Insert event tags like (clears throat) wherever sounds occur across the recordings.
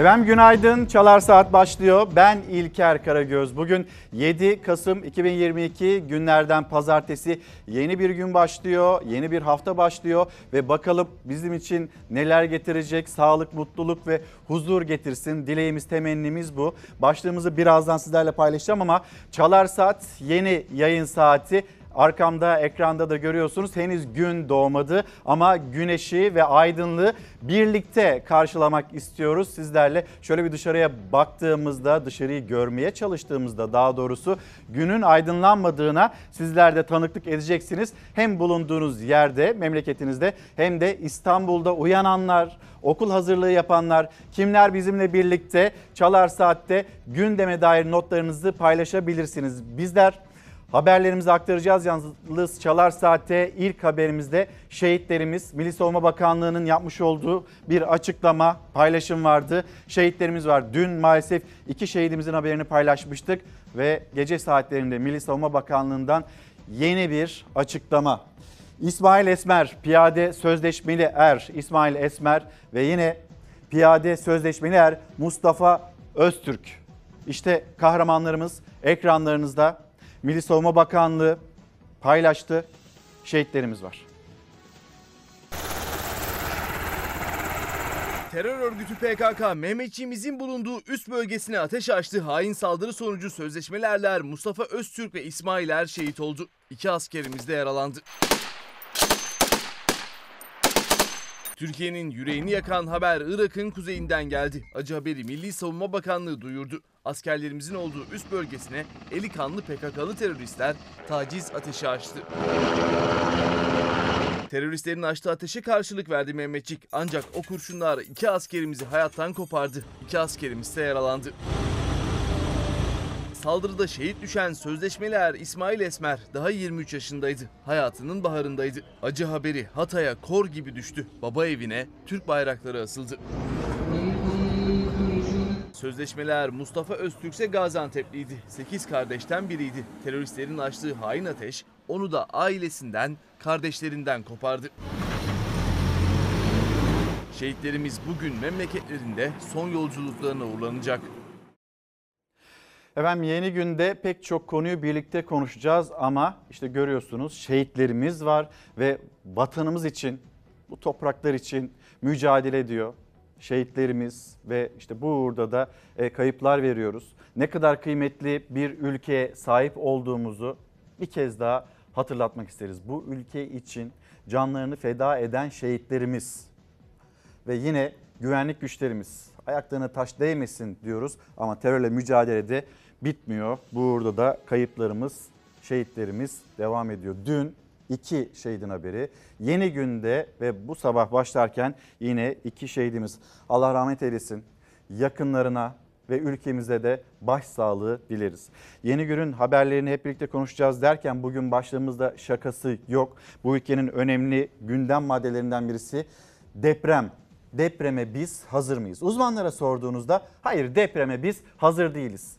Efendim günaydın. Çalar Saat başlıyor. Ben İlker Karagöz. Bugün 7 Kasım 2022 günlerden pazartesi yeni bir gün başlıyor. Yeni bir hafta başlıyor ve bakalım bizim için neler getirecek? Sağlık, mutluluk ve huzur getirsin. Dileğimiz, temennimiz bu. Başlığımızı birazdan sizlerle paylaşacağım ama Çalar Saat yeni yayın saati. Arkamda ekranda da görüyorsunuz henüz gün doğmadı ama güneşi ve aydınlığı birlikte karşılamak istiyoruz sizlerle. Şöyle bir dışarıya baktığımızda dışarıyı görmeye çalıştığımızda daha doğrusu günün aydınlanmadığına sizler de tanıklık edeceksiniz. Hem bulunduğunuz yerde memleketinizde hem de İstanbul'da uyananlar, okul hazırlığı yapanlar, kimler bizimle birlikte Çalar Saat'te gündeme dair notlarınızı paylaşabilirsiniz. Bizler Haberlerimizi aktaracağız yalnız Çalar Saat'te ilk haberimizde şehitlerimiz Milli Savunma Bakanlığı'nın yapmış olduğu bir açıklama paylaşım vardı. Şehitlerimiz var. Dün maalesef iki şehidimizin haberini paylaşmıştık ve gece saatlerinde Milli Savunma Bakanlığı'ndan yeni bir açıklama. İsmail Esmer, piyade sözleşmeli er İsmail Esmer ve yine piyade sözleşmeli er Mustafa Öztürk. İşte kahramanlarımız ekranlarınızda Milli Savunma Bakanlığı paylaştı. Şehitlerimiz var. Terör örgütü PKK Mehmetçiğimizin bulunduğu üst bölgesine ateş açtı. Hain saldırı sonucu sözleşmeli erler Mustafa Öztürk ve İsmail Er şehit oldu. İki askerimiz de yaralandı. Türkiye'nin yüreğini yakan haber Irak'ın kuzeyinden geldi. Acı haberi Milli Savunma Bakanlığı duyurdu. Askerlerimizin olduğu üst bölgesine eli kanlı PKK'lı teröristler taciz ateşi açtı. Teröristlerin açtığı ateşe karşılık verdi Mehmetçik. Ancak o kurşunlar iki askerimizi hayattan kopardı. İki askerimiz de yaralandı. Saldırıda şehit düşen sözleşmeli er İsmail Esmer daha 23 yaşındaydı. Hayatının baharındaydı. Acı haberi Hatay'a kor gibi düştü. Baba evine Türk bayrakları asıldı. Sözleşmeler Mustafa Öztürk ise Gaziantep'liydi. 8 kardeşten biriydi. Teröristlerin açtığı hain ateş onu da ailesinden, kardeşlerinden kopardı. Şehitlerimiz bugün memleketlerinde son yolculuklarına uğurlanacak. Efendim yeni günde pek çok konuyu birlikte konuşacağız ama işte görüyorsunuz şehitlerimiz var ve vatanımız için, bu topraklar için mücadele ediyor. Şehitlerimiz ve işte burada da e, kayıplar veriyoruz. Ne kadar kıymetli bir ülkeye sahip olduğumuzu bir kez daha hatırlatmak isteriz. Bu ülke için canlarını feda eden şehitlerimiz ve yine güvenlik güçlerimiz ayaklarına taş değmesin diyoruz ama terörle mücadelede bitmiyor. Burada da kayıplarımız, şehitlerimiz devam ediyor. Dün iki şehidin haberi. Yeni günde ve bu sabah başlarken yine iki şehidimiz. Allah rahmet eylesin. Yakınlarına ve ülkemize de başsağlığı dileriz. Yeni günün haberlerini hep birlikte konuşacağız derken bugün başlığımızda şakası yok. Bu ülkenin önemli gündem maddelerinden birisi deprem depreme biz hazır mıyız? Uzmanlara sorduğunuzda hayır depreme biz hazır değiliz.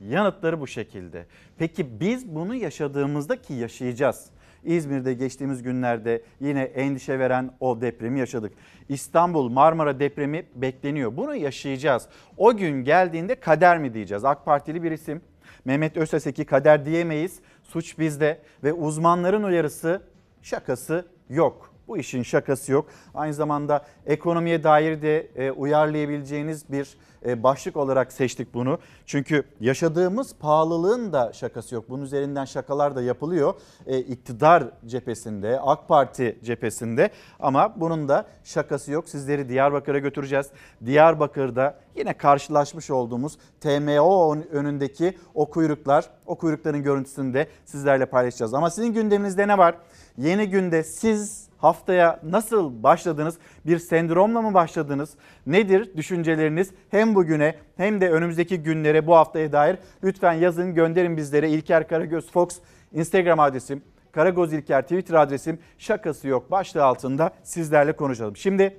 Yanıtları bu şekilde. Peki biz bunu yaşadığımızda ki yaşayacağız. İzmir'de geçtiğimiz günlerde yine endişe veren o depremi yaşadık. İstanbul Marmara depremi bekleniyor. Bunu yaşayacağız. O gün geldiğinde kader mi diyeceğiz? AK Partili bir isim. Mehmet Özseseki kader diyemeyiz. Suç bizde ve uzmanların uyarısı şakası yok. Bu işin şakası yok. Aynı zamanda ekonomiye dair de e, uyarlayabileceğiniz bir e, başlık olarak seçtik bunu. Çünkü yaşadığımız pahalılığın da şakası yok. Bunun üzerinden şakalar da yapılıyor. E, iktidar cephesinde, AK Parti cephesinde ama bunun da şakası yok. Sizleri Diyarbakır'a götüreceğiz. Diyarbakır'da yine karşılaşmış olduğumuz TMO önündeki o kuyruklar, o kuyrukların görüntüsünü de sizlerle paylaşacağız. Ama sizin gündeminizde ne var? Yeni günde siz haftaya nasıl başladınız? Bir sendromla mı başladınız? Nedir düşünceleriniz? Hem bugüne hem de önümüzdeki günlere bu haftaya dair lütfen yazın gönderin bizlere. İlker Karagöz Fox Instagram adresim, Karagoz İlker Twitter adresim şakası yok başlığı altında sizlerle konuşalım. Şimdi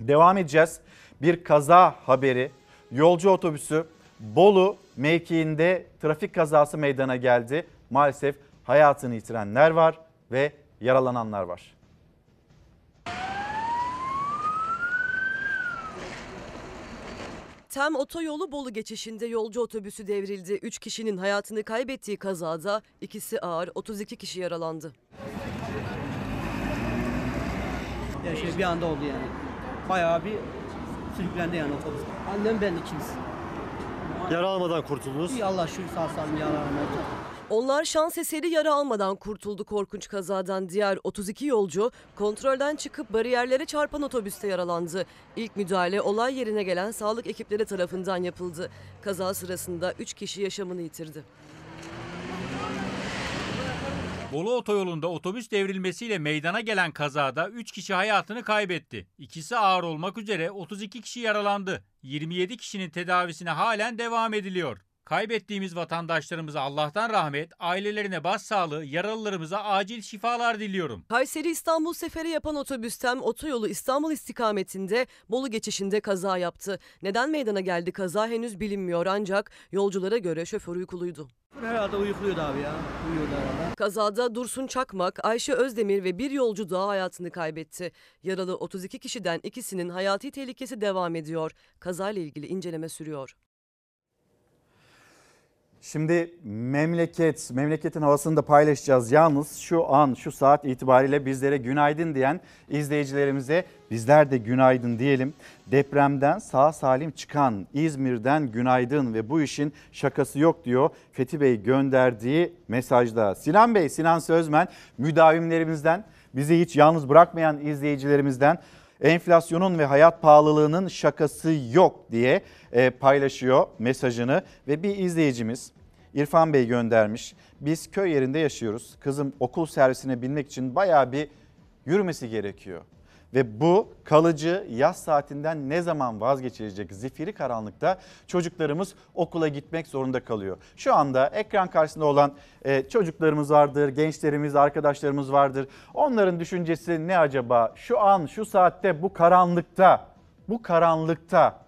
devam edeceğiz. Bir kaza haberi yolcu otobüsü Bolu mevkiinde trafik kazası meydana geldi. Maalesef hayatını yitirenler var ve yaralananlar var. Tem otoyolu Bolu geçişinde yolcu otobüsü devrildi. 3 kişinin hayatını kaybettiği kazada ikisi ağır, 32 kişi yaralandı. Ya şey bir anda oldu yani. Bayağı bir sürüklendi yani otobüs. Annem ben ikimiz. Yara almadan kurtuldunuz. İyi Allah şükür sağ salim yaralanmadı. Onlar şans eseri yara almadan kurtuldu korkunç kazadan. Diğer 32 yolcu kontrolden çıkıp bariyerlere çarpan otobüste yaralandı. İlk müdahale olay yerine gelen sağlık ekipleri tarafından yapıldı. Kaza sırasında 3 kişi yaşamını yitirdi. Bolu otoyolunda otobüs devrilmesiyle meydana gelen kazada 3 kişi hayatını kaybetti. İkisi ağır olmak üzere 32 kişi yaralandı. 27 kişinin tedavisine halen devam ediliyor. Kaybettiğimiz vatandaşlarımıza Allah'tan rahmet, ailelerine başsağlığı, yaralılarımıza acil şifalar diliyorum. Kayseri İstanbul seferi yapan otobüstem otoyolu İstanbul istikametinde Bolu geçişinde kaza yaptı. Neden meydana geldi kaza henüz bilinmiyor ancak yolculara göre şoför uykuluydu. Herhalde uyukluyordu abi ya. Uyuyordu herhalde. Kazada Dursun Çakmak, Ayşe Özdemir ve bir yolcu daha hayatını kaybetti. Yaralı 32 kişiden ikisinin hayati tehlikesi devam ediyor. Kazayla ilgili inceleme sürüyor. Şimdi memleket, memleketin havasını da paylaşacağız. Yalnız şu an, şu saat itibariyle bizlere günaydın diyen izleyicilerimize bizler de günaydın diyelim. Depremden sağ salim çıkan İzmir'den günaydın ve bu işin şakası yok diyor Fethi Bey gönderdiği mesajda. Sinan Bey, Sinan Sözmen müdavimlerimizden, bizi hiç yalnız bırakmayan izleyicilerimizden enflasyonun ve hayat pahalılığının şakası yok diye e, paylaşıyor mesajını ve bir izleyicimiz İrfan Bey göndermiş. Biz köy yerinde yaşıyoruz. Kızım okul servisine binmek için bayağı bir yürümesi gerekiyor. Ve bu kalıcı yaz saatinden ne zaman vazgeçilecek zifiri karanlıkta çocuklarımız okula gitmek zorunda kalıyor. Şu anda ekran karşısında olan e, çocuklarımız vardır, gençlerimiz, arkadaşlarımız vardır. Onların düşüncesi ne acaba? Şu an, şu saatte, bu karanlıkta, bu karanlıkta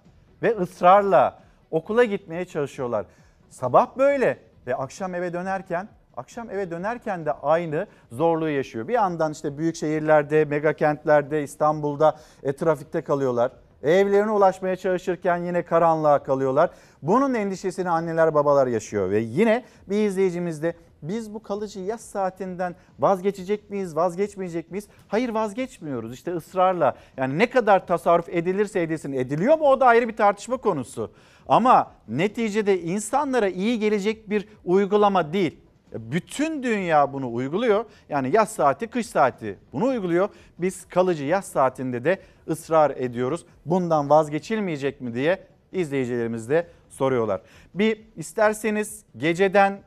ve ısrarla okula gitmeye çalışıyorlar. Sabah böyle ve akşam eve dönerken akşam eve dönerken de aynı zorluğu yaşıyor. Bir yandan işte büyük şehirlerde, mega kentlerde, İstanbul'da e, trafikte kalıyorlar. Evlerine ulaşmaya çalışırken yine karanlığa kalıyorlar. Bunun endişesini anneler babalar yaşıyor ve yine bir izleyicimiz de biz bu kalıcı yaz saatinden vazgeçecek miyiz, vazgeçmeyecek miyiz? Hayır vazgeçmiyoruz işte ısrarla. Yani ne kadar tasarruf edilirse edilsin ediliyor mu o da ayrı bir tartışma konusu. Ama neticede insanlara iyi gelecek bir uygulama değil. Bütün dünya bunu uyguluyor. Yani yaz saati, kış saati bunu uyguluyor. Biz kalıcı yaz saatinde de ısrar ediyoruz. Bundan vazgeçilmeyecek mi diye izleyicilerimiz de soruyorlar. Bir isterseniz geceden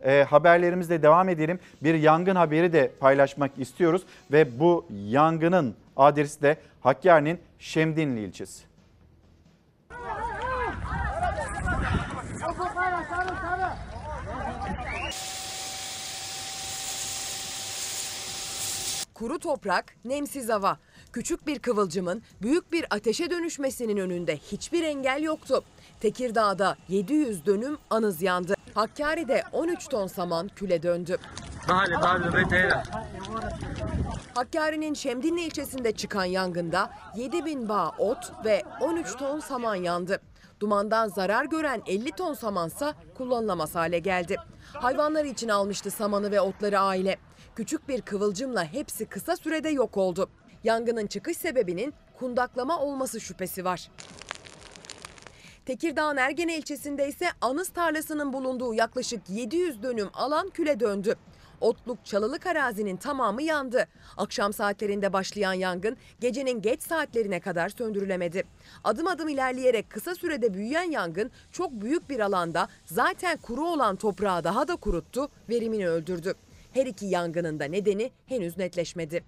e, haberlerimizle devam edelim. Bir yangın haberi de paylaşmak istiyoruz ve bu yangının adresi de Hakkari'nin Şemdinli ilçesi. Kuru toprak, nemsiz hava. Küçük bir kıvılcımın büyük bir ateşe dönüşmesinin önünde hiçbir engel yoktu. Tekirdağ'da 700 dönüm anız yandı. Hakkari'de 13 ton saman küle döndü. Hakkari'nin Şemdinli ilçesinde çıkan yangında 7000 bağ ot ve 13 ton saman yandı. Dumandan zarar gören 50 ton samansa kullanılamaz hale geldi. Hayvanlar için almıştı samanı ve otları aile. Küçük bir kıvılcımla hepsi kısa sürede yok oldu. Yangının çıkış sebebinin kundaklama olması şüphesi var. Tekirdağ'ın Ergene ilçesinde ise anız tarlasının bulunduğu yaklaşık 700 dönüm alan küle döndü. Otluk çalılık arazinin tamamı yandı. Akşam saatlerinde başlayan yangın gecenin geç saatlerine kadar söndürülemedi. Adım adım ilerleyerek kısa sürede büyüyen yangın çok büyük bir alanda zaten kuru olan toprağı daha da kuruttu, verimini öldürdü. Her iki yangının da nedeni henüz netleşmedi.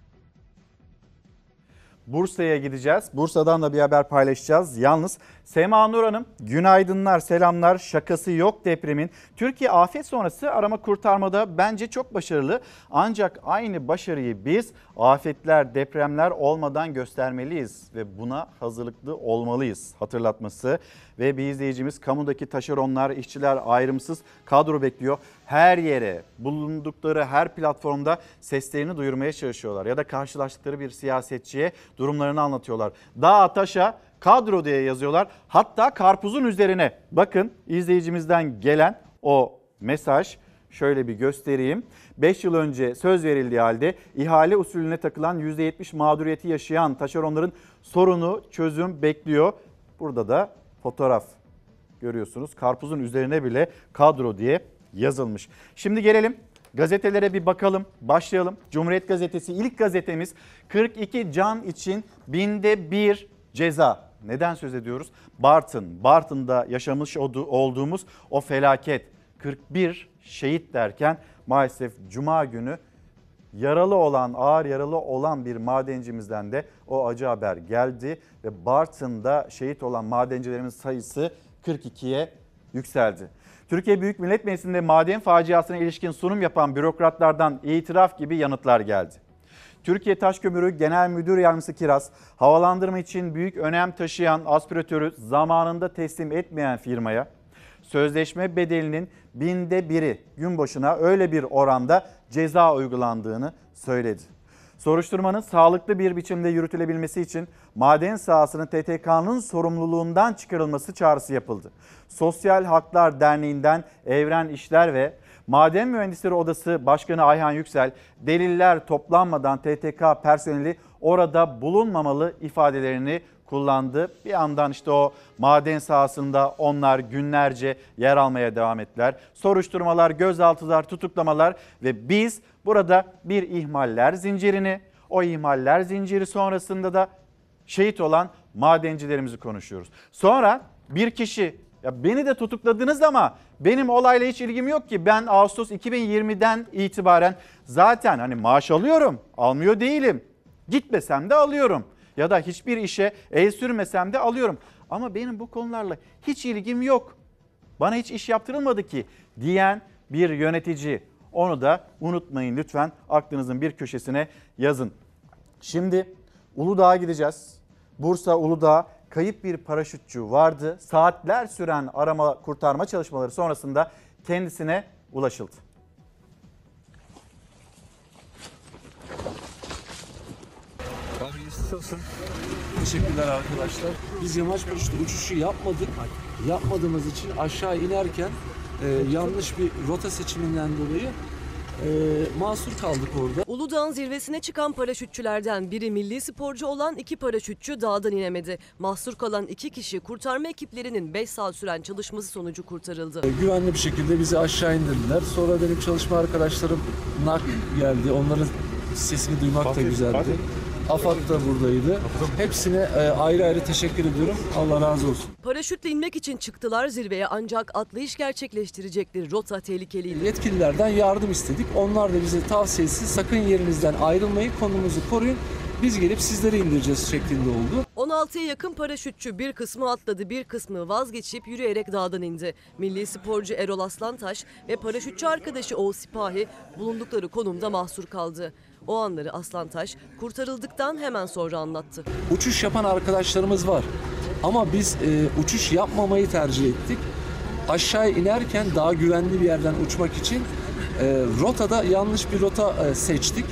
Bursa'ya gideceğiz. Bursa'dan da bir haber paylaşacağız. Yalnız Sema Nur Hanım günaydınlar, selamlar. Şakası yok depremin. Türkiye afet sonrası arama kurtarmada bence çok başarılı. Ancak aynı başarıyı biz afetler, depremler olmadan göstermeliyiz ve buna hazırlıklı olmalıyız hatırlatması. Ve bir izleyicimiz kamudaki taşeronlar, işçiler ayrımsız kadro bekliyor. Her yere, bulundukları her platformda seslerini duyurmaya çalışıyorlar. Ya da karşılaştıkları bir siyasetçiye durumlarını anlatıyorlar. Dağa taşa kadro diye yazıyorlar. Hatta karpuzun üzerine bakın izleyicimizden gelen o mesaj şöyle bir göstereyim. 5 yıl önce söz verildiği halde ihale usulüne takılan %70 mağduriyeti yaşayan taşeronların sorunu çözüm bekliyor. Burada da fotoğraf görüyorsunuz. Karpuzun üzerine bile kadro diye yazılmış. Şimdi gelelim gazetelere bir bakalım. Başlayalım. Cumhuriyet Gazetesi ilk gazetemiz 42 can için binde bir ceza. Neden söz ediyoruz? Bartın, Bartın'da yaşamış olduğumuz o felaket 41 şehit derken maalesef cuma günü yaralı olan, ağır yaralı olan bir madencimizden de o acı haber geldi ve Bartın'da şehit olan madencilerimiz sayısı 42'ye yükseldi. Türkiye Büyük Millet Meclisi'nde maden faciasına ilişkin sunum yapan bürokratlardan itiraf gibi yanıtlar geldi. Türkiye Taş Kömürü Genel Müdür Yardımcısı Kiraz, havalandırma için büyük önem taşıyan aspiratörü zamanında teslim etmeyen firmaya sözleşme bedelinin binde biri gün başına öyle bir oranda ceza uygulandığını söyledi. Soruşturmanın sağlıklı bir biçimde yürütülebilmesi için maden sahasının TTK'nın sorumluluğundan çıkarılması çağrısı yapıldı. Sosyal Haklar Derneği'nden Evren İşler ve Maden Mühendisleri Odası Başkanı Ayhan Yüksel deliller toplanmadan TTK personeli orada bulunmamalı ifadelerini kullandı. Bir yandan işte o maden sahasında onlar günlerce yer almaya devam ettiler. Soruşturmalar, gözaltılar, tutuklamalar ve biz burada bir ihmaller zincirini, o ihmaller zinciri sonrasında da şehit olan madencilerimizi konuşuyoruz. Sonra bir kişi ya beni de tutukladınız ama benim olayla hiç ilgim yok ki. Ben Ağustos 2020'den itibaren zaten hani maaş alıyorum, almıyor değilim. Gitmesem de alıyorum ya da hiçbir işe el sürmesem de alıyorum. Ama benim bu konularla hiç ilgim yok. Bana hiç iş yaptırılmadı ki diyen bir yönetici. Onu da unutmayın lütfen aklınızın bir köşesine yazın. Şimdi Uludağ'a gideceğiz. Bursa Uludağ kayıp bir paraşütçü vardı. Saatler süren arama kurtarma çalışmaları sonrasında kendisine ulaşıldı. Abi istiyorsun. Teşekkürler arkadaşlar. Biz yamaç paraşütü uçuşu yapmadık. Yapmadığımız için aşağı inerken e, yanlış bir rota seçiminden dolayı e, mahsur kaldık orada. Uludağ'ın zirvesine çıkan paraşütçülerden biri milli sporcu olan iki paraşütçü dağdan inemedi. Mahsur kalan iki kişi kurtarma ekiplerinin 5 saat süren çalışması sonucu kurtarıldı. E, güvenli bir şekilde bizi aşağı indirdiler. Sonra benim çalışma arkadaşlarım NAK geldi. Onların sesini duymak da güzeldi. AFAD da buradaydı. Hepsine e, ayrı ayrı teşekkür ediyorum. Allah razı olsun. Paraşütle inmek için çıktılar zirveye ancak atlayış gerçekleştirecekleri rota tehlikeliydi. Yetkililerden yardım istedik. Onlar da bize tavsiyesi sakın yerinizden ayrılmayın, konumuzu koruyun. Biz gelip sizleri indireceğiz şeklinde oldu. 16'ya yakın paraşütçü bir kısmı atladı bir kısmı vazgeçip yürüyerek dağdan indi. Milli sporcu Erol Aslantaş ve paraşütçü arkadaşı Oğuz Sipahi bulundukları konumda mahsur kaldı. O anları Aslantaş kurtarıldıktan hemen sonra anlattı. Uçuş yapan arkadaşlarımız var. Ama biz e, uçuş yapmamayı tercih ettik. Aşağı inerken daha güvenli bir yerden uçmak için e, rotada yanlış bir rota e, seçtik.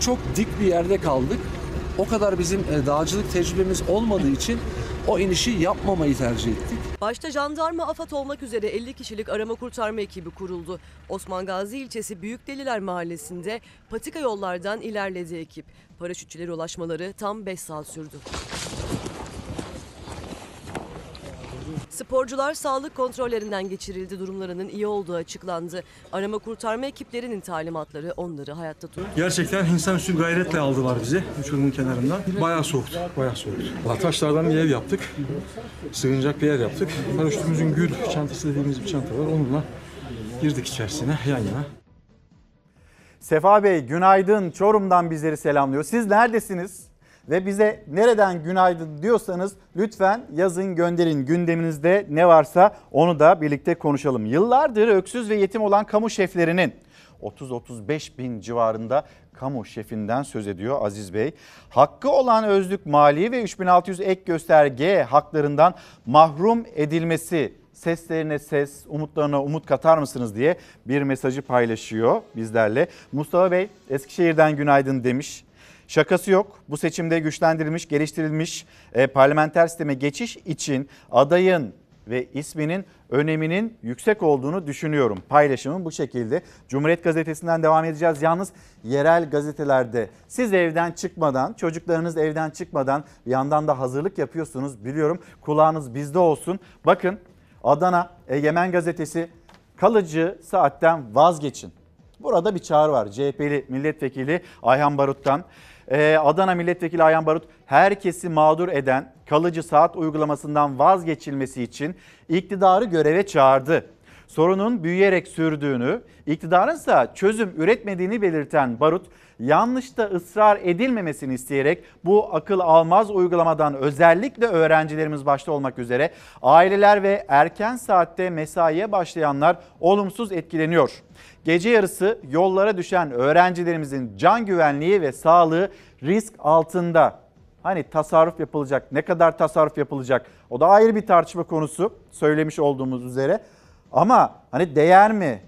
Çok dik bir yerde kaldık. O kadar bizim e, dağcılık tecrübemiz olmadığı için o inişi yapmamayı tercih ettik. Başta jandarma AFAD olmak üzere 50 kişilik arama kurtarma ekibi kuruldu. Osman Gazi ilçesi Büyükdeliler mahallesinde patika yollardan ilerledi ekip. Paraşütçülere ulaşmaları tam 5 saat sürdü. Sporcular sağlık kontrollerinden geçirildi. Durumlarının iyi olduğu açıklandı. Arama kurtarma ekiplerinin talimatları onları hayatta tuttu. Gerçekten insanüstü gayretle aldılar bizi uçurumun kenarından. Bayağı soğuktu, bayağı soğuktu. Taşlardan bir ev yaptık. Sığınacak bir yer yaptık. Paraşütümüzün gül çantası dediğimiz bir çanta var. Onunla girdik içerisine yan yana. Sefa Bey günaydın Çorum'dan bizleri selamlıyor. Siz neredesiniz? Ve bize nereden günaydın diyorsanız lütfen yazın gönderin gündeminizde ne varsa onu da birlikte konuşalım. Yıllardır öksüz ve yetim olan kamu şeflerinin 30-35 bin civarında kamu şefinden söz ediyor Aziz Bey. Hakkı olan özlük mali ve 3600 ek gösterge haklarından mahrum edilmesi seslerine ses, umutlarına umut katar mısınız diye bir mesajı paylaşıyor bizlerle. Mustafa Bey Eskişehir'den günaydın demiş. Şakası yok. Bu seçimde güçlendirilmiş, geliştirilmiş e, parlamenter sisteme geçiş için adayın ve isminin öneminin yüksek olduğunu düşünüyorum. Paylaşımım bu şekilde. Cumhuriyet Gazetesi'nden devam edeceğiz. Yalnız yerel gazetelerde siz evden çıkmadan, çocuklarınız evden çıkmadan bir yandan da hazırlık yapıyorsunuz. Biliyorum kulağınız bizde olsun. Bakın Adana Egemen Gazetesi kalıcı saatten vazgeçin. Burada bir çağrı var. CHP'li milletvekili Ayhan Barut'tan. Ee, Adana milletvekili Ayhan Barut herkesi mağdur eden kalıcı saat uygulamasından vazgeçilmesi için iktidarı göreve çağırdı. Sorunun büyüyerek sürdüğünü, iktidarın ise çözüm üretmediğini belirten Barut, yanlışta ısrar edilmemesini isteyerek bu akıl almaz uygulamadan özellikle öğrencilerimiz başta olmak üzere aileler ve erken saatte mesaiye başlayanlar olumsuz etkileniyor. Gece yarısı yollara düşen öğrencilerimizin can güvenliği ve sağlığı risk altında. Hani tasarruf yapılacak, ne kadar tasarruf yapılacak? O da ayrı bir tartışma konusu söylemiş olduğumuz üzere. Ama hani değer mi?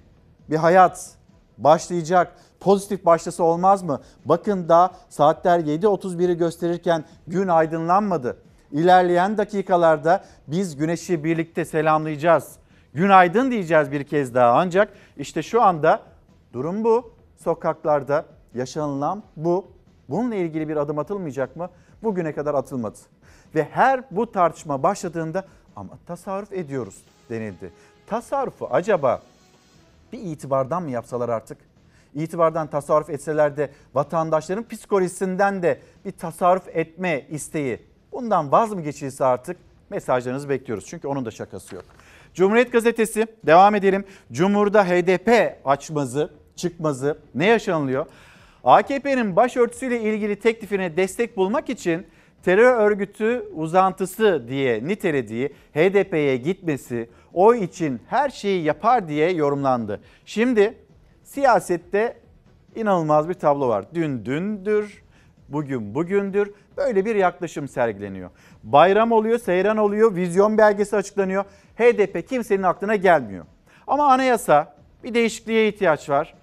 Bir hayat başlayacak, pozitif başlasa olmaz mı? Bakın da saatler 7.31'i gösterirken gün aydınlanmadı. İlerleyen dakikalarda biz güneşi birlikte selamlayacağız. Günaydın diyeceğiz bir kez daha ancak işte şu anda durum bu. Sokaklarda yaşanılan bu. Bununla ilgili bir adım atılmayacak mı? Bugüne kadar atılmadı. Ve her bu tartışma başladığında ama tasarruf ediyoruz denildi. Tasarrufu acaba bir itibardan mı yapsalar artık? İtibardan tasarruf etseler de vatandaşların psikolojisinden de bir tasarruf etme isteği bundan vaz mı geçilse artık mesajlarınızı bekliyoruz. Çünkü onun da şakası yok. Cumhuriyet Gazetesi devam edelim. Cumhur'da HDP açmazı, çıkmazı ne yaşanılıyor? AKP'nin başörtüsüyle ilgili teklifine destek bulmak için terör örgütü uzantısı diye nitelediği HDP'ye gitmesi o için her şeyi yapar diye yorumlandı. Şimdi siyasette inanılmaz bir tablo var. Dün dündür, bugün bugündür böyle bir yaklaşım sergileniyor. Bayram oluyor, seyran oluyor, vizyon belgesi açıklanıyor. HDP kimsenin aklına gelmiyor. Ama anayasa bir değişikliğe ihtiyaç var.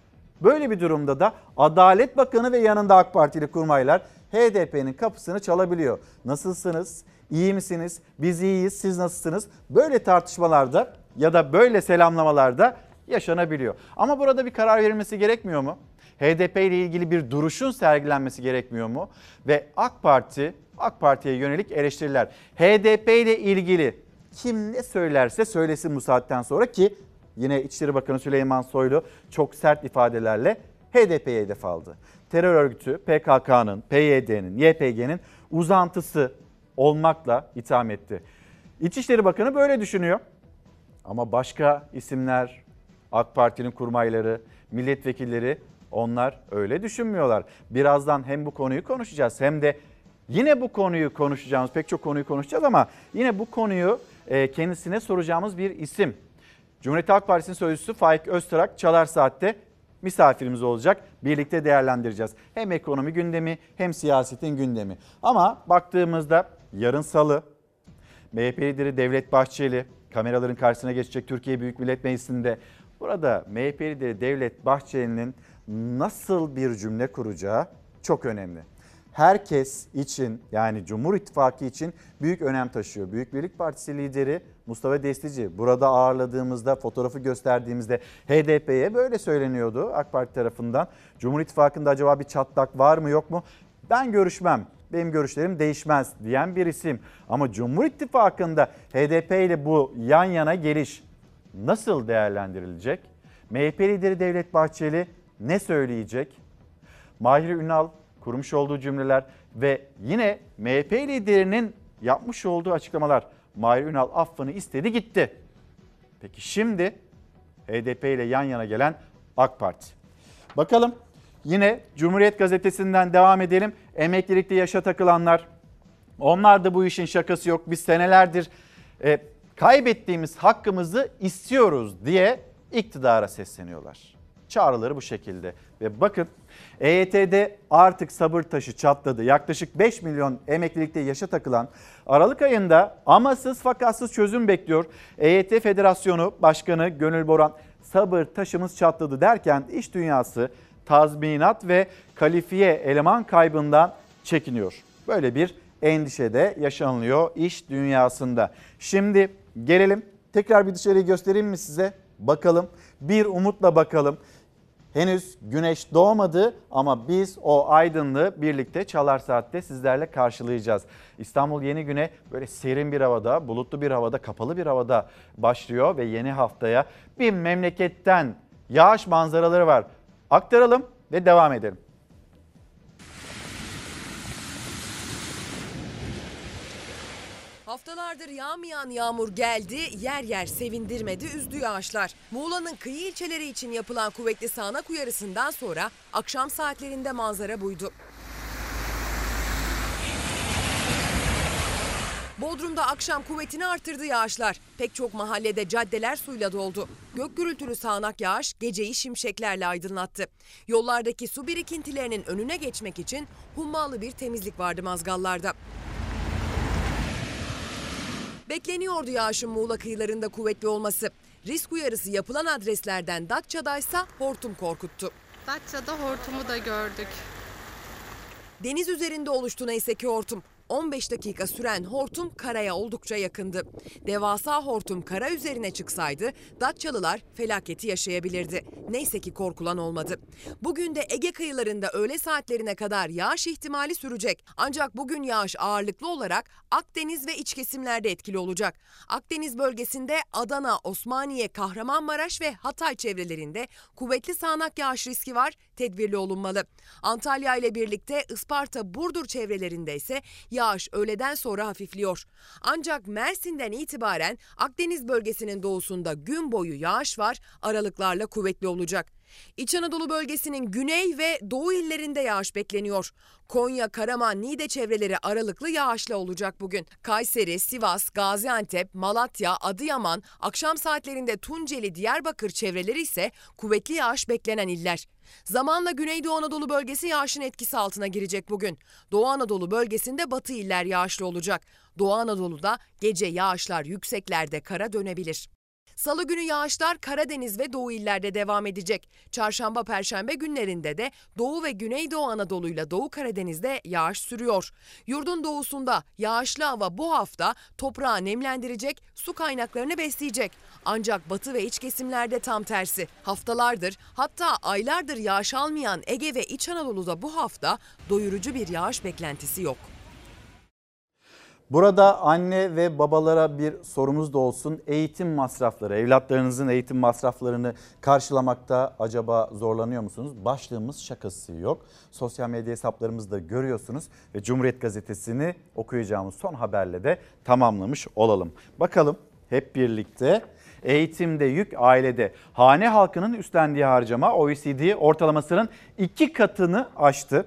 Böyle bir durumda da Adalet Bakanı ve yanında AK Partili kurmaylar HDP'nin kapısını çalabiliyor. Nasılsınız? İyi misiniz? Biz iyiyiz. Siz nasılsınız? Böyle tartışmalarda ya da böyle selamlamalarda yaşanabiliyor. Ama burada bir karar verilmesi gerekmiyor mu? HDP ile ilgili bir duruşun sergilenmesi gerekmiyor mu? Ve AK Parti, AK Parti'ye yönelik eleştiriler. HDP ile ilgili kim ne söylerse söylesin bu saatten sonra ki yine İçişleri Bakanı Süleyman Soylu çok sert ifadelerle HDP'ye hedef aldı. Terör örgütü PKK'nın, PYD'nin, YPG'nin uzantısı olmakla itham etti. İçişleri Bakanı böyle düşünüyor. Ama başka isimler, AK Parti'nin kurmayları, milletvekilleri onlar öyle düşünmüyorlar. Birazdan hem bu konuyu konuşacağız hem de yine bu konuyu konuşacağımız pek çok konuyu konuşacağız ama yine bu konuyu e, kendisine soracağımız bir isim. Cumhuriyet Halk Partisi'nin sözcüsü Faik Öztrak Çalar Saat'te misafirimiz olacak. Birlikte değerlendireceğiz. Hem ekonomi gündemi hem siyasetin gündemi. Ama baktığımızda yarın salı MHP lideri Devlet Bahçeli kameraların karşısına geçecek Türkiye Büyük Millet Meclisi'nde. Burada MHP lideri Devlet Bahçeli'nin nasıl bir cümle kuracağı çok önemli. Herkes için yani Cumhur İttifakı için büyük önem taşıyor. Büyük Birlik Partisi lideri Mustafa Destici burada ağırladığımızda fotoğrafı gösterdiğimizde HDP'ye böyle söyleniyordu AK Parti tarafından. Cumhur İttifakı'nda acaba bir çatlak var mı yok mu? Ben görüşmem. Benim görüşlerim değişmez diyen bir isim. Ama Cumhur İttifakı'nda HDP ile bu yan yana geliş nasıl değerlendirilecek? MHP lideri Devlet Bahçeli ne söyleyecek? Mahir Ünal kurmuş olduğu cümleler ve yine MHP liderinin yapmış olduğu açıklamalar. Mahir Ünal affını istedi gitti. Peki şimdi HDP ile yan yana gelen AK Parti. Bakalım yine Cumhuriyet Gazetesi'nden devam edelim. Emeklilikte yaşa takılanlar. Onlar da bu işin şakası yok. Biz senelerdir e, kaybettiğimiz hakkımızı istiyoruz diye iktidara sesleniyorlar. Çağrıları bu şekilde. Ve bakın EYT'de artık sabır taşı çatladı. Yaklaşık 5 milyon emeklilikte yaşa takılan Aralık ayında amasız fakatsız çözüm bekliyor. EYT Federasyonu Başkanı Gönül Boran sabır taşımız çatladı derken iş dünyası tazminat ve kalifiye eleman kaybından çekiniyor. Böyle bir endişe de yaşanılıyor iş dünyasında. Şimdi gelelim tekrar bir dışarıyı göstereyim mi size? Bakalım bir umutla bakalım. Henüz güneş doğmadı ama biz o aydınlığı birlikte Çalar Saat'te sizlerle karşılayacağız. İstanbul yeni güne böyle serin bir havada, bulutlu bir havada, kapalı bir havada başlıyor ve yeni haftaya bir memleketten yağış manzaraları var. Aktaralım ve devam edelim. Haftalardır yağmayan yağmur geldi, yer yer sevindirmedi, üzdü yağışlar. Muğla'nın kıyı ilçeleri için yapılan kuvvetli sağanak uyarısından sonra akşam saatlerinde manzara buydu. Bodrum'da akşam kuvvetini artırdı yağışlar. Pek çok mahallede caddeler suyla doldu. Gök gürültülü sağanak yağış geceyi şimşeklerle aydınlattı. Yollardaki su birikintilerinin önüne geçmek için hummalı bir temizlik vardı mazgallarda. Bekleniyordu yağışın Muğla kıyılarında kuvvetli olması. Risk uyarısı yapılan adreslerden Datça'daysa hortum korkuttu. Datça'da hortumu da gördük. Deniz üzerinde oluştu neyse ki hortum. 15 dakika süren hortum karaya oldukça yakındı. Devasa hortum kara üzerine çıksaydı Datçalılar felaketi yaşayabilirdi. Neyse ki korkulan olmadı. Bugün de Ege kıyılarında öğle saatlerine kadar yağış ihtimali sürecek. Ancak bugün yağış ağırlıklı olarak Akdeniz ve iç kesimlerde etkili olacak. Akdeniz bölgesinde Adana, Osmaniye, Kahramanmaraş ve Hatay çevrelerinde kuvvetli sağanak yağış riski var. Tedbirli olunmalı. Antalya ile birlikte Isparta, Burdur çevrelerinde ise yağış öğleden sonra hafifliyor. Ancak Mersin'den itibaren Akdeniz bölgesinin doğusunda gün boyu yağış var, aralıklarla kuvvetli olacak. İç Anadolu bölgesinin güney ve doğu illerinde yağış bekleniyor. Konya, Karaman, Niğde çevreleri aralıklı yağışlı olacak bugün. Kayseri, Sivas, Gaziantep, Malatya, Adıyaman, akşam saatlerinde Tunceli, Diyarbakır çevreleri ise kuvvetli yağış beklenen iller. Zamanla Güneydoğu Anadolu bölgesi yağışın etkisi altına girecek bugün. Doğu Anadolu bölgesinde batı iller yağışlı olacak. Doğu Anadolu'da gece yağışlar yükseklerde kara dönebilir. Salı günü yağışlar Karadeniz ve Doğu illerde devam edecek. Çarşamba, Perşembe günlerinde de Doğu ve Güneydoğu Anadolu ile Doğu Karadeniz'de yağış sürüyor. Yurdun doğusunda yağışlı hava bu hafta toprağı nemlendirecek, su kaynaklarını besleyecek. Ancak batı ve iç kesimlerde tam tersi. Haftalardır hatta aylardır yağış almayan Ege ve İç Anadolu'da bu hafta doyurucu bir yağış beklentisi yok. Burada anne ve babalara bir sorumuz da olsun. Eğitim masrafları, evlatlarınızın eğitim masraflarını karşılamakta acaba zorlanıyor musunuz? Başlığımız şakası yok. Sosyal medya hesaplarımızda görüyorsunuz ve Cumhuriyet Gazetesi'ni okuyacağımız son haberle de tamamlamış olalım. Bakalım hep birlikte eğitimde yük ailede. Hane halkının üstlendiği harcama OECD ortalamasının iki katını aştı.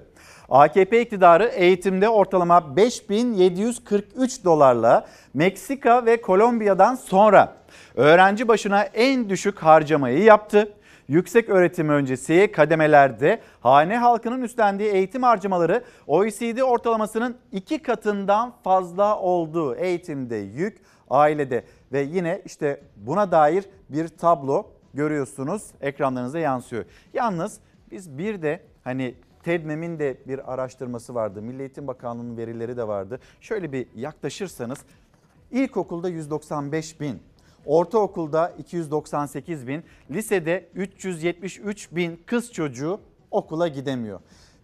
AKP iktidarı eğitimde ortalama 5743 dolarla Meksika ve Kolombiya'dan sonra öğrenci başına en düşük harcamayı yaptı. Yüksek öğretim öncesi kademelerde hane halkının üstlendiği eğitim harcamaları OECD ortalamasının iki katından fazla olduğu eğitimde yük ailede ve yine işte buna dair bir tablo görüyorsunuz ekranlarınıza yansıyor. Yalnız biz bir de hani TEDMEM'in de bir araştırması vardı. Milli Eğitim Bakanlığı'nın verileri de vardı. Şöyle bir yaklaşırsanız ilkokulda 195 bin, ortaokulda 298 bin, lisede 373 bin kız çocuğu okula gidemiyor.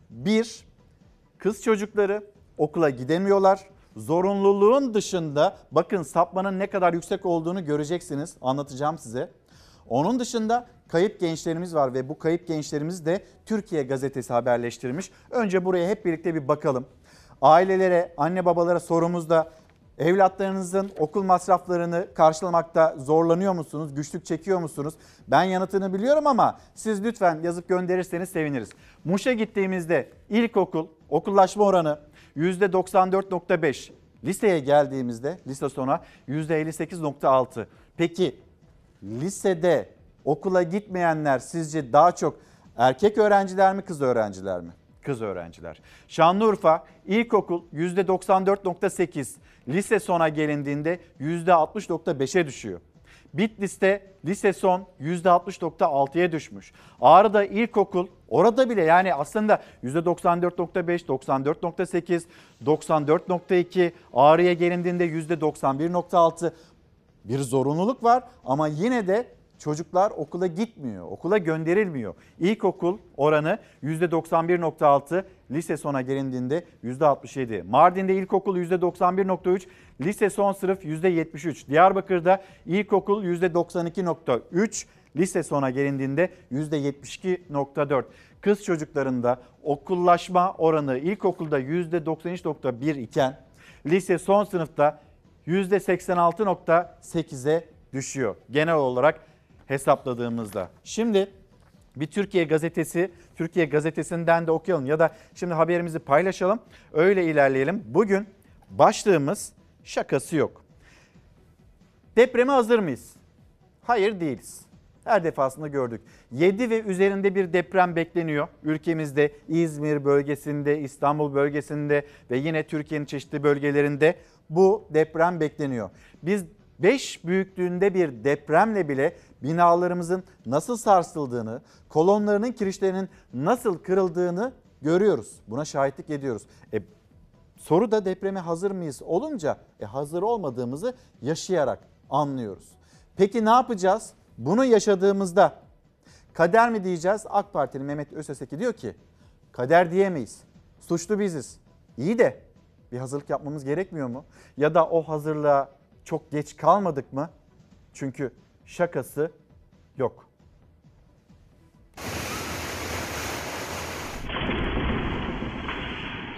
Bir, kız çocukları okula gidemiyorlar. Zorunluluğun dışında bakın sapmanın ne kadar yüksek olduğunu göreceksiniz. Anlatacağım size. Onun dışında kayıp gençlerimiz var ve bu kayıp gençlerimiz de Türkiye gazetesi haberleştirmiş. Önce buraya hep birlikte bir bakalım. Ailelere, anne babalara sorumuz da evlatlarınızın okul masraflarını karşılamakta zorlanıyor musunuz? Güçlük çekiyor musunuz? Ben yanıtını biliyorum ama siz lütfen yazıp gönderirseniz seviniriz. Muş'a gittiğimizde ilkokul okullaşma oranı %94.5. Liseye geldiğimizde lise sona %58.6. Peki lisede okula gitmeyenler sizce daha çok erkek öğrenciler mi kız öğrenciler mi? Kız öğrenciler. Şanlıurfa ilkokul %94.8, lise sona gelindiğinde %60.5'e düşüyor. Bitlis'te lise son %60.6'ya düşmüş. Ağrı'da ilkokul orada bile yani aslında %94.5, 94.8, 94.2 Ağrı'ya gelindiğinde %91.6 bir zorunluluk var ama yine de çocuklar okula gitmiyor, okula gönderilmiyor. İlkokul oranı %91.6, lise sona gelindiğinde %67. Mardin'de ilkokul %91.3, lise son sınıf %73. Diyarbakır'da ilkokul %92.3, lise sona gelindiğinde %72.4. Kız çocuklarında okullaşma oranı ilkokulda %93.1 iken lise son sınıfta %86.8'e düşüyor. Genel olarak hesapladığımızda. Şimdi bir Türkiye gazetesi, Türkiye gazetesinden de okuyalım ya da şimdi haberimizi paylaşalım. Öyle ilerleyelim. Bugün başlığımız şakası yok. Depreme hazır mıyız? Hayır değiliz. Her defasında gördük. 7 ve üzerinde bir deprem bekleniyor. Ülkemizde İzmir bölgesinde, İstanbul bölgesinde ve yine Türkiye'nin çeşitli bölgelerinde bu deprem bekleniyor. Biz 5 büyüklüğünde bir depremle bile binalarımızın nasıl sarsıldığını, kolonlarının kirişlerinin nasıl kırıldığını görüyoruz. Buna şahitlik ediyoruz. E, soru da depreme hazır mıyız olunca e, hazır olmadığımızı yaşayarak anlıyoruz. Peki ne yapacağız? Bunu yaşadığımızda kader mi diyeceğiz? AK Partili Mehmet Özeseki diyor ki kader diyemeyiz. Suçlu biziz. İyi de bir hazırlık yapmamız gerekmiyor mu? Ya da o hazırlığa çok geç kalmadık mı? Çünkü şakası yok.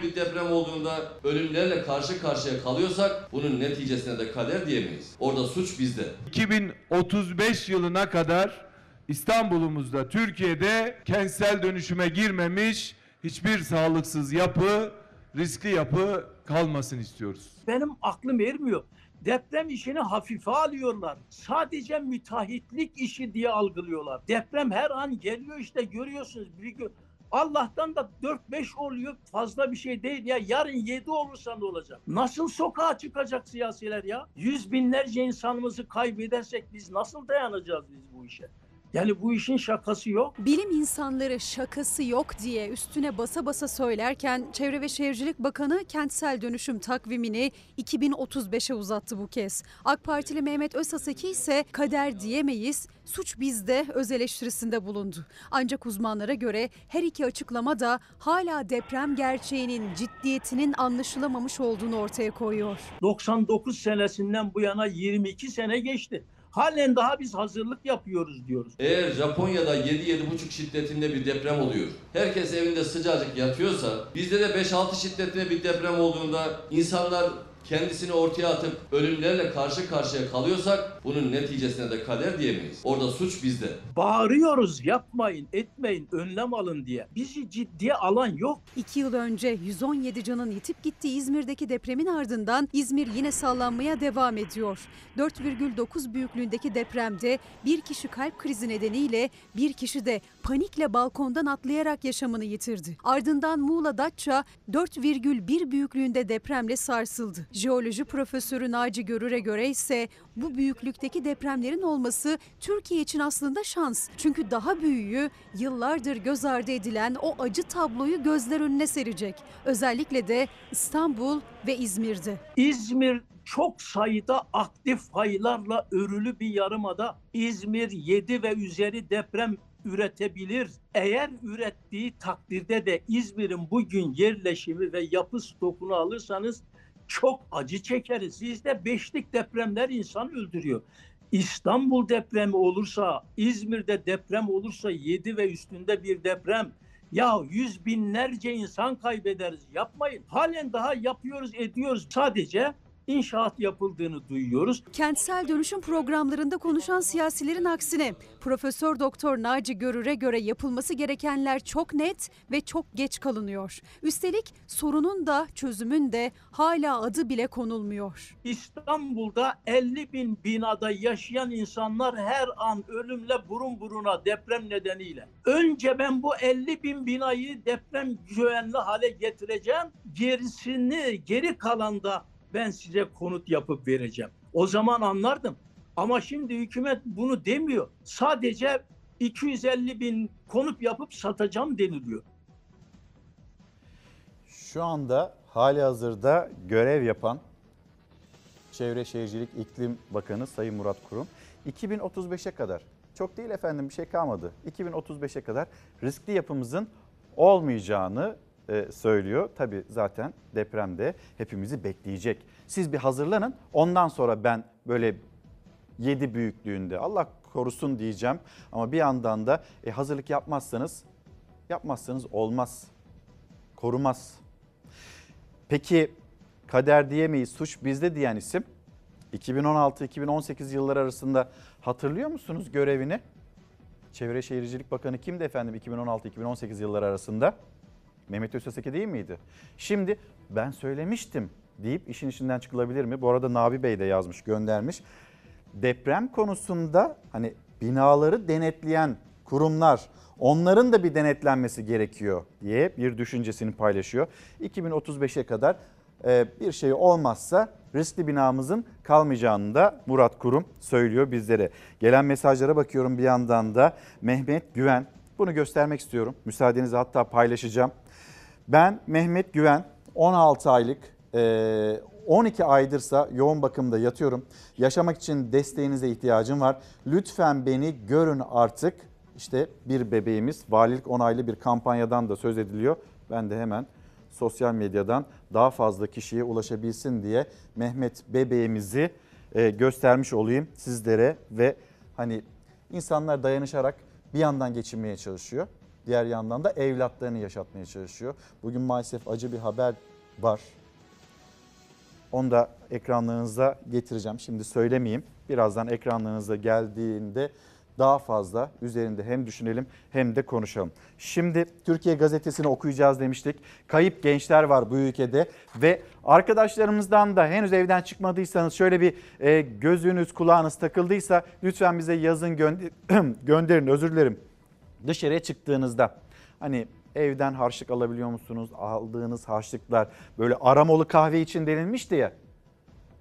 Bir deprem olduğunda ölümlerle karşı karşıya kalıyorsak bunun neticesine de kader diyemeyiz. Orada suç bizde. 2035 yılına kadar İstanbul'umuzda, Türkiye'de kentsel dönüşüme girmemiş hiçbir sağlıksız yapı, riskli yapı kalmasın istiyoruz. Benim aklım ermiyor. Deprem işini hafife alıyorlar. Sadece müteahhitlik işi diye algılıyorlar. Deprem her an geliyor işte görüyorsunuz. Bir gün Allah'tan da 4-5 oluyor fazla bir şey değil ya. Yarın 7 olursa ne olacak? Nasıl sokağa çıkacak siyasiler ya? Yüz binlerce insanımızı kaybedersek biz nasıl dayanacağız biz bu işe? Yani bu işin şakası yok. Bilim insanları şakası yok diye üstüne basa basa söylerken Çevre ve Şehircilik Bakanı kentsel dönüşüm takvimini 2035'e uzattı bu kez. AK Partili Mehmet Özhaseki ise kader diyemeyiz, suç bizde öz eleştirisinde bulundu. Ancak uzmanlara göre her iki açıklama da hala deprem gerçeğinin ciddiyetinin anlaşılamamış olduğunu ortaya koyuyor. 99 senesinden bu yana 22 sene geçti. Halen daha biz hazırlık yapıyoruz diyoruz. Eğer Japonya'da 7-7,5 şiddetinde bir deprem oluyor. Herkes evinde sıcacık yatıyorsa bizde de 5-6 şiddetinde bir deprem olduğunda insanlar kendisini ortaya atıp ölümlerle karşı karşıya kalıyorsak bunun neticesine de kader diyemeyiz. Orada suç bizde. Bağırıyoruz yapmayın etmeyin önlem alın diye. Bizi ciddiye alan yok. İki yıl önce 117 canın yitip gittiği İzmir'deki depremin ardından İzmir yine sallanmaya devam ediyor. 4,9 büyüklüğündeki depremde bir kişi kalp krizi nedeniyle bir kişi de panikle balkondan atlayarak yaşamını yitirdi. Ardından Muğla Datça 4,1 büyüklüğünde depremle sarsıldı. Jeoloji profesörü Naci Görür'e göre ise bu büyüklükteki depremlerin olması Türkiye için aslında şans. Çünkü daha büyüğü yıllardır göz ardı edilen o acı tabloyu gözler önüne serecek. Özellikle de İstanbul ve İzmir'de. İzmir çok sayıda aktif faylarla örülü bir yarımada. İzmir 7 ve üzeri deprem üretebilir. Eğer ürettiği takdirde de İzmir'in bugün yerleşimi ve yapı stokunu alırsanız çok acı çekeriz. Sizde beşlik depremler insan öldürüyor. İstanbul depremi olursa, İzmir'de deprem olursa 7 ve üstünde bir deprem ya yüz binlerce insan kaybederiz. Yapmayın. Halen daha yapıyoruz, ediyoruz. Sadece inşaat yapıldığını duyuyoruz. Kentsel dönüşüm programlarında konuşan siyasilerin aksine Profesör Doktor Naci Görür'e göre yapılması gerekenler çok net ve çok geç kalınıyor. Üstelik sorunun da çözümün de hala adı bile konulmuyor. İstanbul'da 50 bin binada yaşayan insanlar her an ölümle burun buruna deprem nedeniyle. Önce ben bu 50 bin binayı deprem güvenli hale getireceğim. Gerisini geri kalanda ben size konut yapıp vereceğim. O zaman anlardım. Ama şimdi hükümet bunu demiyor. Sadece 250 bin konut yapıp satacağım deniliyor. Şu anda hali hazırda görev yapan Çevre Şehircilik İklim Bakanı Sayın Murat Kurum 2035'e kadar çok değil efendim bir şey kalmadı. 2035'e kadar riskli yapımızın olmayacağını e, söylüyor. Tabi zaten depremde hepimizi bekleyecek. Siz bir hazırlanın ondan sonra ben böyle 7 büyüklüğünde Allah korusun diyeceğim. Ama bir yandan da e, hazırlık yapmazsanız yapmazsanız olmaz. Korumaz. Peki kader diyemeyiz suç bizde diyen isim 2016-2018 yılları arasında hatırlıyor musunuz görevini? Çevre Şehircilik Bakanı kimdi efendim 2016-2018 yılları arasında? Mehmet Özteseki değil miydi? Şimdi ben söylemiştim deyip işin içinden çıkılabilir mi? Bu arada Nabi Bey de yazmış, göndermiş. Deprem konusunda hani binaları denetleyen kurumlar onların da bir denetlenmesi gerekiyor diye bir düşüncesini paylaşıyor. 2035'e kadar e, bir şey olmazsa riskli binamızın kalmayacağını da Murat Kurum söylüyor bizlere. Gelen mesajlara bakıyorum bir yandan da Mehmet Güven bunu göstermek istiyorum. Müsaadenizle hatta paylaşacağım. Ben Mehmet Güven 16 aylık 12 aydırsa yoğun bakımda yatıyorum. Yaşamak için desteğinize ihtiyacım var. Lütfen beni görün artık. İşte bir bebeğimiz valilik onaylı bir kampanyadan da söz ediliyor. Ben de hemen sosyal medyadan daha fazla kişiye ulaşabilsin diye Mehmet bebeğimizi e, göstermiş olayım sizlere ve hani insanlar dayanışarak bir yandan geçinmeye çalışıyor. Diğer yandan da evlatlarını yaşatmaya çalışıyor. Bugün maalesef acı bir haber var. Onu da ekranlarınıza getireceğim. Şimdi söylemeyeyim. Birazdan ekranlarınıza geldiğinde daha fazla üzerinde hem düşünelim hem de konuşalım. Şimdi Türkiye Gazetesi'ni okuyacağız demiştik. Kayıp gençler var bu ülkede ve arkadaşlarımızdan da henüz evden çıkmadıysanız şöyle bir e, gözünüz kulağınız takıldıysa lütfen bize yazın gönder (clears throat) gönderin özür dilerim. Dışarıya çıktığınızda hani evden harçlık alabiliyor musunuz? Aldığınız harçlıklar böyle aramolu kahve için denilmişti ya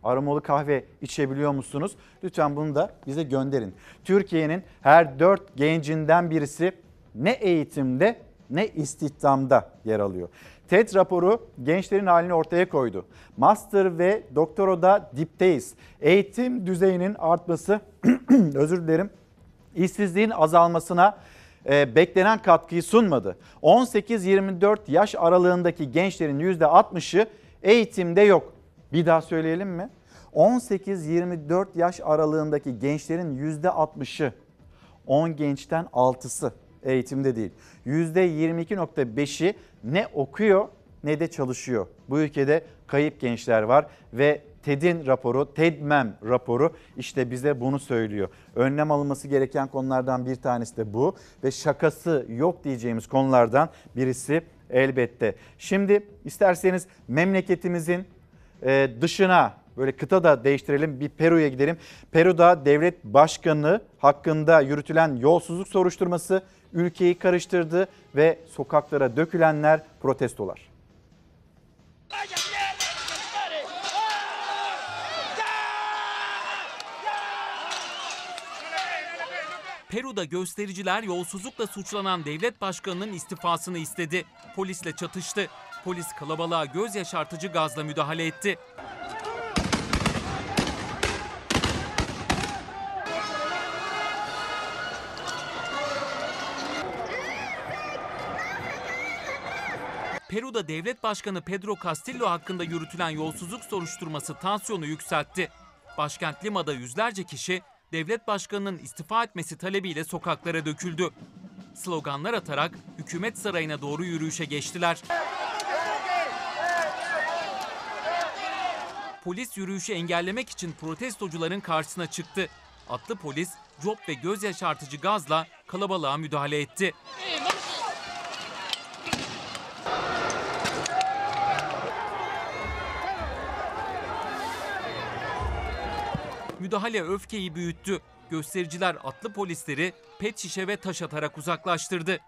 aromalı kahve içebiliyor musunuz? Lütfen bunu da bize gönderin. Türkiye'nin her dört gencinden birisi ne eğitimde ne istihdamda yer alıyor. TED raporu gençlerin halini ortaya koydu. Master ve doktorada dipteyiz. Eğitim düzeyinin artması, (clears throat) özür dilerim, işsizliğin azalmasına beklenen katkıyı sunmadı. 18-24 yaş aralığındaki gençlerin %60'ı eğitimde yok. Bir daha söyleyelim mi? 18-24 yaş aralığındaki gençlerin %60'ı 10 gençten 6'sı eğitimde değil. %22.5'i ne okuyor ne de çalışıyor. Bu ülkede kayıp gençler var ve TED'in raporu, TEDMEM raporu işte bize bunu söylüyor. Önlem alınması gereken konulardan bir tanesi de bu ve şakası yok diyeceğimiz konulardan birisi elbette. Şimdi isterseniz memleketimizin e, dışına böyle kıta da değiştirelim bir Peru'ya gidelim. Peru'da devlet başkanı hakkında yürütülen yolsuzluk soruşturması ülkeyi karıştırdı ve sokaklara dökülenler protestolar. Peru'da göstericiler yolsuzlukla suçlanan devlet başkanının istifasını istedi. Polisle çatıştı. Polis kalabalığa göz yaşartıcı gazla müdahale etti. Peru'da devlet başkanı Pedro Castillo hakkında yürütülen yolsuzluk soruşturması tansiyonu yükseltti. Başkent Lima'da yüzlerce kişi devlet başkanının istifa etmesi talebiyle sokaklara döküldü. Sloganlar atarak hükümet sarayına doğru yürüyüşe geçtiler. Polis yürüyüşü engellemek için protestocuların karşısına çıktı. Atlı polis cop ve göz yaşartıcı gazla kalabalığa müdahale etti. Müdahale öfkeyi büyüttü. Göstericiler atlı polisleri pet şişe ve taş atarak uzaklaştırdı.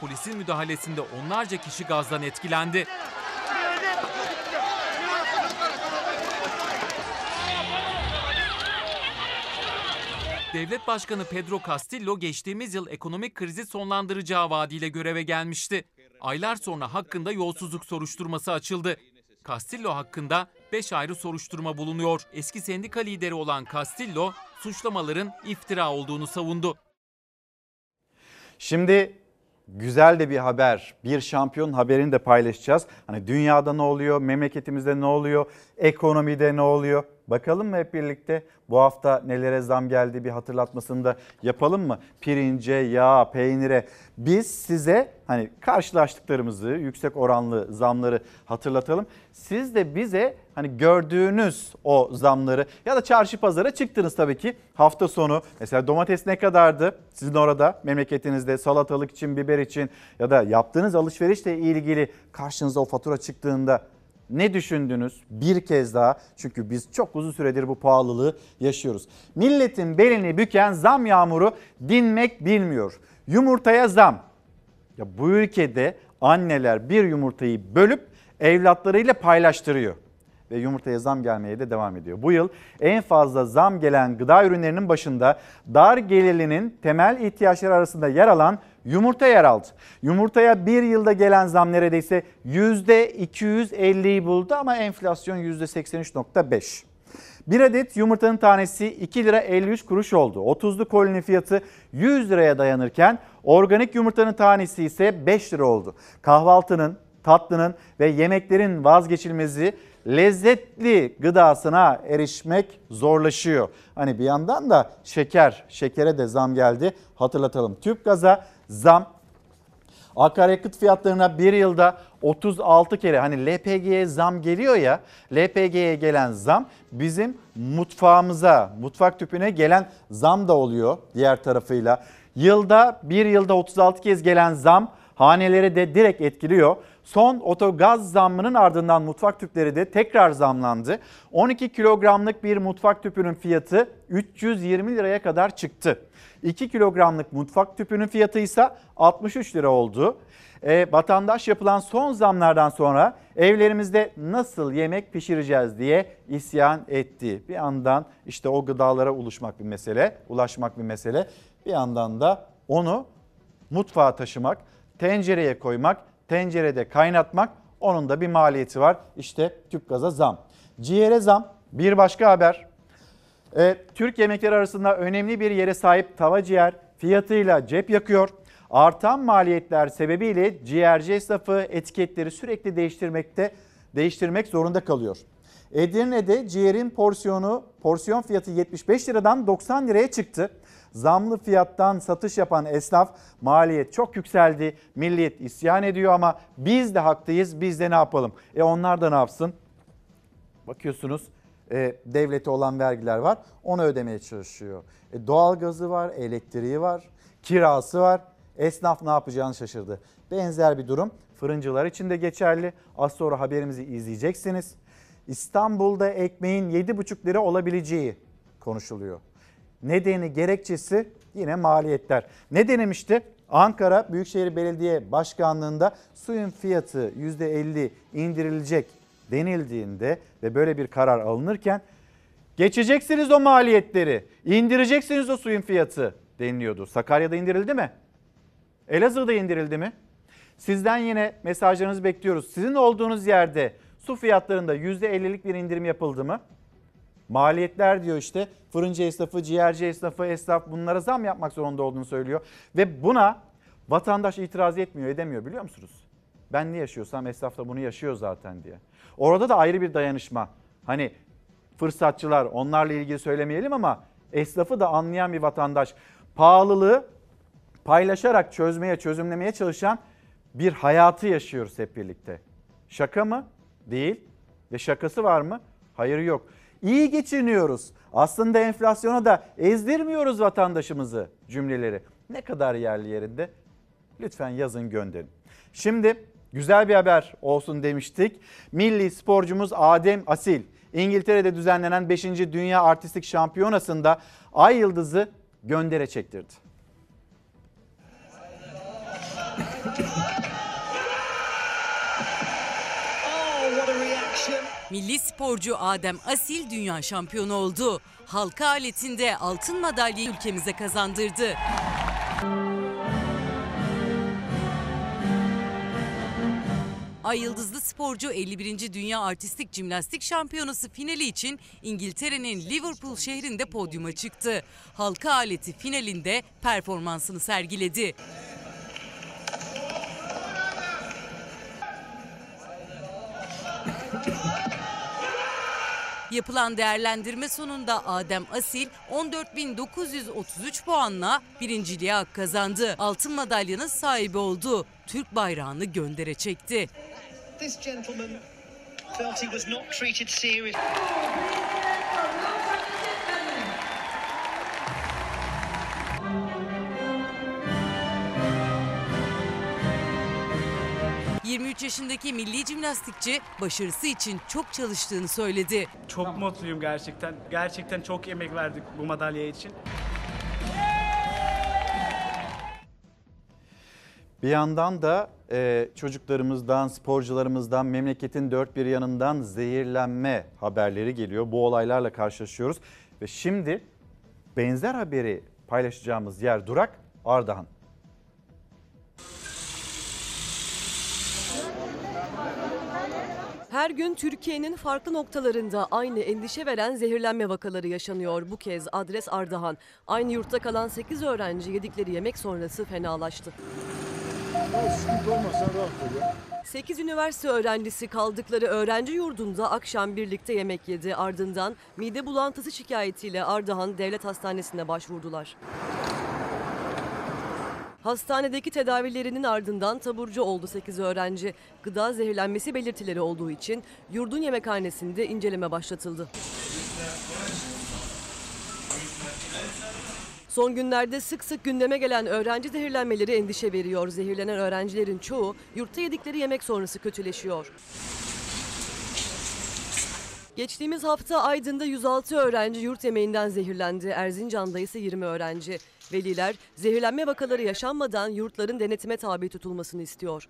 Polisin müdahalesinde onlarca kişi gazdan etkilendi. Devlet Başkanı Pedro Castillo geçtiğimiz yıl ekonomik krizi sonlandıracağı vaadiyle göreve gelmişti. Aylar sonra hakkında yolsuzluk soruşturması açıldı. Castillo hakkında 5 ayrı soruşturma bulunuyor. Eski sendika lideri olan Castillo suçlamaların iftira olduğunu savundu. Şimdi güzel de bir haber, bir şampiyon haberini de paylaşacağız. Hani dünyada ne oluyor, memleketimizde ne oluyor, ekonomide ne oluyor? Bakalım mı hep birlikte? Bu hafta nelere zam geldi bir hatırlatmasını da yapalım mı? Pirince, yağ, peynire. Biz size hani karşılaştıklarımızı, yüksek oranlı zamları hatırlatalım. Siz de bize hani gördüğünüz o zamları ya da çarşı pazara çıktınız tabii ki. Hafta sonu mesela domates ne kadardı? Sizin orada memleketinizde salatalık için, biber için ya da yaptığınız alışverişle ilgili karşınıza o fatura çıktığında ne düşündünüz? Bir kez daha çünkü biz çok uzun süredir bu pahalılığı yaşıyoruz. Milletin belini büken zam yağmuru dinmek bilmiyor. Yumurtaya zam. Ya bu ülkede anneler bir yumurtayı bölüp evlatlarıyla paylaştırıyor ve yumurtaya zam gelmeye de devam ediyor. Bu yıl en fazla zam gelen gıda ürünlerinin başında dar gelirlinin temel ihtiyaçları arasında yer alan yumurta yer aldı. Yumurtaya bir yılda gelen zam neredeyse %250'yi buldu ama enflasyon %83.5. Bir adet yumurtanın tanesi 2 lira 53 kuruş oldu. 30'lu kolinin fiyatı 100 liraya dayanırken organik yumurtanın tanesi ise 5 lira oldu. Kahvaltının, tatlının ve yemeklerin vazgeçilmezi lezzetli gıdasına erişmek zorlaşıyor. Hani bir yandan da şeker, şekere de zam geldi. Hatırlatalım. Tüp gaza zam Akaryakıt fiyatlarına bir yılda 36 kere hani LPG'ye zam geliyor ya LPG'ye gelen zam bizim mutfağımıza mutfak tüpüne gelen zam da oluyor diğer tarafıyla. Yılda bir yılda 36 kez gelen zam haneleri de direkt etkiliyor. Son otogaz zammının ardından mutfak tüpleri de tekrar zamlandı. 12 kilogramlık bir mutfak tüpünün fiyatı 320 liraya kadar çıktı. 2 kilogramlık mutfak tüpünün fiyatı ise 63 lira oldu. E, vatandaş yapılan son zamlardan sonra evlerimizde nasıl yemek pişireceğiz diye isyan etti. Bir yandan işte o gıdalara ulaşmak bir mesele, ulaşmak bir mesele. Bir yandan da onu mutfağa taşımak, tencereye koymak, tencerede kaynatmak onun da bir maliyeti var. İşte tüp gaza zam. Ciğere zam bir başka haber. E, Türk yemekleri arasında önemli bir yere sahip tava ciğer fiyatıyla cep yakıyor. Artan maliyetler sebebiyle ciğerci esnafı etiketleri sürekli değiştirmekte değiştirmek zorunda kalıyor. Edirne'de ciğerin porsiyonu porsiyon fiyatı 75 liradan 90 liraya çıktı. Zamlı fiyattan satış yapan esnaf maliyet çok yükseldi. Milliyet isyan ediyor ama biz de haklıyız. Biz de ne yapalım? E onlar da ne yapsın? Bakıyorsunuz e, devlete olan vergiler var. Onu ödemeye çalışıyor. E, doğalgazı var, elektriği var, kirası var. Esnaf ne yapacağını şaşırdı. Benzer bir durum fırıncılar için de geçerli. Az sonra haberimizi izleyeceksiniz. İstanbul'da ekmeğin 7,5 lira olabileceği konuşuluyor. Nedeni gerekçesi yine maliyetler. Ne denemişti? Ankara Büyükşehir Belediye Başkanlığı'nda suyun fiyatı %50 indirilecek denildiğinde ve böyle bir karar alınırken geçeceksiniz o maliyetleri, indireceksiniz o suyun fiyatı deniliyordu. Sakarya'da indirildi mi? Elazığ'da indirildi mi? Sizden yine mesajlarınızı bekliyoruz. Sizin olduğunuz yerde su fiyatlarında %50'lik bir indirim yapıldı mı? Maliyetler diyor işte fırıncı esnafı, ciğerci esnafı, esnaf bunlara zam yapmak zorunda olduğunu söylüyor. Ve buna vatandaş itiraz etmiyor, edemiyor biliyor musunuz? Ben ne yaşıyorsam esnaf da bunu yaşıyor zaten diye. Orada da ayrı bir dayanışma. Hani fırsatçılar onlarla ilgili söylemeyelim ama esnafı da anlayan bir vatandaş. Pahalılığı paylaşarak çözmeye, çözümlemeye çalışan bir hayatı yaşıyoruz hep birlikte. Şaka mı? Değil. Ve şakası var mı? Hayır yok. İyi geçiniyoruz. Aslında enflasyona da ezdirmiyoruz vatandaşımızı cümleleri. Ne kadar yerli yerinde? Lütfen yazın gönderin. Şimdi güzel bir haber olsun demiştik. Milli sporcumuz Adem Asil İngiltere'de düzenlenen 5. Dünya Artistik Şampiyonası'nda Ay Yıldızı göndere çektirdi. Milli sporcu Adem Asil dünya şampiyonu oldu. Halka aletinde altın madalyayı ülkemize kazandırdı. Ay Yıldızlı sporcu 51. Dünya Artistik Jimnastik Şampiyonası finali için İngiltere'nin Liverpool şehrinde podyuma çıktı. Halka aleti finalinde performansını sergiledi. Yapılan değerlendirme sonunda Adem Asil 14.933 puanla birinciliğe hak kazandı. Altın madalyanın sahibi oldu. Türk bayrağını göndere çekti. This gentleman felt he was not treated seriously. 23 yaşındaki milli jimnastikçi başarısı için çok çalıştığını söyledi. Çok mutluyum gerçekten. Gerçekten çok emek verdik bu madalya için. Bir yandan da e, çocuklarımızdan, sporcularımızdan, memleketin dört bir yanından zehirlenme haberleri geliyor. Bu olaylarla karşılaşıyoruz. Ve şimdi benzer haberi paylaşacağımız yer Durak Ardahan. Her gün Türkiye'nin farklı noktalarında aynı endişe veren zehirlenme vakaları yaşanıyor. Bu kez adres Ardahan. Aynı yurtta kalan 8 öğrenci yedikleri yemek sonrası fenalaştı. 8 üniversite öğrencisi kaldıkları öğrenci yurdunda akşam birlikte yemek yedi. Ardından mide bulantısı şikayetiyle Ardahan Devlet Hastanesi'ne başvurdular. Hastanedeki tedavilerinin ardından taburcu oldu 8 öğrenci. Gıda zehirlenmesi belirtileri olduğu için yurdun yemekhanesinde inceleme başlatıldı. Son günlerde sık sık gündeme gelen öğrenci zehirlenmeleri endişe veriyor. Zehirlenen öğrencilerin çoğu yurtta yedikleri yemek sonrası kötüleşiyor. Geçtiğimiz hafta Aydın'da 106 öğrenci yurt yemeğinden zehirlendi. Erzincan'da ise 20 öğrenci. Veliler zehirlenme vakaları yaşanmadan yurtların denetime tabi tutulmasını istiyor.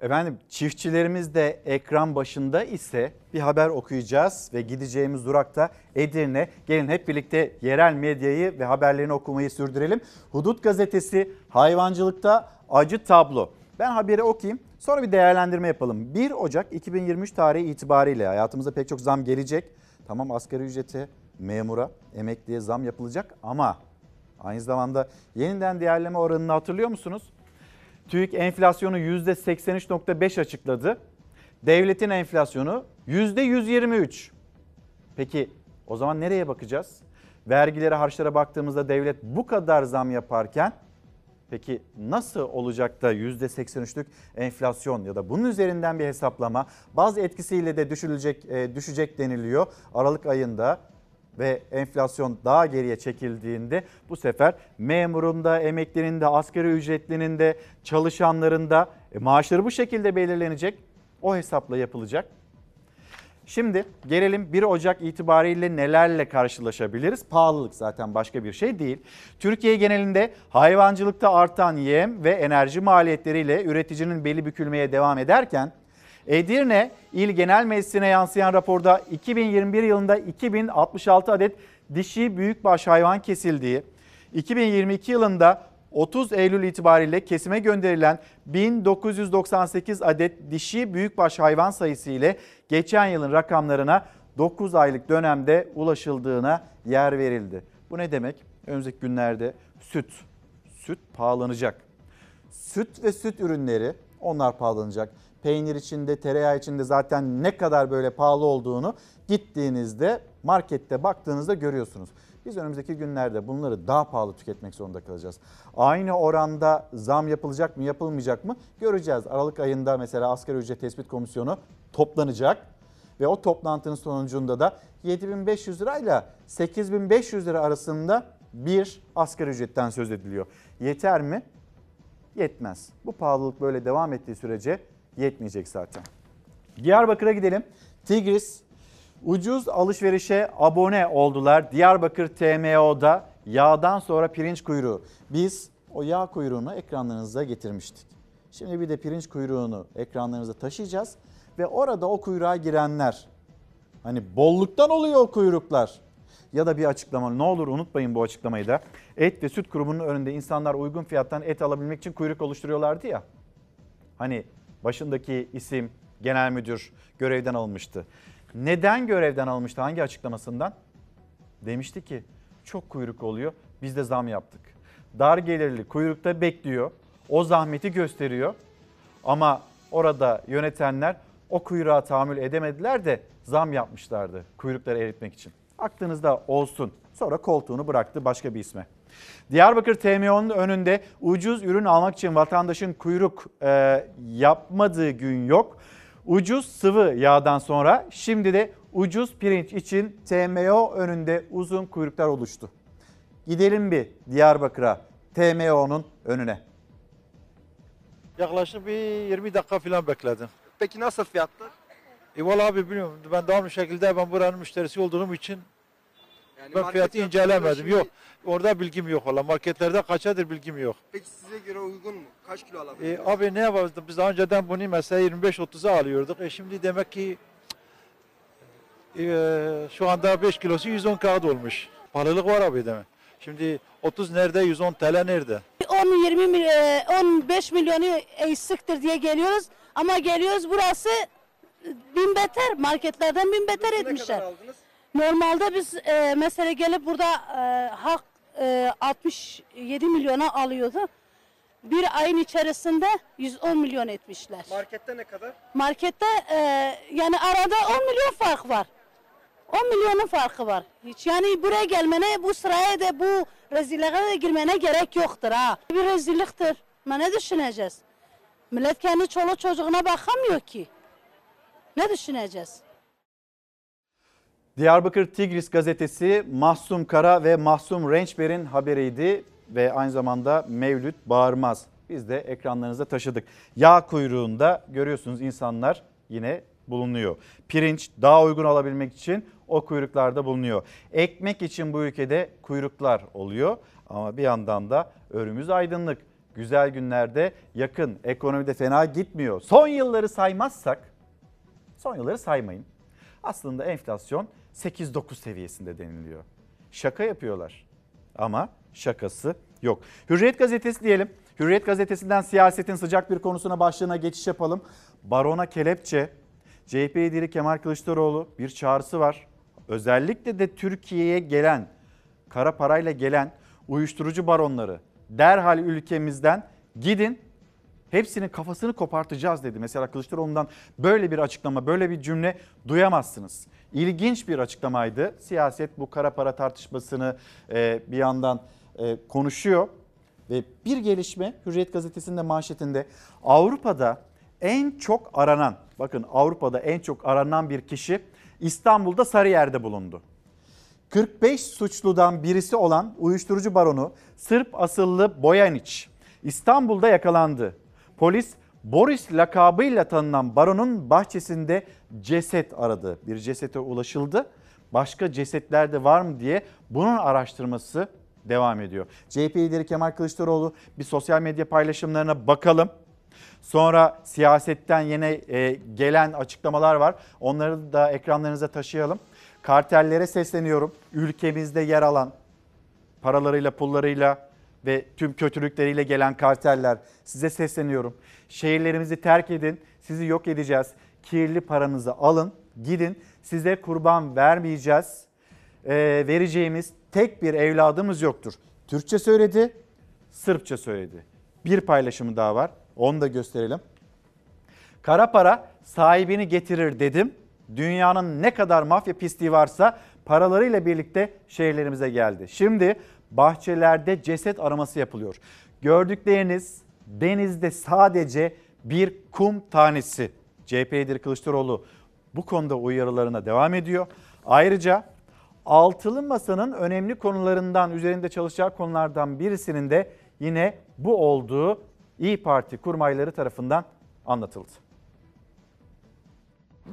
Efendim çiftçilerimiz de ekran başında ise bir haber okuyacağız ve gideceğimiz durakta Edirne. Gelin hep birlikte yerel medyayı ve haberlerini okumayı sürdürelim. Hudut gazetesi hayvancılıkta acı tablo. Ben haberi okuyayım sonra bir değerlendirme yapalım. 1 Ocak 2023 tarihi itibariyle hayatımıza pek çok zam gelecek. Tamam asgari ücrete, memura, emekliye zam yapılacak ama aynı zamanda yeniden değerleme oranını hatırlıyor musunuz? TÜİK enflasyonu %83.5 açıkladı. Devletin enflasyonu %123. Peki o zaman nereye bakacağız? Vergilere, harçlara baktığımızda devlet bu kadar zam yaparken peki nasıl olacak da %83'lük enflasyon ya da bunun üzerinden bir hesaplama bazı etkisiyle de düşülecek e, düşecek deniliyor. Aralık ayında ve enflasyon daha geriye çekildiğinde bu sefer memurun da, emeklinin de, asgari ücretlinin de, çalışanların da e, maaşları bu şekilde belirlenecek. O hesapla yapılacak. Şimdi gelelim 1 Ocak itibariyle nelerle karşılaşabiliriz? Pahalılık zaten başka bir şey değil. Türkiye genelinde hayvancılıkta artan yem ve enerji maliyetleriyle üreticinin beli bükülmeye devam ederken Edirne İl Genel Meclisi'ne yansıyan raporda 2021 yılında 2066 adet dişi büyükbaş hayvan kesildiği, 2022 yılında 30 Eylül itibariyle kesime gönderilen 1998 adet dişi büyükbaş hayvan sayısı ile geçen yılın rakamlarına 9 aylık dönemde ulaşıldığına yer verildi. Bu ne demek? Önümüzdeki günlerde süt, süt pahalanacak. Süt ve süt ürünleri onlar pahalanacak peynir içinde, tereyağı içinde zaten ne kadar böyle pahalı olduğunu gittiğinizde markette baktığınızda görüyorsunuz. Biz önümüzdeki günlerde bunları daha pahalı tüketmek zorunda kalacağız. Aynı oranda zam yapılacak mı yapılmayacak mı göreceğiz. Aralık ayında mesela asgari ücret tespit komisyonu toplanacak ve o toplantının sonucunda da 7500 lirayla 8500 lira arasında bir asgari ücretten söz ediliyor. Yeter mi? Yetmez. Bu pahalılık böyle devam ettiği sürece yetmeyecek zaten. Diyarbakır'a gidelim. Tigris ucuz alışverişe abone oldular. Diyarbakır TMO'da yağdan sonra pirinç kuyruğu. Biz o yağ kuyruğunu ekranlarınıza getirmiştik. Şimdi bir de pirinç kuyruğunu ekranlarınıza taşıyacağız ve orada o kuyruğa girenler hani bolluktan oluyor o kuyruklar ya da bir açıklama ne olur unutmayın bu açıklamayı da et ve süt kurumunun önünde insanlar uygun fiyattan et alabilmek için kuyruk oluşturuyorlardı ya. Hani başındaki isim genel müdür görevden alınmıştı. Neden görevden alınmıştı? Hangi açıklamasından? Demişti ki çok kuyruk oluyor. Biz de zam yaptık. Dar gelirli kuyrukta bekliyor. O zahmeti gösteriyor. Ama orada yönetenler o kuyruğa tahammül edemediler de zam yapmışlardı kuyrukları eritmek için. Aklınızda olsun. Sonra koltuğunu bıraktı başka bir isme. Diyarbakır TMO'nun önünde ucuz ürün almak için vatandaşın kuyruk e, yapmadığı gün yok. Ucuz sıvı yağdan sonra şimdi de ucuz pirinç için TMO önünde uzun kuyruklar oluştu. Gidelim bir Diyarbakır'a TMO'nun önüne. Yaklaşık bir 20 dakika falan bekledim. Peki nasıl fiyatlar? E abi bilmiyorum. Ben devamlı şekilde ben buranın müşterisi olduğum için Yani ben fiyatı incelemedim. şimdi- Yok. Orada bilgim yok valla. Marketlerde kaçadır bilgim yok. Peki size göre uygun mu? Kaç kilo alabilirsiniz? E, abi ne yapalım? Biz daha önceden bunu mesela 25-30'a alıyorduk. E şimdi demek ki e, şu anda 5 kilosu 110 kağıt olmuş. Pahalılık var abi demek. Şimdi 30 nerede 110 TL nerede? 10-20 mil- e, 15 milyonu eksiktir diye geliyoruz ama geliyoruz burası bin beter marketlerden bin beter etmişler. Normalde biz e, mesela gelip burada e, hak e, 67 milyona alıyordu. Bir ayın içerisinde 110 milyon etmişler. Markette ne kadar? Markette e, yani arada 10 milyon fark var. 10 milyonun farkı var. Hiç yani buraya gelmene, bu sıraya da bu rezilliğe de girmene gerek yoktur ha. Bir rezilliktir. Ama ne düşüneceğiz? Millet kendi çoluk çocuğuna bakamıyor ki. Ne düşüneceğiz? Diyarbakır Tigris gazetesi Mahsum Kara ve Mahsum Rençber'in haberiydi ve aynı zamanda Mevlüt Bağırmaz. Biz de ekranlarınıza taşıdık. Yağ kuyruğunda görüyorsunuz insanlar yine bulunuyor. Pirinç daha uygun alabilmek için o kuyruklarda bulunuyor. Ekmek için bu ülkede kuyruklar oluyor ama bir yandan da önümüz aydınlık. Güzel günlerde yakın, ekonomide fena gitmiyor. Son yılları saymazsak, son yılları saymayın. Aslında enflasyon 8-9 seviyesinde deniliyor. Şaka yapıyorlar ama şakası yok. Hürriyet gazetesi diyelim. Hürriyet gazetesinden siyasetin sıcak bir konusuna başlığına geçiş yapalım. Barona kelepçe, CHP lideri Kemal Kılıçdaroğlu bir çağrısı var. Özellikle de Türkiye'ye gelen, kara parayla gelen uyuşturucu baronları derhal ülkemizden gidin Hepsinin kafasını kopartacağız dedi. Mesela Kılıçdaroğlu'ndan böyle bir açıklama, böyle bir cümle duyamazsınız. İlginç bir açıklamaydı. Siyaset bu kara para tartışmasını e, bir yandan e, konuşuyor. Ve bir gelişme Hürriyet Gazetesi'nde manşetinde Avrupa'da en çok aranan, bakın Avrupa'da en çok aranan bir kişi İstanbul'da Sarıyer'de bulundu. 45 suçludan birisi olan uyuşturucu baronu Sırp asıllı Bojanić İstanbul'da yakalandı. Polis Boris lakabıyla tanınan baronun bahçesinde ceset aradı. Bir cesete ulaşıldı. Başka cesetler de var mı diye bunun araştırması devam ediyor. CHP lideri Kemal Kılıçdaroğlu bir sosyal medya paylaşımlarına bakalım. Sonra siyasetten yine e, gelen açıklamalar var. Onları da ekranlarınıza taşıyalım. Kartellere sesleniyorum. Ülkemizde yer alan paralarıyla, pullarıyla ve tüm kötülükleriyle gelen karteller size sesleniyorum. Şehirlerimizi terk edin. Sizi yok edeceğiz. Kirli paranızı alın, gidin. Size kurban vermeyeceğiz. Ee, vereceğimiz tek bir evladımız yoktur. Türkçe söyledi, Sırpça söyledi. Bir paylaşımı daha var. Onu da gösterelim. Kara para sahibini getirir dedim. Dünyanın ne kadar mafya pisliği varsa paralarıyla birlikte şehirlerimize geldi. Şimdi bahçelerde ceset araması yapılıyor. Gördükleriniz denizde sadece bir kum tanesi. CHP lideri Kılıçdaroğlu bu konuda uyarılarına devam ediyor. Ayrıca altılı masanın önemli konularından üzerinde çalışacağı konulardan birisinin de yine bu olduğu İyi Parti kurmayları tarafından anlatıldı.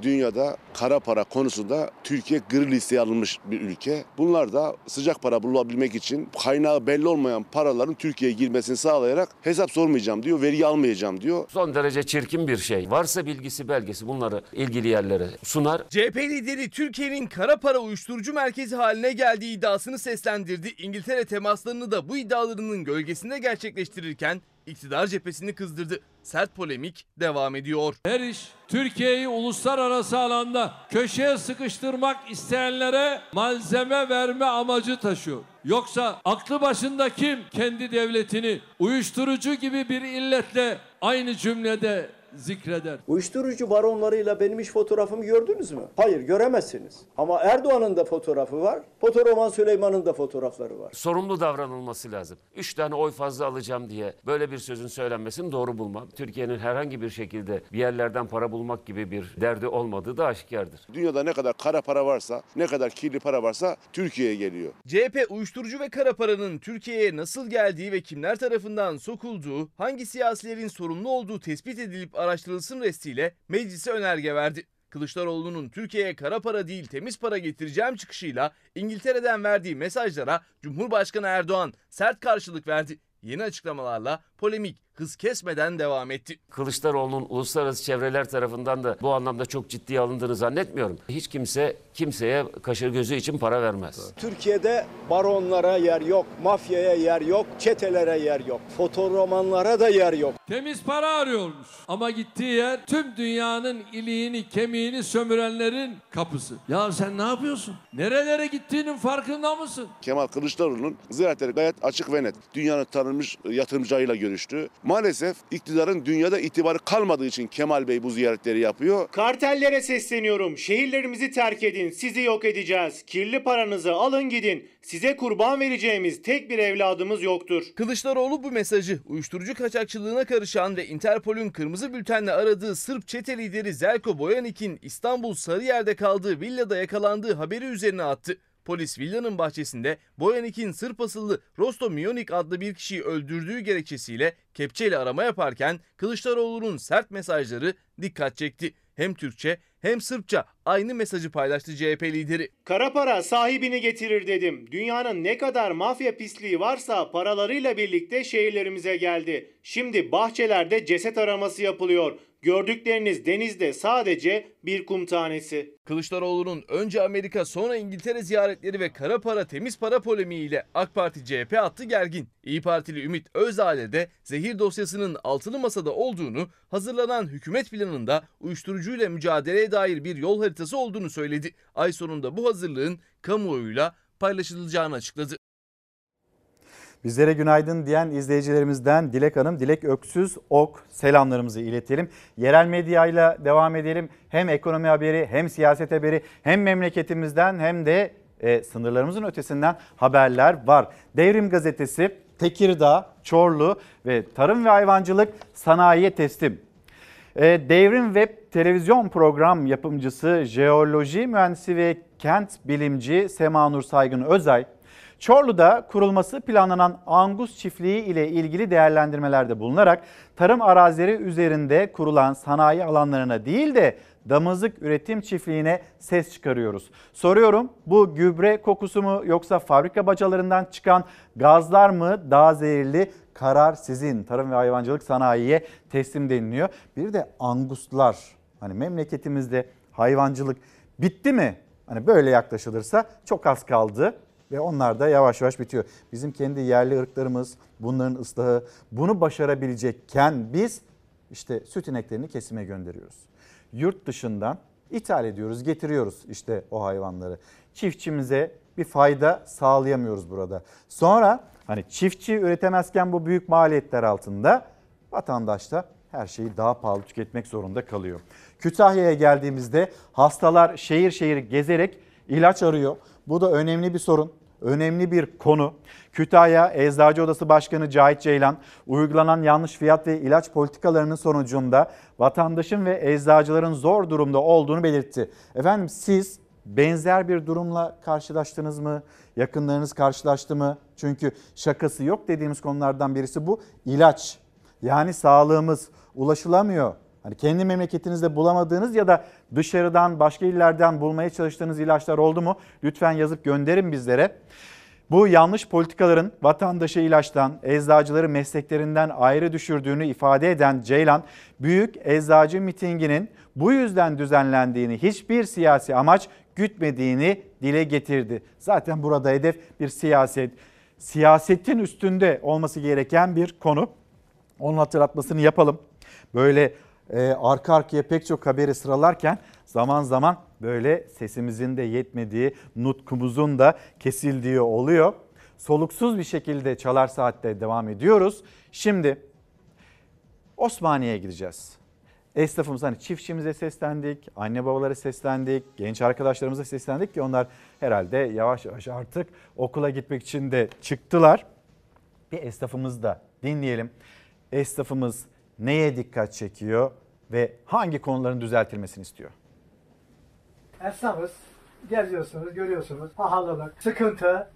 Dünyada kara para konusunda Türkiye gri listeye alınmış bir ülke. Bunlar da sıcak para bulabilmek için kaynağı belli olmayan paraların Türkiye'ye girmesini sağlayarak hesap sormayacağım diyor, vergi almayacağım diyor. Son derece çirkin bir şey. Varsa bilgisi belgesi bunları ilgili yerlere sunar. CHP lideri Türkiye'nin kara para uyuşturucu merkezi haline geldiği iddiasını seslendirdi. İngiltere temaslarını da bu iddialarının gölgesinde gerçekleştirirken iktidar cephesini kızdırdı. Sert polemik devam ediyor. Her iş Türkiye'yi uluslararası alanda köşeye sıkıştırmak isteyenlere malzeme verme amacı taşıyor. Yoksa aklı başında kim kendi devletini uyuşturucu gibi bir illetle aynı cümlede zikreder. Uyuşturucu baronlarıyla benim iş fotoğrafımı gördünüz mü? Hayır göremezsiniz. Ama Erdoğan'ın da fotoğrafı var. Fotoroman Süleyman'ın da fotoğrafları var. Sorumlu davranılması lazım. Üç tane oy fazla alacağım diye böyle bir sözün söylenmesini doğru bulmam. Türkiye'nin herhangi bir şekilde bir yerlerden para bulmak gibi bir derdi olmadığı da aşikardır. Dünyada ne kadar kara para varsa, ne kadar kirli para varsa Türkiye'ye geliyor. CHP uyuşturucu ve kara paranın Türkiye'ye nasıl geldiği ve kimler tarafından sokulduğu, hangi siyasilerin sorumlu olduğu tespit edilip araştırılsın restiyle meclise önerge verdi. Kılıçdaroğlu'nun Türkiye'ye kara para değil temiz para getireceğim çıkışıyla İngiltere'den verdiği mesajlara Cumhurbaşkanı Erdoğan sert karşılık verdi. Yeni açıklamalarla polemik hız kesmeden devam etti. Kılıçdaroğlu'nun uluslararası çevreler tarafından da bu anlamda çok ciddiye alındığını zannetmiyorum. Hiç kimse kimseye kaşır gözü için para vermez. Türkiye'de baronlara yer yok, mafyaya yer yok, çetelere yer yok, fotoromanlara da yer yok. Temiz para arıyormuş. Ama gittiği yer tüm dünyanın iliğini, kemiğini sömürenlerin kapısı. Ya sen ne yapıyorsun? Nerelere gittiğinin farkında mısın? Kemal Kılıçdaroğlu'nun ziyaretleri gayet açık ve net. Dünyanın tanınmış yatırımcıyla görüştü. Maalesef iktidarın dünyada itibarı kalmadığı için Kemal Bey bu ziyaretleri yapıyor. Kartellere sesleniyorum. Şehirlerimizi terk edin. Sizi yok edeceğiz. Kirli paranızı alın gidin. Size kurban vereceğimiz tek bir evladımız yoktur. Kılıçdaroğlu bu mesajı uyuşturucu kaçakçılığına karışan ve Interpol'ün kırmızı bültenle aradığı Sırp çete lideri Zelko Boyanik'in İstanbul Sarıyer'de kaldığı villada yakalandığı haberi üzerine attı. Polis villanın bahçesinde Boyanik'in Sırp asıllı Rosto Mionik adlı bir kişiyi öldürdüğü gerekçesiyle kepçeyle arama yaparken Kılıçdaroğlu'nun sert mesajları dikkat çekti. Hem Türkçe hem Sırpça aynı mesajı paylaştı CHP lideri. Kara para sahibini getirir dedim. Dünyanın ne kadar mafya pisliği varsa paralarıyla birlikte şehirlerimize geldi. Şimdi bahçelerde ceset araması yapılıyor. Gördükleriniz denizde sadece bir kum tanesi. Kılıçdaroğlu'nun önce Amerika sonra İngiltere ziyaretleri ve kara para temiz para polemiğiyle AK Parti CHP attı gergin. İyi Partili Ümit Özdağ'le de zehir dosyasının altılı masada olduğunu, hazırlanan hükümet planında uyuşturucuyla mücadeleye dair bir yol haritası olduğunu söyledi. Ay sonunda bu hazırlığın kamuoyuyla paylaşılacağını açıkladı. Bizlere günaydın diyen izleyicilerimizden Dilek Hanım, Dilek Öksüz Ok selamlarımızı iletelim. Yerel medyayla devam edelim. Hem ekonomi haberi hem siyaset haberi hem memleketimizden hem de e, sınırlarımızın ötesinden haberler var. Devrim Gazetesi Tekirdağ, Çorlu ve Tarım ve Hayvancılık Sanayiye teslim. E, Devrim Web televizyon program yapımcısı, jeoloji mühendisi ve kent bilimci Semanur Saygın Özay, Çorlu'da kurulması planlanan Angus çiftliği ile ilgili değerlendirmelerde bulunarak tarım arazileri üzerinde kurulan sanayi alanlarına değil de damızlık üretim çiftliğine ses çıkarıyoruz. Soruyorum bu gübre kokusu mu yoksa fabrika bacalarından çıkan gazlar mı daha zehirli? Karar sizin. Tarım ve hayvancılık sanayiye teslim deniliyor. Bir de anguslar. Hani memleketimizde hayvancılık bitti mi? Hani böyle yaklaşılırsa çok az kaldı ve onlar da yavaş yavaş bitiyor. Bizim kendi yerli ırklarımız bunların ıslahı bunu başarabilecekken biz işte süt ineklerini kesime gönderiyoruz. Yurt dışından ithal ediyoruz, getiriyoruz işte o hayvanları. Çiftçimize bir fayda sağlayamıyoruz burada. Sonra hani çiftçi üretemezken bu büyük maliyetler altında vatandaş da her şeyi daha pahalı tüketmek zorunda kalıyor. Kütahya'ya geldiğimizde hastalar şehir şehir gezerek ilaç arıyor. Bu da önemli bir sorun, önemli bir konu. Kütahya Eczacı Odası Başkanı Cahit Ceylan uygulanan yanlış fiyat ve ilaç politikalarının sonucunda vatandaşın ve eczacıların zor durumda olduğunu belirtti. Efendim siz benzer bir durumla karşılaştınız mı? Yakınlarınız karşılaştı mı? Çünkü şakası yok dediğimiz konulardan birisi bu ilaç. Yani sağlığımız ulaşılamıyor. Hani kendi memleketinizde bulamadığınız ya da dışarıdan başka illerden bulmaya çalıştığınız ilaçlar oldu mu? Lütfen yazıp gönderin bizlere. Bu yanlış politikaların vatandaşı ilaçtan, eczacıları mesleklerinden ayrı düşürdüğünü ifade eden Ceylan, büyük eczacı mitinginin bu yüzden düzenlendiğini, hiçbir siyasi amaç gütmediğini dile getirdi. Zaten burada hedef bir siyaset, siyasetin üstünde olması gereken bir konu. Onun hatırlatmasını yapalım. Böyle e, arka arkaya pek çok haberi sıralarken zaman zaman böyle sesimizin de yetmediği, nutkumuzun da kesildiği oluyor. Soluksuz bir şekilde Çalar Saat'te devam ediyoruz. Şimdi Osmaniye'ye gideceğiz. Esnafımız hani çiftçimize seslendik, anne babalara seslendik, genç arkadaşlarımıza seslendik ki onlar herhalde yavaş yavaş artık okula gitmek için de çıktılar. Bir esnafımız da dinleyelim. Esnafımız neye dikkat çekiyor ve hangi konuların düzeltilmesini istiyor? Esnafız. Geziyorsunuz, görüyorsunuz. Pahalılık, sıkıntı.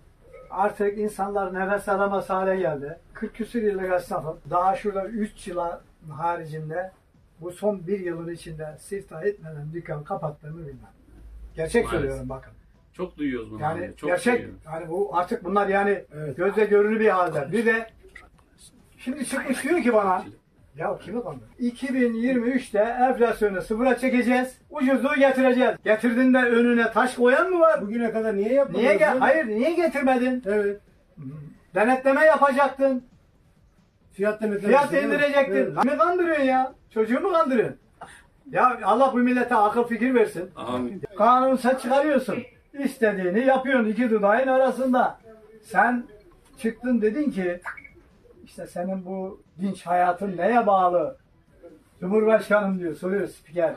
Artık insanlar nefes alamaz hale geldi. 40 küsur yıllık esnafım. Daha şurada 3 yıl haricinde bu son bir yılın içinde siftah etmeden dükkan kapattığımı bilmem. Gerçek Maalesef. söylüyorum bakın. Çok duyuyoruz bunu. Yani abi, Çok gerçek duyuyoruz. yani bu artık bunlar yani gözle görülür bir halde. Bir de şimdi çıkmış diyor ki bana ya kimi kandırıyor? 2023'te enflasyonu sıfıra çekeceğiz. Ucuzluğu getireceğiz. Getirdin de önüne taş koyan mı var? Bugüne kadar niye yapmadın? Niye ge- Hayır niye getirmedin? Evet. Denetleme yapacaktın. Fiyat Fiyat indirecektin. Kimi kandırıyorsun ya? Çocuğu mu kandırıyorsun? Ya Allah bu millete akıl fikir versin. Amin. Kanun sen çıkarıyorsun. İstediğini yapıyorsun iki dudağın arasında. Sen çıktın dedin ki işte senin bu dinç hayatın neye bağlı? Cumhurbaşkanım diyor soruyor spiker.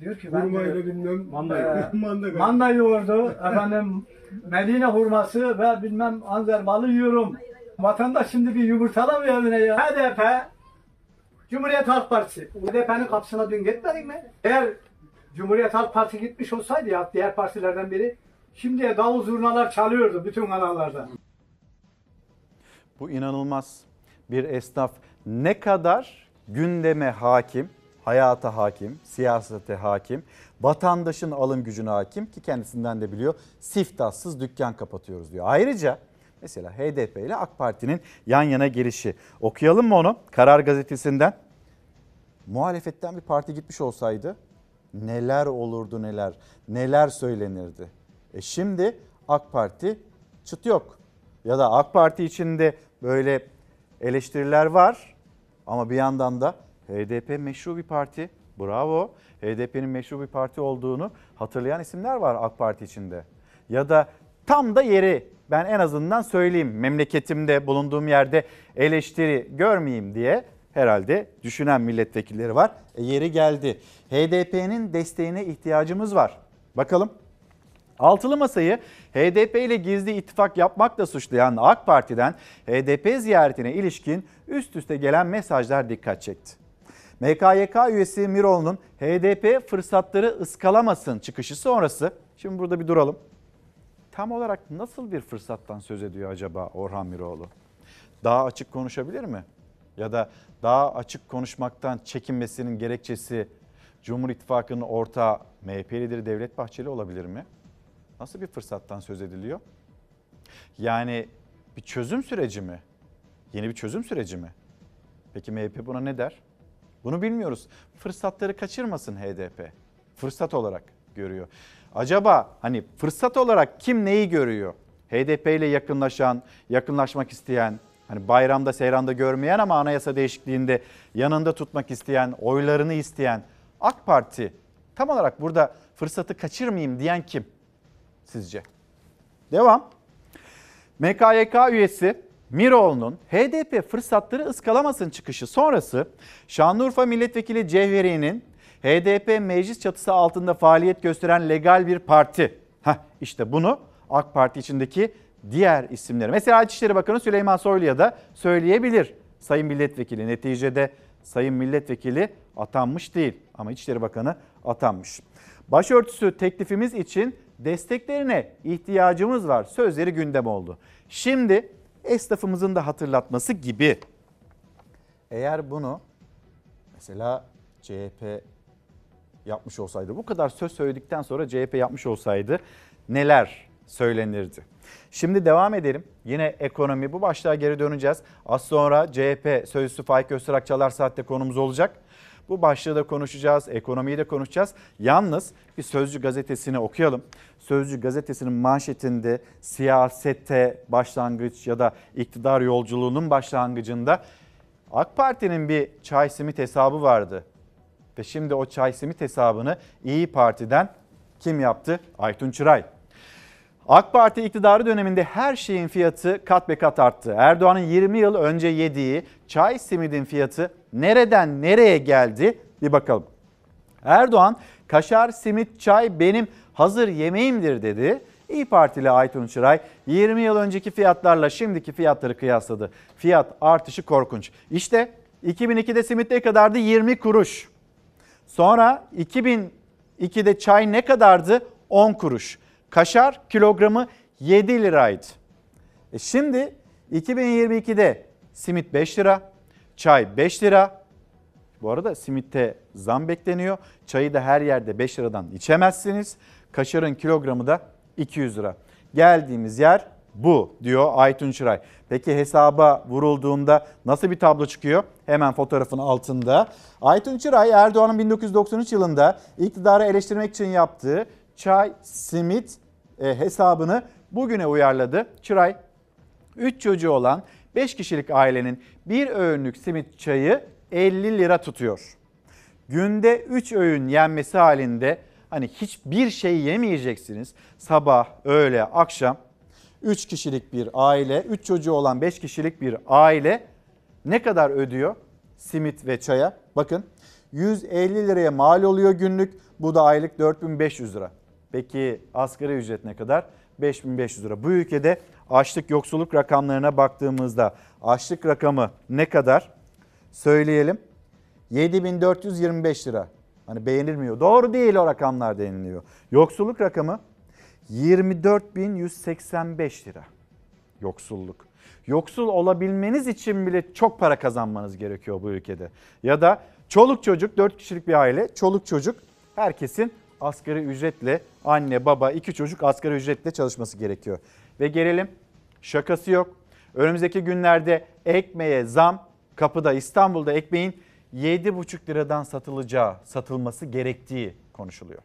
Diyor ki ben Hurmayla diyor, bilmem manda, e, manda, (laughs) manda yoğurdu efendim Medine hurması ve bilmem anzer balı yiyorum. Vatandaş şimdi bir yumurtalamıyor evine ya. HDP Cumhuriyet Halk Partisi. HDP'nin kapısına dün gitmedik mi? Eğer Cumhuriyet Halk Partisi gitmiş olsaydı ya diğer partilerden biri şimdiye davul zurnalar çalıyordu bütün kanallarda. Bu inanılmaz. Bir esnaf ne kadar gündeme hakim, hayata hakim, siyasete hakim, vatandaşın alım gücüne hakim ki kendisinden de biliyor. Siftahsız dükkan kapatıyoruz diyor. Ayrıca mesela HDP ile AK Parti'nin yan yana gelişi. Okuyalım mı onu? Karar gazetesinden. Muhalefetten bir parti gitmiş olsaydı neler olurdu neler, neler söylenirdi. E şimdi AK Parti çıt yok. Ya da AK Parti içinde böyle eleştiriler var ama bir yandan da HDP meşru bir parti. Bravo. HDP'nin meşru bir parti olduğunu hatırlayan isimler var AK Parti içinde. Ya da tam da yeri ben en azından söyleyeyim memleketimde bulunduğum yerde eleştiri görmeyeyim diye herhalde düşünen milletvekilleri var. E yeri geldi. HDP'nin desteğine ihtiyacımız var. Bakalım. Altılı Masa'yı HDP ile gizli ittifak yapmakla suçlayan AK Parti'den HDP ziyaretine ilişkin üst üste gelen mesajlar dikkat çekti. MKYK üyesi Miroğlu'nun HDP fırsatları ıskalamasın çıkışı sonrası, şimdi burada bir duralım. Tam olarak nasıl bir fırsattan söz ediyor acaba Orhan Miroğlu? Daha açık konuşabilir mi? Ya da daha açık konuşmaktan çekinmesinin gerekçesi Cumhur İttifakı'nın ortağı MHP lideri Devlet Bahçeli olabilir mi? Nasıl bir fırsattan söz ediliyor? Yani bir çözüm süreci mi? Yeni bir çözüm süreci mi? Peki MHP buna ne der? Bunu bilmiyoruz. Fırsatları kaçırmasın HDP. Fırsat olarak görüyor. Acaba hani fırsat olarak kim neyi görüyor? HDP ile yakınlaşan, yakınlaşmak isteyen, hani bayramda seyranda görmeyen ama anayasa değişikliğinde yanında tutmak isteyen, oylarını isteyen AK Parti tam olarak burada fırsatı kaçırmayayım diyen kim sizce? Devam. MKYK üyesi Miroğlu'nun HDP fırsatları ıskalamasın çıkışı sonrası Şanlıurfa Milletvekili Cevheri'nin HDP meclis çatısı altında faaliyet gösteren legal bir parti. Heh, işte bunu AK Parti içindeki diğer isimleri. Mesela İçişleri Bakanı Süleyman Soylu'ya da söyleyebilir. Sayın Milletvekili neticede Sayın Milletvekili atanmış değil ama İçişleri Bakanı atanmış. Başörtüsü teklifimiz için desteklerine ihtiyacımız var. Sözleri gündem oldu. Şimdi esnafımızın da hatırlatması gibi eğer bunu mesela CHP yapmış olsaydı, bu kadar söz söyledikten sonra CHP yapmış olsaydı neler söylenirdi? Şimdi devam edelim. Yine ekonomi bu başlığa geri döneceğiz. Az sonra CHP sözcüsü Faik Öztürk Çalar Saat'te konumuz olacak. Bu başlığı da konuşacağız, ekonomiyi de konuşacağız. Yalnız bir Sözcü gazetesini okuyalım. Sözcü gazetesinin manşetinde siyasette başlangıç ya da iktidar yolculuğunun başlangıcında AK Parti'nin bir çay simit hesabı vardı. Ve şimdi o çay simit hesabını İyi Parti'den kim yaptı? Aytun Çıray. AK Parti iktidarı döneminde her şeyin fiyatı kat be kat arttı. Erdoğan'ın 20 yıl önce yediği çay simidin fiyatı nereden nereye geldi bir bakalım. Erdoğan kaşar, simit, çay benim hazır yemeğimdir dedi. İyi Partili Aytun Çıray 20 yıl önceki fiyatlarla şimdiki fiyatları kıyasladı. Fiyat artışı korkunç. İşte 2002'de simit ne kadardı? 20 kuruş. Sonra 2002'de çay ne kadardı? 10 kuruş. Kaşar kilogramı 7 liraydı. E şimdi 2022'de simit 5 lira, çay 5 lira. Bu arada simitte zam bekleniyor. Çayı da her yerde 5 liradan içemezsiniz. Kaşarın kilogramı da 200 lira. Geldiğimiz yer bu diyor Aytun Çıray. Peki hesaba vurulduğunda nasıl bir tablo çıkıyor? Hemen fotoğrafın altında. Aytun Çıray Erdoğan'ın 1993 yılında iktidarı eleştirmek için yaptığı çay, simit e, hesabını bugüne uyarladı. Çıray 3 çocuğu olan 5 kişilik ailenin bir öğünlük simit çayı 50 lira tutuyor. Günde 3 öğün yenmesi halinde hani hiçbir şey yemeyeceksiniz. Sabah, öğle, akşam 3 kişilik bir aile, 3 çocuğu olan 5 kişilik bir aile ne kadar ödüyor simit ve çaya? Bakın 150 liraya mal oluyor günlük. Bu da aylık 4500 lira. Peki asgari ücret ne kadar? 5500 lira. Bu ülkede açlık yoksulluk rakamlarına baktığımızda açlık rakamı ne kadar? Söyleyelim. 7425 lira. Hani beğenilmiyor. Doğru değil o rakamlar deniliyor. Yoksulluk rakamı 24185 lira. Yoksulluk. Yoksul olabilmeniz için bile çok para kazanmanız gerekiyor bu ülkede. Ya da çoluk çocuk 4 kişilik bir aile, çoluk çocuk herkesin asgari ücretle anne baba iki çocuk asgari ücretle çalışması gerekiyor. Ve gelelim şakası yok. Önümüzdeki günlerde ekmeğe zam kapıda İstanbul'da ekmeğin 7,5 liradan satılacağı, satılması gerektiği konuşuluyor.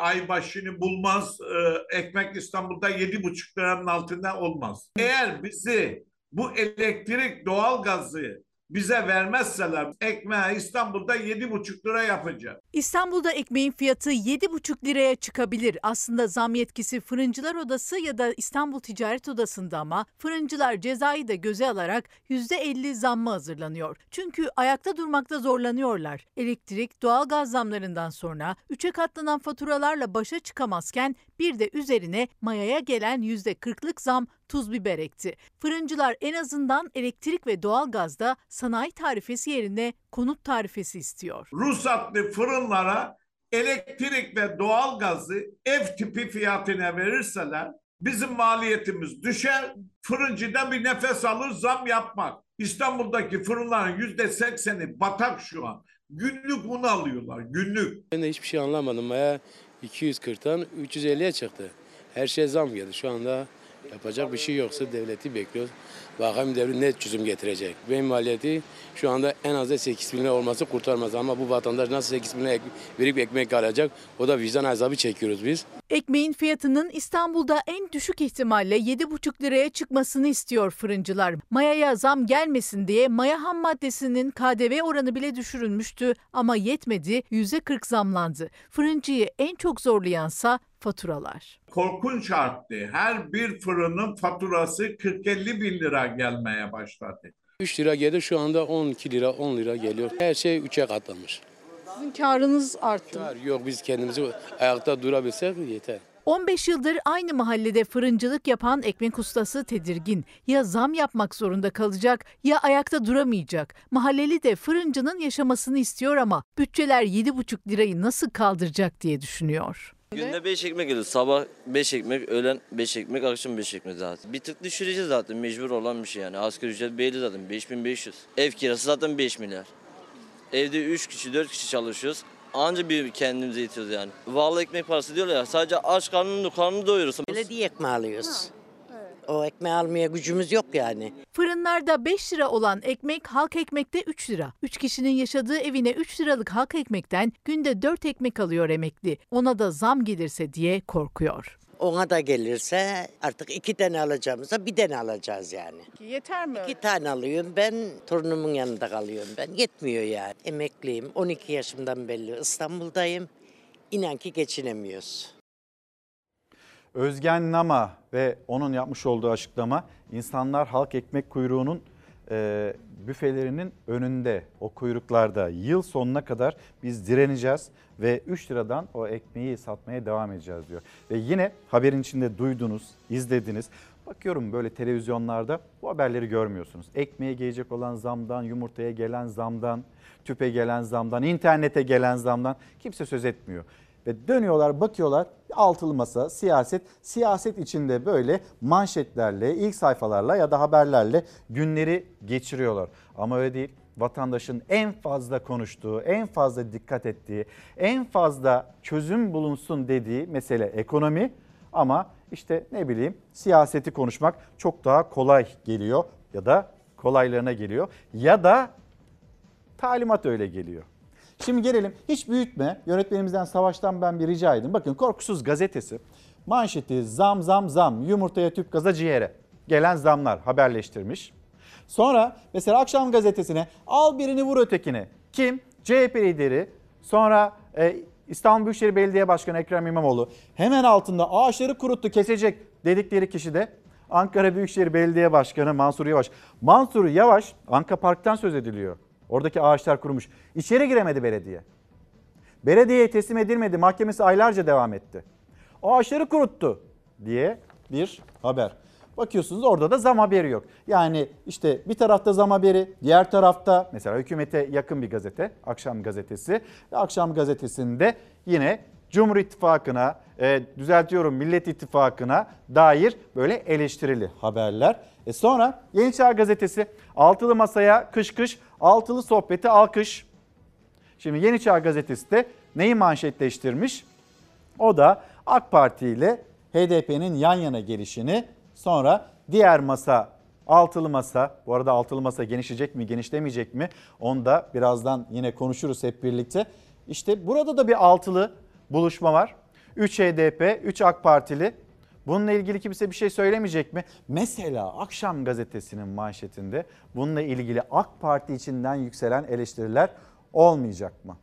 ay başını bulmaz. Ee, ekmek İstanbul'da yedi buçuk liranın altında olmaz. Eğer bizi bu elektrik doğalgazı bize vermezseler ekmeği İstanbul'da yedi buçuk lira yapacak. İstanbul'da ekmeğin fiyatı 7,5 liraya çıkabilir. Aslında zam yetkisi Fırıncılar Odası ya da İstanbul Ticaret Odası'nda ama fırıncılar cezayı da göze alarak %50 zamma hazırlanıyor. Çünkü ayakta durmakta zorlanıyorlar. Elektrik, doğalgaz zamlarından sonra 3'e katlanan faturalarla başa çıkamazken bir de üzerine mayaya gelen %40'lık zam tuz biber ekti. Fırıncılar en azından elektrik ve doğalgazda sanayi tarifesi yerine konut tarifesi istiyor. Ruhsatlı fırınlara elektrik ve doğalgazı ev tipi fiyatına verirseler bizim maliyetimiz düşer. Fırıncı da bir nefes alır zam yapmak. İstanbul'daki fırınların yüzde sekseni batak şu an. Günlük un alıyorlar günlük. Ben de hiçbir şey anlamadım. Maya 240'tan 350'ye çıktı. Her şey zam geldi. Şu anda yapacak bir şey yoksa devleti bekliyoruz. Bakalım devlet ne çözüm getirecek. Benim maliyeti şu anda en az da 8 bin lira olması kurtarmaz. Ama bu vatandaş nasıl 8 bin lira verip ekmek alacak o da vicdan azabı çekiyoruz biz. Ekmeğin fiyatının İstanbul'da en düşük ihtimalle 7,5 liraya çıkmasını istiyor fırıncılar. Mayaya zam gelmesin diye maya ham maddesinin KDV oranı bile düşürülmüştü ama yetmedi %40 zamlandı. Fırıncıyı en çok zorlayansa faturalar. Korkunç arttı. Her bir fırının faturası 40-50 bin lira gelmeye başladı. 3 lira geldi şu anda 12 lira 10 lira geliyor. Her şey 3'e katlanmış. Sizin karınız arttı. Kar yok biz kendimizi ayakta durabilsek yeter. 15 yıldır aynı mahallede fırıncılık yapan ekmek ustası tedirgin. Ya zam yapmak zorunda kalacak ya ayakta duramayacak. Mahalleli de fırıncının yaşamasını istiyor ama bütçeler 7,5 lirayı nasıl kaldıracak diye düşünüyor. Günde 5 ekmek yiyoruz. Sabah 5 ekmek, öğlen 5 ekmek, akşam 5 ekmek zaten. Bir tık düşüreceğiz zaten mecbur olan bir şey yani. Asgari ücret belli zaten 5500. Ev kirası zaten 5 milyar. Evde 3 kişi 4 kişi çalışıyoruz. Anca bir kendimize yetiyoruz yani. Vallahi ekmek parası diyorlar ya sadece aç karnını karnını doyuruyorsun. Belediye ekmeği alıyoruz. O ekmeği almaya gücümüz yok yani. Fırınlarda 5 lira olan ekmek halk ekmekte 3 lira. 3 kişinin yaşadığı evine 3 liralık halk ekmekten günde 4 ekmek alıyor emekli. Ona da zam gelirse diye korkuyor. Ona da gelirse artık iki tane alacağımıza bir tane alacağız yani. Yeter mi? İki tane alıyorum ben torunumun yanında kalıyorum ben. Yetmiyor yani. Emekliyim 12 yaşımdan belli İstanbul'dayım. İnan ki geçinemiyoruz. Özgen Nama ve onun yapmış olduğu açıklama insanlar halk ekmek kuyruğunun e, büfelerinin önünde o kuyruklarda yıl sonuna kadar biz direneceğiz ve 3 liradan o ekmeği satmaya devam edeceğiz diyor. Ve yine haberin içinde duydunuz, izlediniz. Bakıyorum böyle televizyonlarda bu haberleri görmüyorsunuz. Ekmeğe gelecek olan zamdan, yumurtaya gelen zamdan, tüpe gelen zamdan, internete gelen zamdan kimse söz etmiyor. Ve dönüyorlar bakıyorlar altılı masa siyaset siyaset içinde böyle manşetlerle ilk sayfalarla ya da haberlerle günleri geçiriyorlar. Ama öyle değil vatandaşın en fazla konuştuğu, en fazla dikkat ettiği, en fazla çözüm bulunsun dediği mesele ekonomi ama işte ne bileyim siyaseti konuşmak çok daha kolay geliyor ya da kolaylarına geliyor ya da talimat öyle geliyor. Şimdi gelelim hiç büyütme. Yönetmenimizden Savaş'tan ben bir rica edeyim. Bakın Korkusuz gazetesi manşeti zam zam zam yumurtaya tüp gaza ciğere gelen zamlar haberleştirmiş. Sonra mesela akşam gazetesine al birini vur ötekine. Kim? CHP lideri sonra e, İstanbul Büyükşehir Belediye Başkanı Ekrem İmamoğlu hemen altında ağaçları kuruttu kesecek dedikleri kişi de Ankara Büyükşehir Belediye Başkanı Mansur Yavaş. Mansur Yavaş Anka Park'tan söz ediliyor. Oradaki ağaçlar kurumuş. İçeri giremedi belediye. Belediyeye teslim edilmedi. Mahkemesi aylarca devam etti. Ağaçları kuruttu diye bir haber. Bakıyorsunuz orada da zam haberi yok. Yani işte bir tarafta zam haberi, diğer tarafta mesela hükümete yakın bir gazete, Akşam Gazetesi. Akşam Gazetesi'nde yine Cumhur İttifakı'na, e, düzeltiyorum Millet İttifakı'na dair böyle eleştirili haberler. E sonra Yeni Çağ Gazetesi altılı masaya kış kış, altılı sohbeti alkış. Şimdi Yeni Çağ Gazetesi de neyi manşetleştirmiş? O da AK Parti ile HDP'nin yan yana gelişini sonra diğer masa altılı masa bu arada altılı masa genişleyecek mi genişlemeyecek mi onu da birazdan yine konuşuruz hep birlikte. İşte burada da bir altılı buluşma var. 3 HDP, 3 AK Partili. Bununla ilgili kimse bir şey söylemeyecek mi? Mesela Akşam Gazetesi'nin manşetinde bununla ilgili AK Parti içinden yükselen eleştiriler olmayacak mı?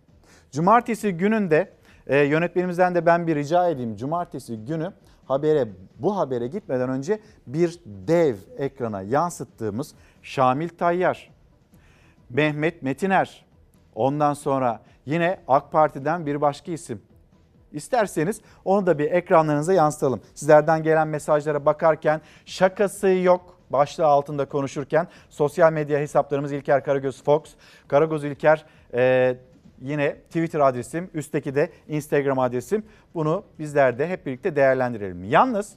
Cumartesi gününde e, yönetmenimizden de ben bir rica edeyim. Cumartesi günü habere bu habere gitmeden önce bir dev ekrana yansıttığımız Şamil Tayyar, Mehmet Metiner, ondan sonra yine AK Parti'den bir başka isim. İsterseniz onu da bir ekranlarınıza yansıtalım. Sizlerden gelen mesajlara bakarken şakası yok başlığı altında konuşurken sosyal medya hesaplarımız İlker Karagöz Fox, Karagöz İlker e, yine Twitter adresim, üstteki de Instagram adresim. Bunu bizler de hep birlikte değerlendirelim. Yalnız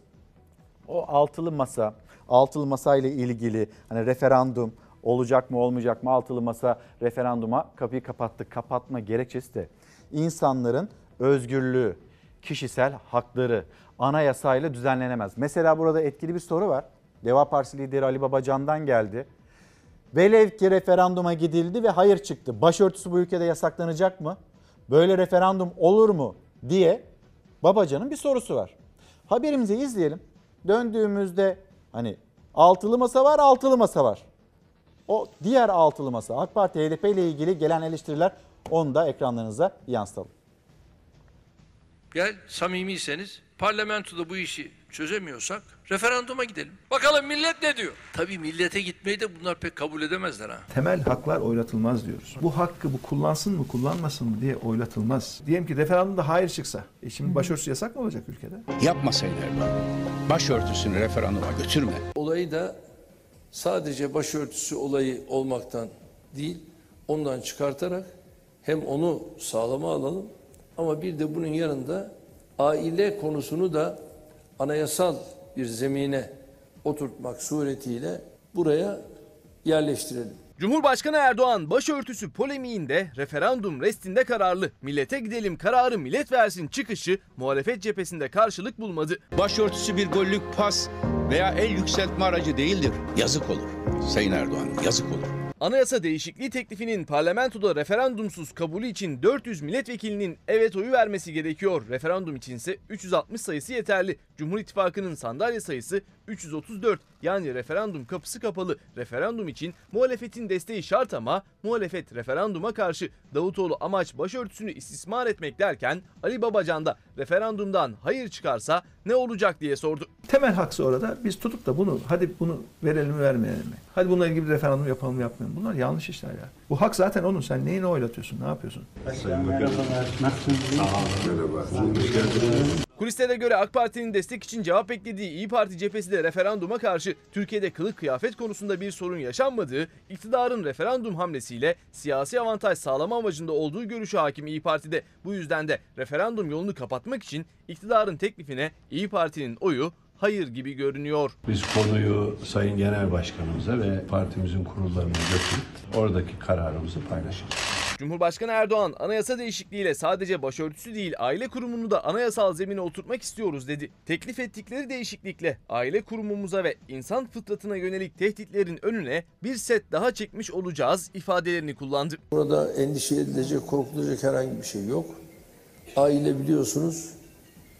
o altılı masa, altılı masa ile ilgili hani referandum olacak mı olmayacak mı altılı masa referanduma kapıyı kapattı. Kapatma gerekçesi de insanların özgürlüğü, kişisel hakları anayasayla düzenlenemez. Mesela burada etkili bir soru var. Deva Partisi lideri Ali Babacan'dan geldi. Velev ki referanduma gidildi ve hayır çıktı. Başörtüsü bu ülkede yasaklanacak mı? Böyle referandum olur mu diye Babacan'ın bir sorusu var. Haberimizi izleyelim. Döndüğümüzde hani altılı masa var, altılı masa var. O diğer altılı masa AK Parti HDP ile ilgili gelen eleştiriler onu da ekranlarınıza yansıtalım. Gel samimiyseniz parlamentoda bu işi çözemiyorsak referanduma gidelim. Bakalım millet ne diyor? Tabii millete gitmeyi de bunlar pek kabul edemezler ha. Temel haklar oylatılmaz diyoruz. Bu hakkı bu kullansın mı kullanmasın mı diye oylatılmaz. Diyelim ki referandumda hayır çıksa. E şimdi başörtüsü yasak mı olacak ülkede? Yapmasaydı başörtüsünü referanduma götürme. Olayı da sadece başörtüsü olayı olmaktan değil, ondan çıkartarak hem onu sağlama alalım ama bir de bunun yanında Aile konusunu da anayasal bir zemine oturtmak suretiyle buraya yerleştirelim. Cumhurbaşkanı Erdoğan başörtüsü polemiğinde referandum restinde kararlı. Millete gidelim kararı millet versin çıkışı muhalefet cephesinde karşılık bulmadı. Başörtüsü bir gollük pas veya el yükseltme aracı değildir. Yazık olur. Sayın Erdoğan yazık olur. Anayasa değişikliği teklifinin parlamentoda referandumsuz kabulü için 400 milletvekilinin evet oyu vermesi gerekiyor. Referandum içinse 360 sayısı yeterli. Cumhur İttifakı'nın sandalye sayısı 334. Yani referandum kapısı kapalı. Referandum için muhalefetin desteği şart ama muhalefet referanduma karşı. Davutoğlu amaç başörtüsünü istismar etmek derken Ali Babacan da referandumdan hayır çıkarsa ne olacak diye sordu. Temel haksı orada. Biz tutup da bunu hadi bunu verelim mi vermeyelim mi? Hadi bununla ilgili bir referandum yapalım mı yapmayalım. Bunlar yanlış işler ya. Bu hak zaten onun. Sen neyini oylatıyorsun? Ne yapıyorsun? Kulislere göre AK Parti'nin destek için cevap beklediği İyi Parti cephesi de referanduma karşı Türkiye'de kılık kıyafet konusunda bir sorun yaşanmadığı, iktidarın referandum hamlesiyle siyasi avantaj sağlama amacında olduğu görüşü hakim İyi Parti'de. Bu yüzden de referandum yolunu kapatmak için iktidarın teklifine İyi Parti'nin oyu hayır gibi görünüyor. Biz konuyu Sayın Genel Başkanımıza ve partimizin kurullarına götürüp oradaki kararımızı paylaşacağız. Cumhurbaşkanı Erdoğan anayasa değişikliğiyle sadece başörtüsü değil aile kurumunu da anayasal zemine oturtmak istiyoruz dedi. Teklif ettikleri değişiklikle aile kurumumuza ve insan fıtratına yönelik tehditlerin önüne bir set daha çekmiş olacağız ifadelerini kullandı. Burada endişe edilecek, korkulacak herhangi bir şey yok. Aile biliyorsunuz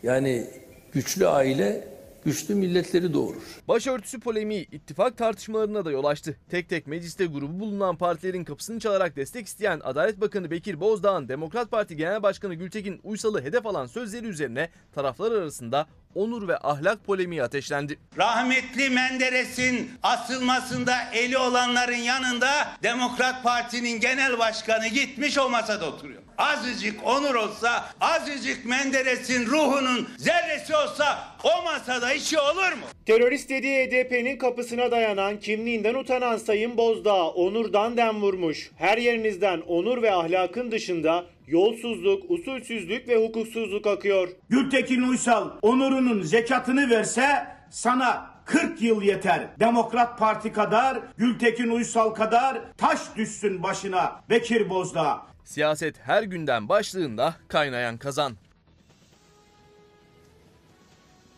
yani güçlü aile güçlü milletleri doğurur. Başörtüsü polemiği ittifak tartışmalarına da yol açtı. Tek tek mecliste grubu bulunan partilerin kapısını çalarak destek isteyen Adalet Bakanı Bekir Bozdağ'ın Demokrat Parti Genel Başkanı Gültekin Uysal'ı hedef alan sözleri üzerine taraflar arasında onur ve ahlak polemiği ateşlendi. Rahmetli Menderes'in asılmasında eli olanların yanında Demokrat Parti'nin genel başkanı gitmiş o masada oturuyor. Azıcık onur olsa, azıcık Menderes'in ruhunun zerresi olsa o masada işi olur mu? Terörist dediği HDP'nin kapısına dayanan, kimliğinden utanan Sayın Bozdağ onurdan dem vurmuş. Her yerinizden onur ve ahlakın dışında yolsuzluk, usulsüzlük ve hukuksuzluk akıyor. Gültekin Uysal onurunun zekatını verse sana 40 yıl yeter. Demokrat Parti kadar, Gültekin Uysal kadar taş düşsün başına Bekir Bozdağ. Siyaset her günden başlığında kaynayan kazan.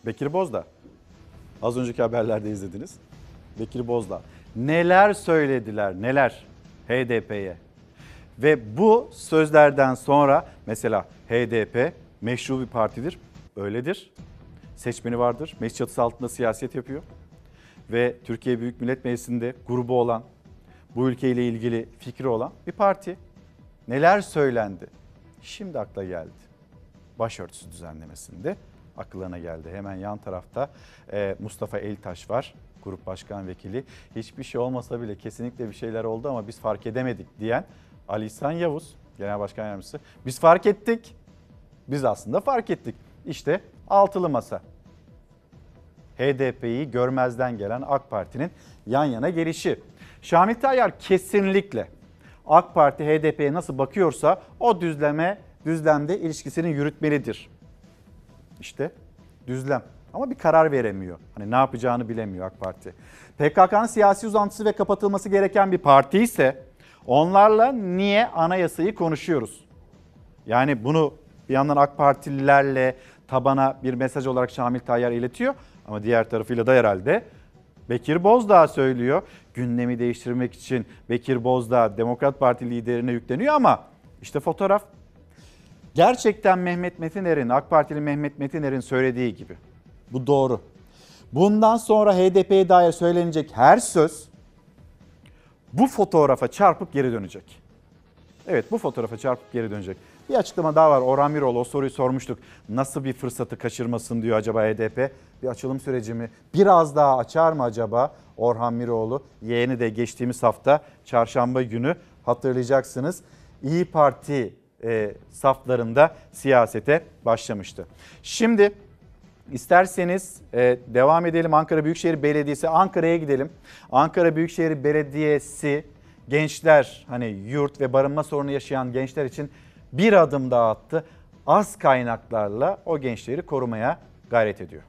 Bekir Bozdağ. Az önceki haberlerde izlediniz. Bekir Bozdağ. Neler söylediler neler HDP'ye. Ve bu sözlerden sonra mesela HDP meşru bir partidir. Öyledir. Seçmeni vardır. Meclis çatısı altında siyaset yapıyor. Ve Türkiye Büyük Millet Meclisi'nde grubu olan, bu ülkeyle ilgili fikri olan bir parti. Neler söylendi? Şimdi akla geldi. Başörtüsü düzenlemesinde akıllarına geldi. Hemen yan tarafta e, Mustafa Eltaş var. Grup Başkan Vekili. Hiçbir şey olmasa bile kesinlikle bir şeyler oldu ama biz fark edemedik diyen Ali İhsan Yavuz, Genel Başkan Yardımcısı. Biz fark ettik. Biz aslında fark ettik. İşte altılı masa. HDP'yi görmezden gelen AK Parti'nin yan yana gelişi. Şamil Tayyar kesinlikle AK Parti HDP'ye nasıl bakıyorsa o düzleme düzlemde ilişkisini yürütmelidir. İşte düzlem. Ama bir karar veremiyor. Hani ne yapacağını bilemiyor AK Parti. PKK'nın siyasi uzantısı ve kapatılması gereken bir parti ise onlarla niye anayasayı konuşuyoruz? Yani bunu bir yandan AK Partililerle tabana bir mesaj olarak Şamil Tayyar iletiyor. Ama diğer tarafıyla da herhalde Bekir Bozdağ söylüyor. Gündemi değiştirmek için Bekir Bozdağ Demokrat Parti liderine yükleniyor ama işte fotoğraf gerçekten Mehmet Metiner'in, AK Partili Mehmet Metiner'in söylediği gibi. Bu doğru. Bundan sonra HDP'ye dair söylenecek her söz bu fotoğrafa çarpıp geri dönecek. Evet bu fotoğrafa çarpıp geri dönecek. Bir açıklama daha var. Orhan Miroğlu o soruyu sormuştuk. Nasıl bir fırsatı kaçırmasın diyor acaba HDP? Bir açılım süreci mi? Biraz daha açar mı acaba Orhan Miroğlu? Yeğeni de geçtiğimiz hafta çarşamba günü hatırlayacaksınız. İyi Parti e, saflarında siyasete başlamıştı. Şimdi isterseniz e, devam edelim Ankara Büyükşehir Belediyesi. Ankara'ya gidelim. Ankara Büyükşehir Belediyesi gençler hani yurt ve barınma sorunu yaşayan gençler için bir adım daha attı. az kaynaklarla o gençleri korumaya gayret ediyor.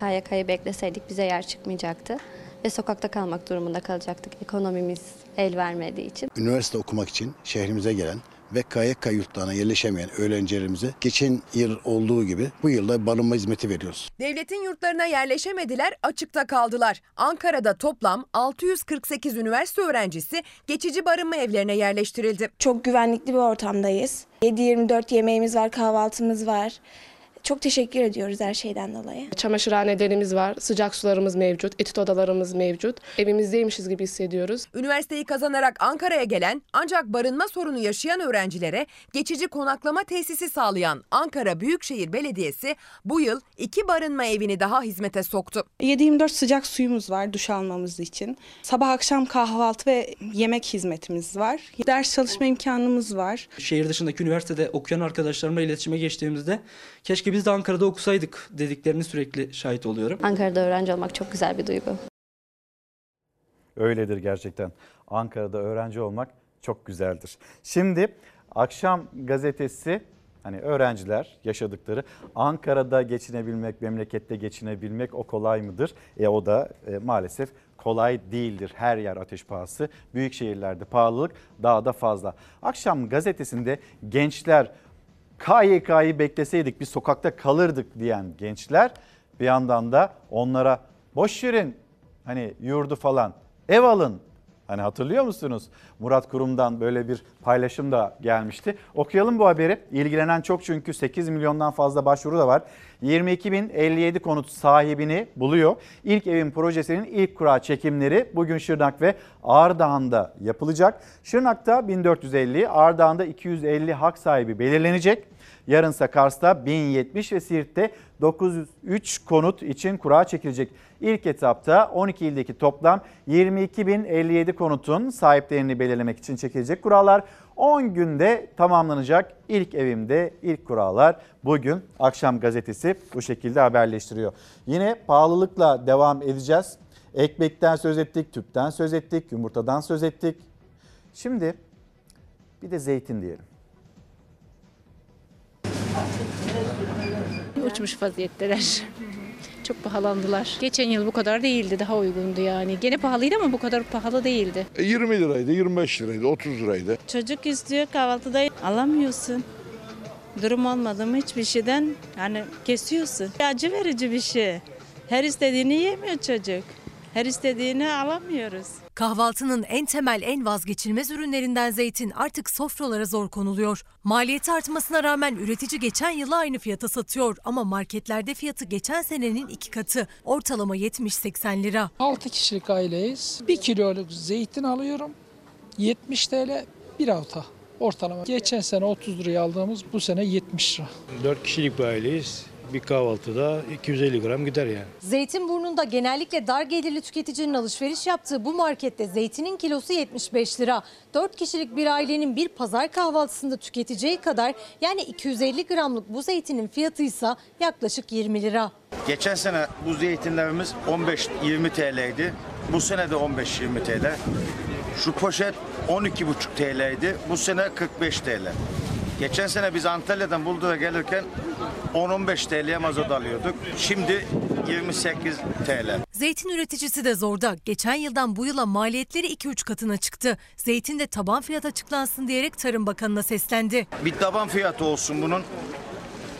KYK'yı bekleseydik bize yer çıkmayacaktı ve sokakta kalmak durumunda kalacaktık ekonomimiz el vermediği için. Üniversite okumak için şehrimize gelen ve KYK yurtlarına yerleşemeyen öğrencilerimize geçen yıl olduğu gibi bu yılda barınma hizmeti veriyoruz. Devletin yurtlarına yerleşemediler, açıkta kaldılar. Ankara'da toplam 648 üniversite öğrencisi geçici barınma evlerine yerleştirildi. Çok güvenlikli bir ortamdayız. 7-24 yemeğimiz var, kahvaltımız var. Çok teşekkür ediyoruz her şeyden dolayı. Çamaşırhanelerimiz var, sıcak sularımız mevcut, etüt odalarımız mevcut. Evimizdeymişiz gibi hissediyoruz. Üniversiteyi kazanarak Ankara'ya gelen ancak barınma sorunu yaşayan öğrencilere geçici konaklama tesisi sağlayan Ankara Büyükşehir Belediyesi bu yıl iki barınma evini daha hizmete soktu. 7-24 sıcak suyumuz var duş almamız için. Sabah akşam kahvaltı ve yemek hizmetimiz var. Ders çalışma imkanımız var. Şehir dışındaki üniversitede okuyan arkadaşlarımla iletişime geçtiğimizde keşke biz de Ankara'da okusaydık dediklerini sürekli şahit oluyorum. Ankara'da öğrenci olmak çok güzel bir duygu. Öyledir gerçekten. Ankara'da öğrenci olmak çok güzeldir. Şimdi akşam gazetesi hani öğrenciler yaşadıkları Ankara'da geçinebilmek, memlekette geçinebilmek o kolay mıdır? E o da e, maalesef kolay değildir. Her yer ateş pahası. Büyük şehirlerde pahalılık daha da fazla. Akşam gazetesinde gençler KYK'yı bekleseydik biz sokakta kalırdık diyen gençler bir yandan da onlara boş verin hani yurdu falan ev alın. Hani hatırlıyor musunuz? Murat Kurum'dan böyle bir paylaşım da gelmişti. Okuyalım bu haberi. İlgilenen çok çünkü 8 milyondan fazla başvuru da var. 22.057 konut sahibini buluyor. İlk evin projesinin ilk kura çekimleri bugün Şırnak ve Ardahan'da yapılacak. Şırnak'ta 1450, Ardahan'da 250 hak sahibi belirlenecek. Yarınsa Kars'ta 1070 ve Siirt'te 903 konut için kura çekilecek. İlk etapta 12 ildeki toplam 22.057 konutun sahiplerini belirlemek için çekilecek kuralar 10 günde tamamlanacak. İlk evimde ilk kuralar bugün akşam gazetesi bu şekilde haberleştiriyor. Yine pahalılıkla devam edeceğiz. Ekmekten söz ettik, tüpten söz ettik, yumurtadan söz ettik. Şimdi bir de zeytin diyelim. Uçmuş vaziyetteler. Çok pahalandılar. Geçen yıl bu kadar değildi, daha uygundu yani. Gene pahalıydı ama bu kadar pahalı değildi. 20 E, liraydı, 25 liraydı, 30 liraydı. Çocuk istiyor kahvaltıda alamıyorsun. Durum olmadı mı hiçbir şeyden yani kesiyorsun. Acı verici bir şey. Her istediğini yemiyor çocuk. Her istediğini alamıyoruz. Kahvaltının en temel, en vazgeçilmez ürünlerinden zeytin artık sofralara zor konuluyor. Maliyeti artmasına rağmen üretici geçen yıla aynı fiyata satıyor ama marketlerde fiyatı geçen senenin iki katı. Ortalama 70-80 lira. 6 kişilik aileyiz. 1 kiloluk zeytin alıyorum. 70 TL bir hafta ortalama. Geçen sene 30 liraya aldığımız bu sene 70 lira. 4 kişilik bir aileyiz. Bir kahvaltıda 250 gram gider yani. Zeytinburnu'nda genellikle dar gelirli tüketicinin alışveriş yaptığı bu markette zeytinin kilosu 75 lira. 4 kişilik bir ailenin bir pazar kahvaltısında tüketeceği kadar yani 250 gramlık bu zeytinin fiyatı ise yaklaşık 20 lira. Geçen sene bu zeytinlerimiz 15-20 TL'ydi. Bu sene de 15-20 TL. Şu poşet 12,5 TL'ydi. Bu sene 45 TL. Geçen sene biz Antalya'dan Burdur'a gelirken 10-15 TL'ye mazot alıyorduk. Şimdi 28 TL. Zeytin üreticisi de zorda. Geçen yıldan bu yıla maliyetleri 2-3 katına çıktı. Zeytin de taban fiyat açıklansın diyerek Tarım Bakanı'na seslendi. Bir taban fiyatı olsun bunun.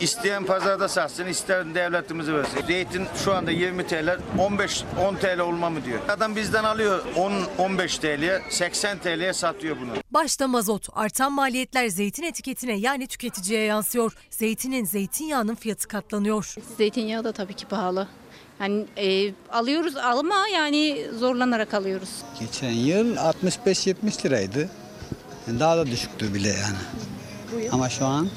İsteyen pazarda satsın, isteyen devletimizi versin. Zeytin şu anda 20 TL, 15 10 TL olma mı diyor. Adam bizden alıyor 10 15 TL'ye, 80 TL'ye satıyor bunu. Başta mazot, artan maliyetler zeytin etiketine yani tüketiciye yansıyor. Zeytinin, zeytinyağının fiyatı katlanıyor. Zeytinyağı da tabii ki pahalı. Yani e, alıyoruz ama yani zorlanarak alıyoruz. Geçen yıl 65-70 liraydı. Yani Daha da düşüktü bile yani. Ama şu an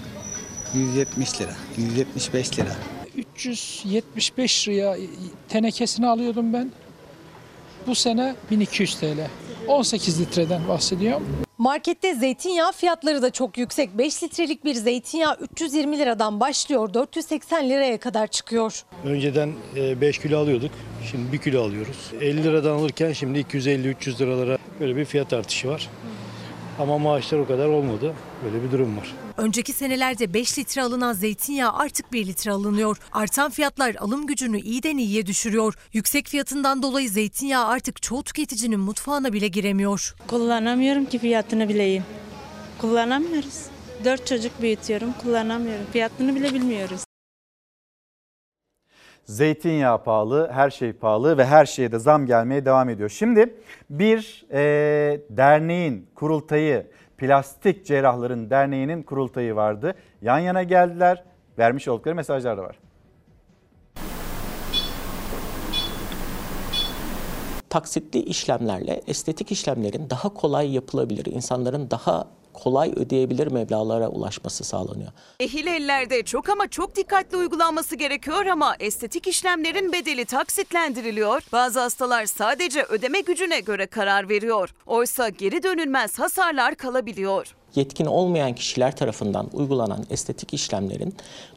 170 lira, 175 lira. 375 liraya tenekesini alıyordum ben. Bu sene 1200 TL. 18 litreden bahsediyorum. Markette zeytinyağı fiyatları da çok yüksek. 5 litrelik bir zeytinyağı 320 liradan başlıyor, 480 liraya kadar çıkıyor. Önceden 5 kilo alıyorduk. Şimdi 1 kilo alıyoruz. 50 liradan alırken şimdi 250-300 liralara böyle bir fiyat artışı var. Ama maaşlar o kadar olmadı. Böyle bir durum var. Önceki senelerde 5 litre alınan zeytinyağı artık 1 litre alınıyor. Artan fiyatlar alım gücünü iyiden iyiye düşürüyor. Yüksek fiyatından dolayı zeytinyağı artık çoğu tüketicinin mutfağına bile giremiyor. Kullanamıyorum ki fiyatını bileyim. Kullanamıyoruz. Dört çocuk büyütüyorum, kullanamıyorum. Fiyatını bile bilmiyoruz. Zeytinyağı pahalı, her şey pahalı ve her şeye de zam gelmeye devam ediyor. Şimdi bir e, derneğin kurultayı, Plastik Cerrahların Derneği'nin kurultayı vardı. Yan yana geldiler, vermiş oldukları mesajlar da var. taksitli işlemlerle estetik işlemlerin daha kolay yapılabilir, insanların daha kolay ödeyebilir meblalara ulaşması sağlanıyor. Ehil ellerde çok ama çok dikkatli uygulanması gerekiyor ama estetik işlemlerin bedeli taksitlendiriliyor. Bazı hastalar sadece ödeme gücüne göre karar veriyor. Oysa geri dönülmez hasarlar kalabiliyor. Yetkin olmayan kişiler tarafından uygulanan estetik işlemlerin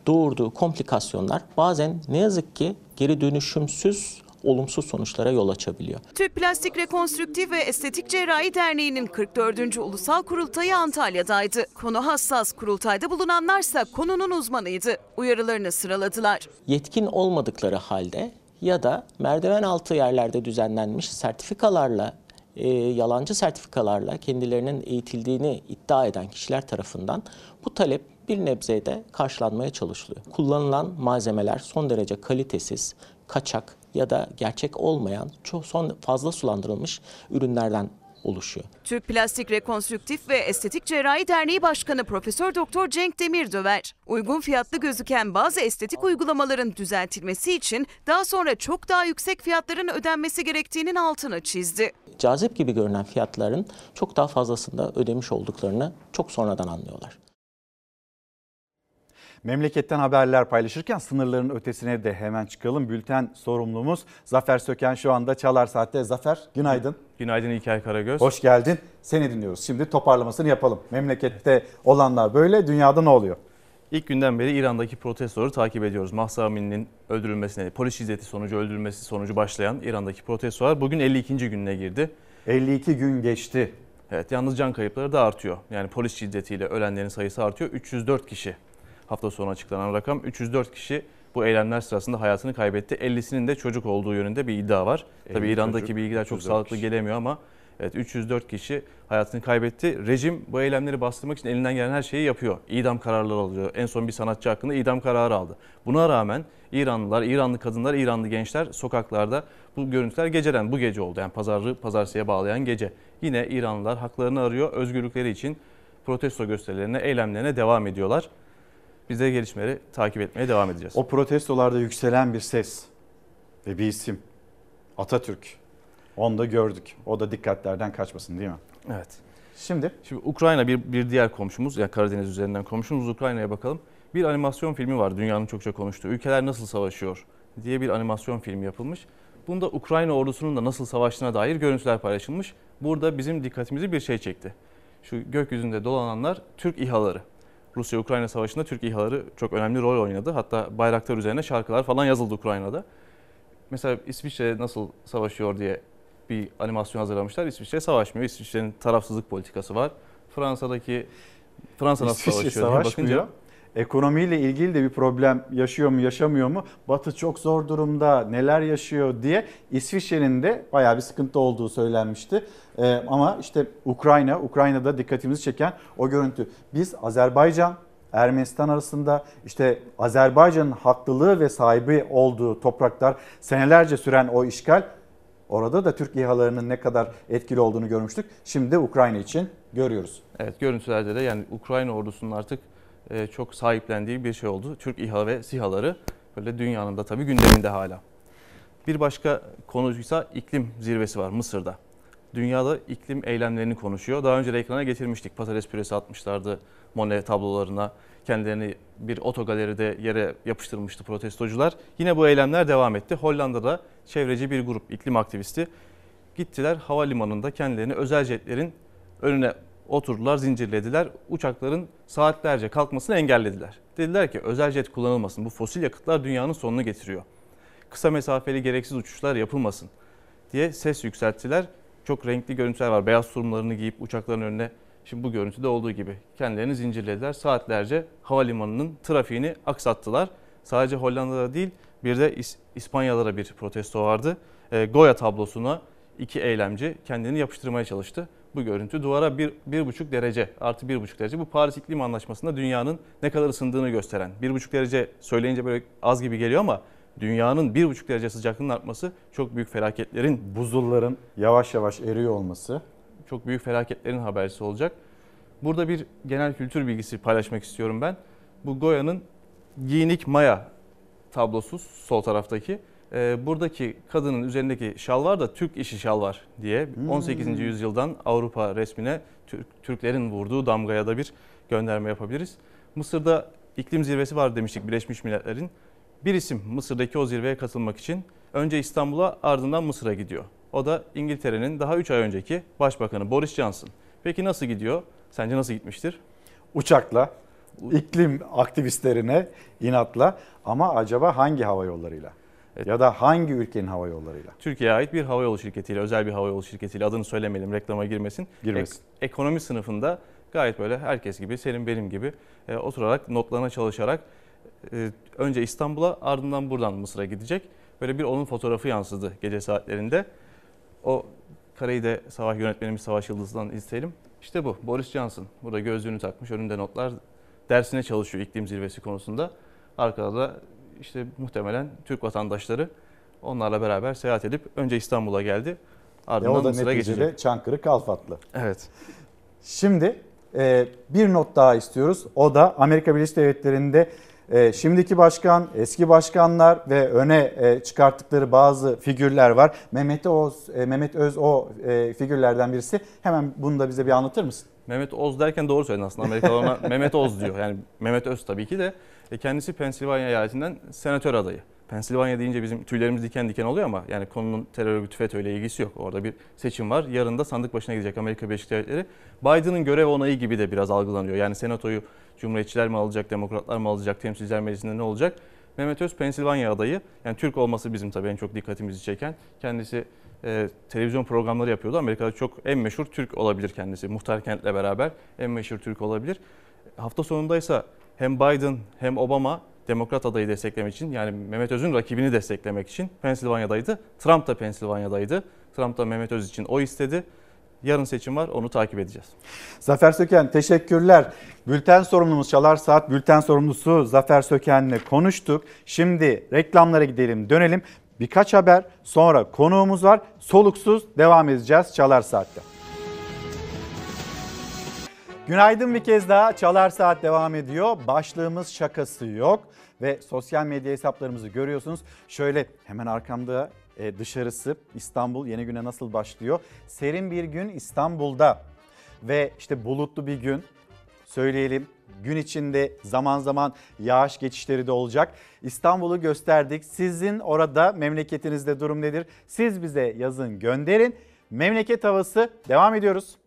doğurduğu komplikasyonlar bazen ne yazık ki geri dönüşümsüz olumsuz sonuçlara yol açabiliyor. Türk Plastik Rekonstrüktif ve Estetik Cerrahi Derneği'nin 44. Ulusal Kurultayı Antalya'daydı. Konu hassas kurultayda bulunanlarsa konunun uzmanıydı. Uyarılarını sıraladılar. Yetkin olmadıkları halde ya da merdiven altı yerlerde düzenlenmiş sertifikalarla e, yalancı sertifikalarla kendilerinin eğitildiğini iddia eden kişiler tarafından bu talep bir nebzede karşılanmaya çalışılıyor. Kullanılan malzemeler son derece kalitesiz, kaçak ya da gerçek olmayan çok son fazla sulandırılmış ürünlerden oluşuyor. Türk Plastik Rekonstrüktif ve Estetik Cerrahi Derneği Başkanı Profesör Doktor Cenk Demirdöver, uygun fiyatlı gözüken bazı estetik uygulamaların düzeltilmesi için daha sonra çok daha yüksek fiyatların ödenmesi gerektiğinin altını çizdi. Cazip gibi görünen fiyatların çok daha fazlasında ödemiş olduklarını çok sonradan anlıyorlar. Memleketten haberler paylaşırken sınırların ötesine de hemen çıkalım. Bülten sorumlumuz Zafer Söken şu anda Çalar Saat'te. Zafer günaydın. Günaydın İlker Karagöz. Hoş geldin. Seni dinliyoruz. Şimdi toparlamasını yapalım. Memlekette olanlar böyle, dünyada ne oluyor? İlk günden beri İran'daki protestoları takip ediyoruz. Mahsa Amini'nin öldürülmesine, polis şiddeti sonucu öldürülmesi sonucu başlayan İran'daki protestolar bugün 52. gününe girdi. 52 gün geçti. Evet yalnız can kayıpları da artıyor. Yani polis şiddetiyle ölenlerin sayısı artıyor. 304 kişi hafta sonu açıklanan rakam 304 kişi bu eylemler sırasında hayatını kaybetti. 50'sinin de çocuk olduğu yönünde bir iddia var. Tabii İran'daki çocuk, bilgiler çok sağlıklı kişi. gelemiyor ama evet 304 kişi hayatını kaybetti. Rejim bu eylemleri bastırmak için elinden gelen her şeyi yapıyor. İdam kararları alıyor. En son bir sanatçı hakkında idam kararı aldı. Buna rağmen İranlılar, İranlı kadınlar, İranlı gençler sokaklarda bu görüntüler geceden bu gece oldu. Yani pazarı pazartesiye bağlayan gece. Yine İranlılar haklarını arıyor. Özgürlükleri için protesto gösterilerine, eylemlerine devam ediyorlar. Biz de gelişmeleri takip etmeye devam edeceğiz. O protestolarda yükselen bir ses ve bir isim Atatürk. Onu da gördük. O da dikkatlerden kaçmasın değil mi? Evet. Şimdi? Şimdi Ukrayna bir, bir diğer komşumuz, yani Karadeniz üzerinden komşumuz Ukrayna'ya bakalım. Bir animasyon filmi var dünyanın çokça konuştuğu. Ülkeler nasıl savaşıyor diye bir animasyon filmi yapılmış. Bunda Ukrayna ordusunun da nasıl savaştığına dair görüntüler paylaşılmış. Burada bizim dikkatimizi bir şey çekti. Şu gökyüzünde dolananlar Türk İHA'ları. Rusya-Ukrayna savaşında Türk İHA'ları çok önemli rol oynadı. Hatta bayraklar üzerine şarkılar falan yazıldı Ukrayna'da. Mesela İsviçre nasıl savaşıyor diye bir animasyon hazırlamışlar. İsviçre savaşmıyor. İsviçre'nin tarafsızlık politikası var. Fransa'daki Fransa nasıl İsviçre savaşıyor diye bakınca ekonomiyle ilgili de bir problem yaşıyor mu yaşamıyor mu? Batı çok zor durumda neler yaşıyor diye İsviçre'nin de bayağı bir sıkıntı olduğu söylenmişti. Ee, ama işte Ukrayna, Ukrayna'da dikkatimizi çeken o görüntü. Biz Azerbaycan, Ermenistan arasında işte Azerbaycan'ın haklılığı ve sahibi olduğu topraklar senelerce süren o işgal Orada da Türk İHA'larının ne kadar etkili olduğunu görmüştük. Şimdi Ukrayna için görüyoruz. Evet görüntülerde de yani Ukrayna ordusunun artık e, çok sahiplendiği bir şey oldu. Türk İHA ve SİHA'ları böyle dünyanın da tabii gündeminde hala. Bir başka konuysa iklim zirvesi var Mısır'da. Dünyada iklim eylemlerini konuşuyor. Daha önce de ekrana getirmiştik. Patates püresi atmışlardı Monet tablolarına. Kendilerini bir otogaleride yere yapıştırmıştı protestocular. Yine bu eylemler devam etti. Hollanda'da çevreci bir grup iklim aktivisti gittiler havalimanında kendilerini özel jetlerin önüne oturdular, zincirlediler. Uçakların saatlerce kalkmasını engellediler. Dediler ki özel jet kullanılmasın. Bu fosil yakıtlar dünyanın sonunu getiriyor. Kısa mesafeli gereksiz uçuşlar yapılmasın diye ses yükselttiler. Çok renkli görüntüler var. Beyaz tulumlarını giyip uçakların önüne Şimdi bu görüntüde olduğu gibi kendilerini zincirlediler. Saatlerce havalimanının trafiğini aksattılar. Sadece Hollanda'da değil bir de İs- İspanya'da da bir protesto vardı. E, Goya tablosuna iki eylemci kendini yapıştırmaya çalıştı. Bu görüntü duvara bir, bir buçuk derece artı bir buçuk derece. Bu Paris İklim Anlaşması'nda dünyanın ne kadar ısındığını gösteren. Bir buçuk derece söyleyince böyle az gibi geliyor ama dünyanın bir buçuk derece sıcaklığının artması çok büyük felaketlerin Buzulların yavaş yavaş eriyor olması. çok büyük felaketlerin habercisi olacak. Burada bir genel kültür bilgisi paylaşmak istiyorum ben. Bu Goya'nın giyinik maya tablosu sol taraftaki. Ee, buradaki kadının üzerindeki şal var da Türk işi şal var diye 18. yüzyıldan Avrupa resmine Türk, Türklerin vurduğu damgaya da bir gönderme yapabiliriz. Mısır'da iklim zirvesi var demiştik Birleşmiş Milletler'in. Bir isim Mısır'daki o zirveye katılmak için önce İstanbul'a ardından Mısır'a gidiyor. O da İngiltere'nin daha 3 ay önceki Başbakanı Boris Johnson. Peki nasıl gidiyor? Sence nasıl gitmiştir? Uçakla, iklim aktivistlerine inatla ama acaba hangi hava yollarıyla? Ya da hangi ülkenin hava yollarıyla? Türkiye'ye ait bir havayolu şirketiyle, özel bir havayolu şirketiyle adını söylemeyelim, reklama girmesin. Girmesin. Ek- ekonomi sınıfında gayet böyle herkes gibi, senin benim gibi e, oturarak, notlarına çalışarak e, önce İstanbul'a ardından buradan Mısır'a gidecek. Böyle bir onun fotoğrafı yansıdı gece saatlerinde. O kareyi de Savaş yönetmenimiz Savaş Yıldız'dan isteyelim. İşte bu Boris Johnson. Burada gözlüğünü takmış, önünde notlar. Dersine çalışıyor iklim zirvesi konusunda. Arkada da işte muhtemelen Türk vatandaşları onlarla beraber seyahat edip önce İstanbul'a geldi. E Ardından o da Mısır'a geçecek. Çankırı Kalfatlı. Evet. Şimdi e, bir not daha istiyoruz. O da Amerika Birleşik Devletleri'nde e, şimdiki başkan, eski başkanlar ve öne e, çıkarttıkları bazı figürler var. Mehmet Oz, e, Mehmet Öz o e, figürlerden birisi. Hemen bunu da bize bir anlatır mısın? Mehmet Oz derken doğru söyledin aslında. Amerikalılar ona (laughs) Mehmet Oz diyor. Yani Mehmet Öz tabii ki de E, kendisi Pensilvanya eyaletinden senatör adayı. Pensilvanya deyince bizim tüylerimiz diken diken oluyor ama yani konunun terör örgütü FETÖ ilgisi yok. Orada bir seçim var. Yarın da sandık başına gidecek Amerika Birleşik Devletleri. Biden'ın görev onayı gibi de biraz algılanıyor. Yani senatoyu Cumhuriyetçiler mi alacak, Demokratlar mı alacak, Temsilciler Meclisi'nde ne olacak? Mehmet Öz Pensilvanya adayı. Yani Türk olması bizim tabii en çok dikkatimizi çeken. Kendisi e, televizyon programları yapıyordu. Amerika'da çok en meşhur Türk olabilir kendisi. Muhtar Kent'le beraber en meşhur Türk olabilir. Hafta sonundaysa hem Biden hem Obama Demokrat adayı desteklemek için yani Mehmet Öz'ün rakibini desteklemek için Pensilvanya'daydı. Trump da Pensilvanya'daydı. Trump da Mehmet Öz için o istedi. Yarın seçim var onu takip edeceğiz. Zafer Söken teşekkürler. Bülten sorumlumuz Çalar Saat Bülten sorumlusu Zafer Söken'le konuştuk. Şimdi reklamlara gidelim dönelim. Birkaç haber sonra konuğumuz var. Soluksuz devam edeceğiz Çalar Saat'te. Günaydın bir kez daha Çalar Saat devam ediyor. Başlığımız şakası yok ve sosyal medya hesaplarımızı görüyorsunuz. Şöyle hemen arkamda e, dışarısı İstanbul yeni güne nasıl başlıyor? Serin bir gün İstanbul'da ve işte bulutlu bir gün söyleyelim. Gün içinde zaman zaman yağış geçişleri de olacak. İstanbul'u gösterdik. Sizin orada memleketinizde durum nedir? Siz bize yazın gönderin. Memleket havası devam ediyoruz.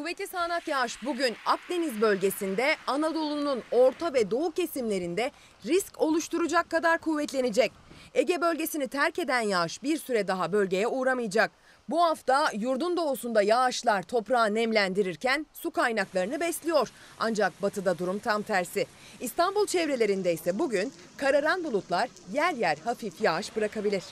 Kuvvetli sağanak yağış bugün Akdeniz bölgesinde Anadolu'nun orta ve doğu kesimlerinde risk oluşturacak kadar kuvvetlenecek. Ege bölgesini terk eden yağış bir süre daha bölgeye uğramayacak. Bu hafta yurdun doğusunda yağışlar toprağı nemlendirirken su kaynaklarını besliyor. Ancak batıda durum tam tersi. İstanbul çevrelerinde ise bugün kararan bulutlar yer yer hafif yağış bırakabilir.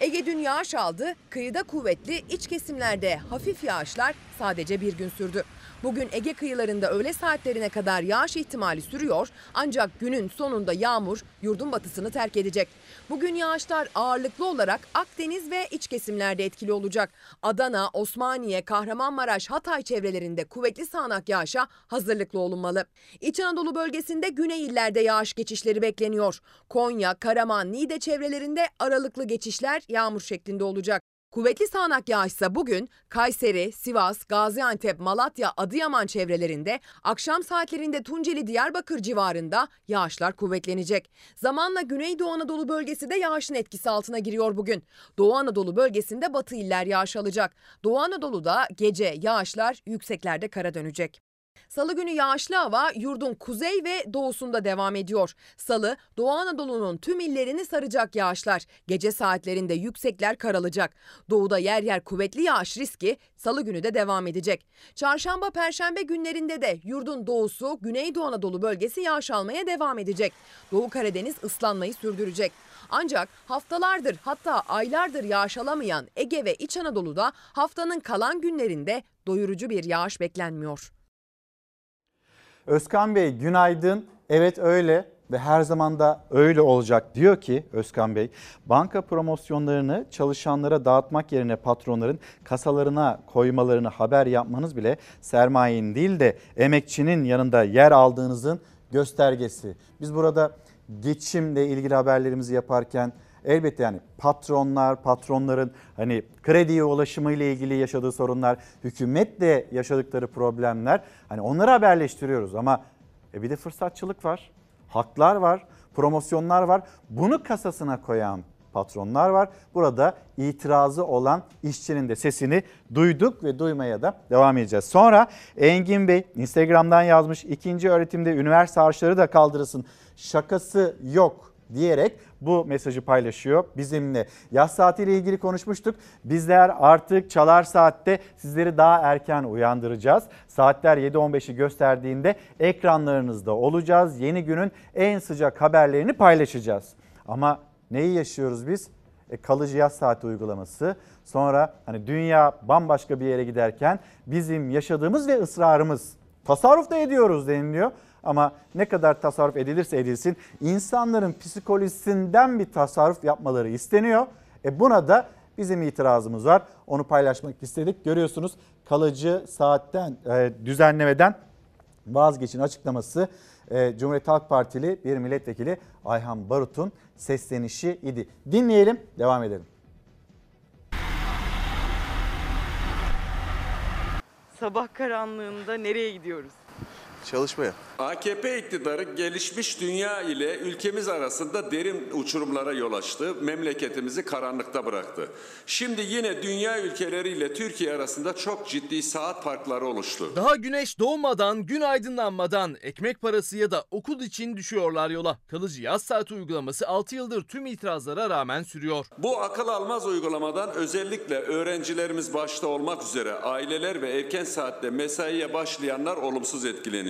Ege dün yağış aldı, kıyıda kuvvetli, iç kesimlerde hafif yağışlar sadece bir gün sürdü. Bugün Ege kıyılarında öğle saatlerine kadar yağış ihtimali sürüyor ancak günün sonunda yağmur yurdun batısını terk edecek. Bugün yağışlar ağırlıklı olarak Akdeniz ve iç kesimlerde etkili olacak. Adana, Osmaniye, Kahramanmaraş, Hatay çevrelerinde kuvvetli sağanak yağışa hazırlıklı olunmalı. İç Anadolu bölgesinde güney illerde yağış geçişleri bekleniyor. Konya, Karaman, Niğde çevrelerinde aralıklı geçişler yağmur şeklinde olacak. Kuvvetli sağanak yağışsa bugün Kayseri, Sivas, Gaziantep, Malatya, Adıyaman çevrelerinde, akşam saatlerinde Tunceli, Diyarbakır civarında yağışlar kuvvetlenecek. Zamanla Güneydoğu Anadolu bölgesi de yağışın etkisi altına giriyor bugün. Doğu Anadolu bölgesinde batı iller yağış alacak. Doğu Anadolu'da gece yağışlar yükseklerde kara dönecek. Salı günü yağışlı hava yurdun kuzey ve doğusunda devam ediyor. Salı, Doğu Anadolu'nun tüm illerini saracak yağışlar. Gece saatlerinde yüksekler karalacak. Doğuda yer yer kuvvetli yağış riski salı günü de devam edecek. Çarşamba, perşembe günlerinde de yurdun doğusu, Güneydoğu Anadolu bölgesi yağış almaya devam edecek. Doğu Karadeniz ıslanmayı sürdürecek. Ancak haftalardır hatta aylardır yağış alamayan Ege ve İç Anadolu'da haftanın kalan günlerinde doyurucu bir yağış beklenmiyor. Özkan Bey günaydın. Evet öyle ve her zaman da öyle olacak diyor ki Özkan Bey. Banka promosyonlarını çalışanlara dağıtmak yerine patronların kasalarına koymalarını haber yapmanız bile sermayenin değil de emekçinin yanında yer aldığınızın göstergesi. Biz burada geçimle ilgili haberlerimizi yaparken elbette yani patronlar, patronların hani krediye ulaşımı ile ilgili yaşadığı sorunlar, hükümetle yaşadıkları problemler hani onları haberleştiriyoruz ama e bir de fırsatçılık var, haklar var, promosyonlar var. Bunu kasasına koyan patronlar var. Burada itirazı olan işçinin de sesini duyduk ve duymaya da devam edeceğiz. Sonra Engin Bey Instagram'dan yazmış ikinci öğretimde üniversite harçları da kaldırılsın şakası yok diyerek bu mesajı paylaşıyor bizimle. Yaz saatiyle ilgili konuşmuştuk. Bizler artık çalar saatte sizleri daha erken uyandıracağız. Saatler 7.15'i gösterdiğinde ekranlarınızda olacağız. Yeni günün en sıcak haberlerini paylaşacağız. Ama neyi yaşıyoruz biz? E, kalıcı yaz saati uygulaması. Sonra hani dünya bambaşka bir yere giderken bizim yaşadığımız ve ısrarımız tasarruf da ediyoruz deniliyor. Ama ne kadar tasarruf edilirse edilsin insanların psikolojisinden bir tasarruf yapmaları isteniyor. E buna da bizim itirazımız var. Onu paylaşmak istedik. Görüyorsunuz kalıcı saatten e, düzenlemeden vazgeçin açıklaması e, Cumhuriyet Halk Partili bir milletvekili Ayhan Barut'un seslenişi idi. Dinleyelim, devam edelim. Sabah karanlığında nereye gidiyoruz? Çalışmaya. AKP iktidarı gelişmiş dünya ile ülkemiz arasında derin uçurumlara yol açtı. Memleketimizi karanlıkta bıraktı. Şimdi yine dünya ülkeleriyle Türkiye arasında çok ciddi saat farkları oluştu. Daha güneş doğmadan, gün aydınlanmadan ekmek parası ya da okul için düşüyorlar yola. Kalıcı yaz saati uygulaması 6 yıldır tüm itirazlara rağmen sürüyor. Bu akıl almaz uygulamadan özellikle öğrencilerimiz başta olmak üzere aileler ve erken saatte mesaiye başlayanlar olumsuz etkileniyor.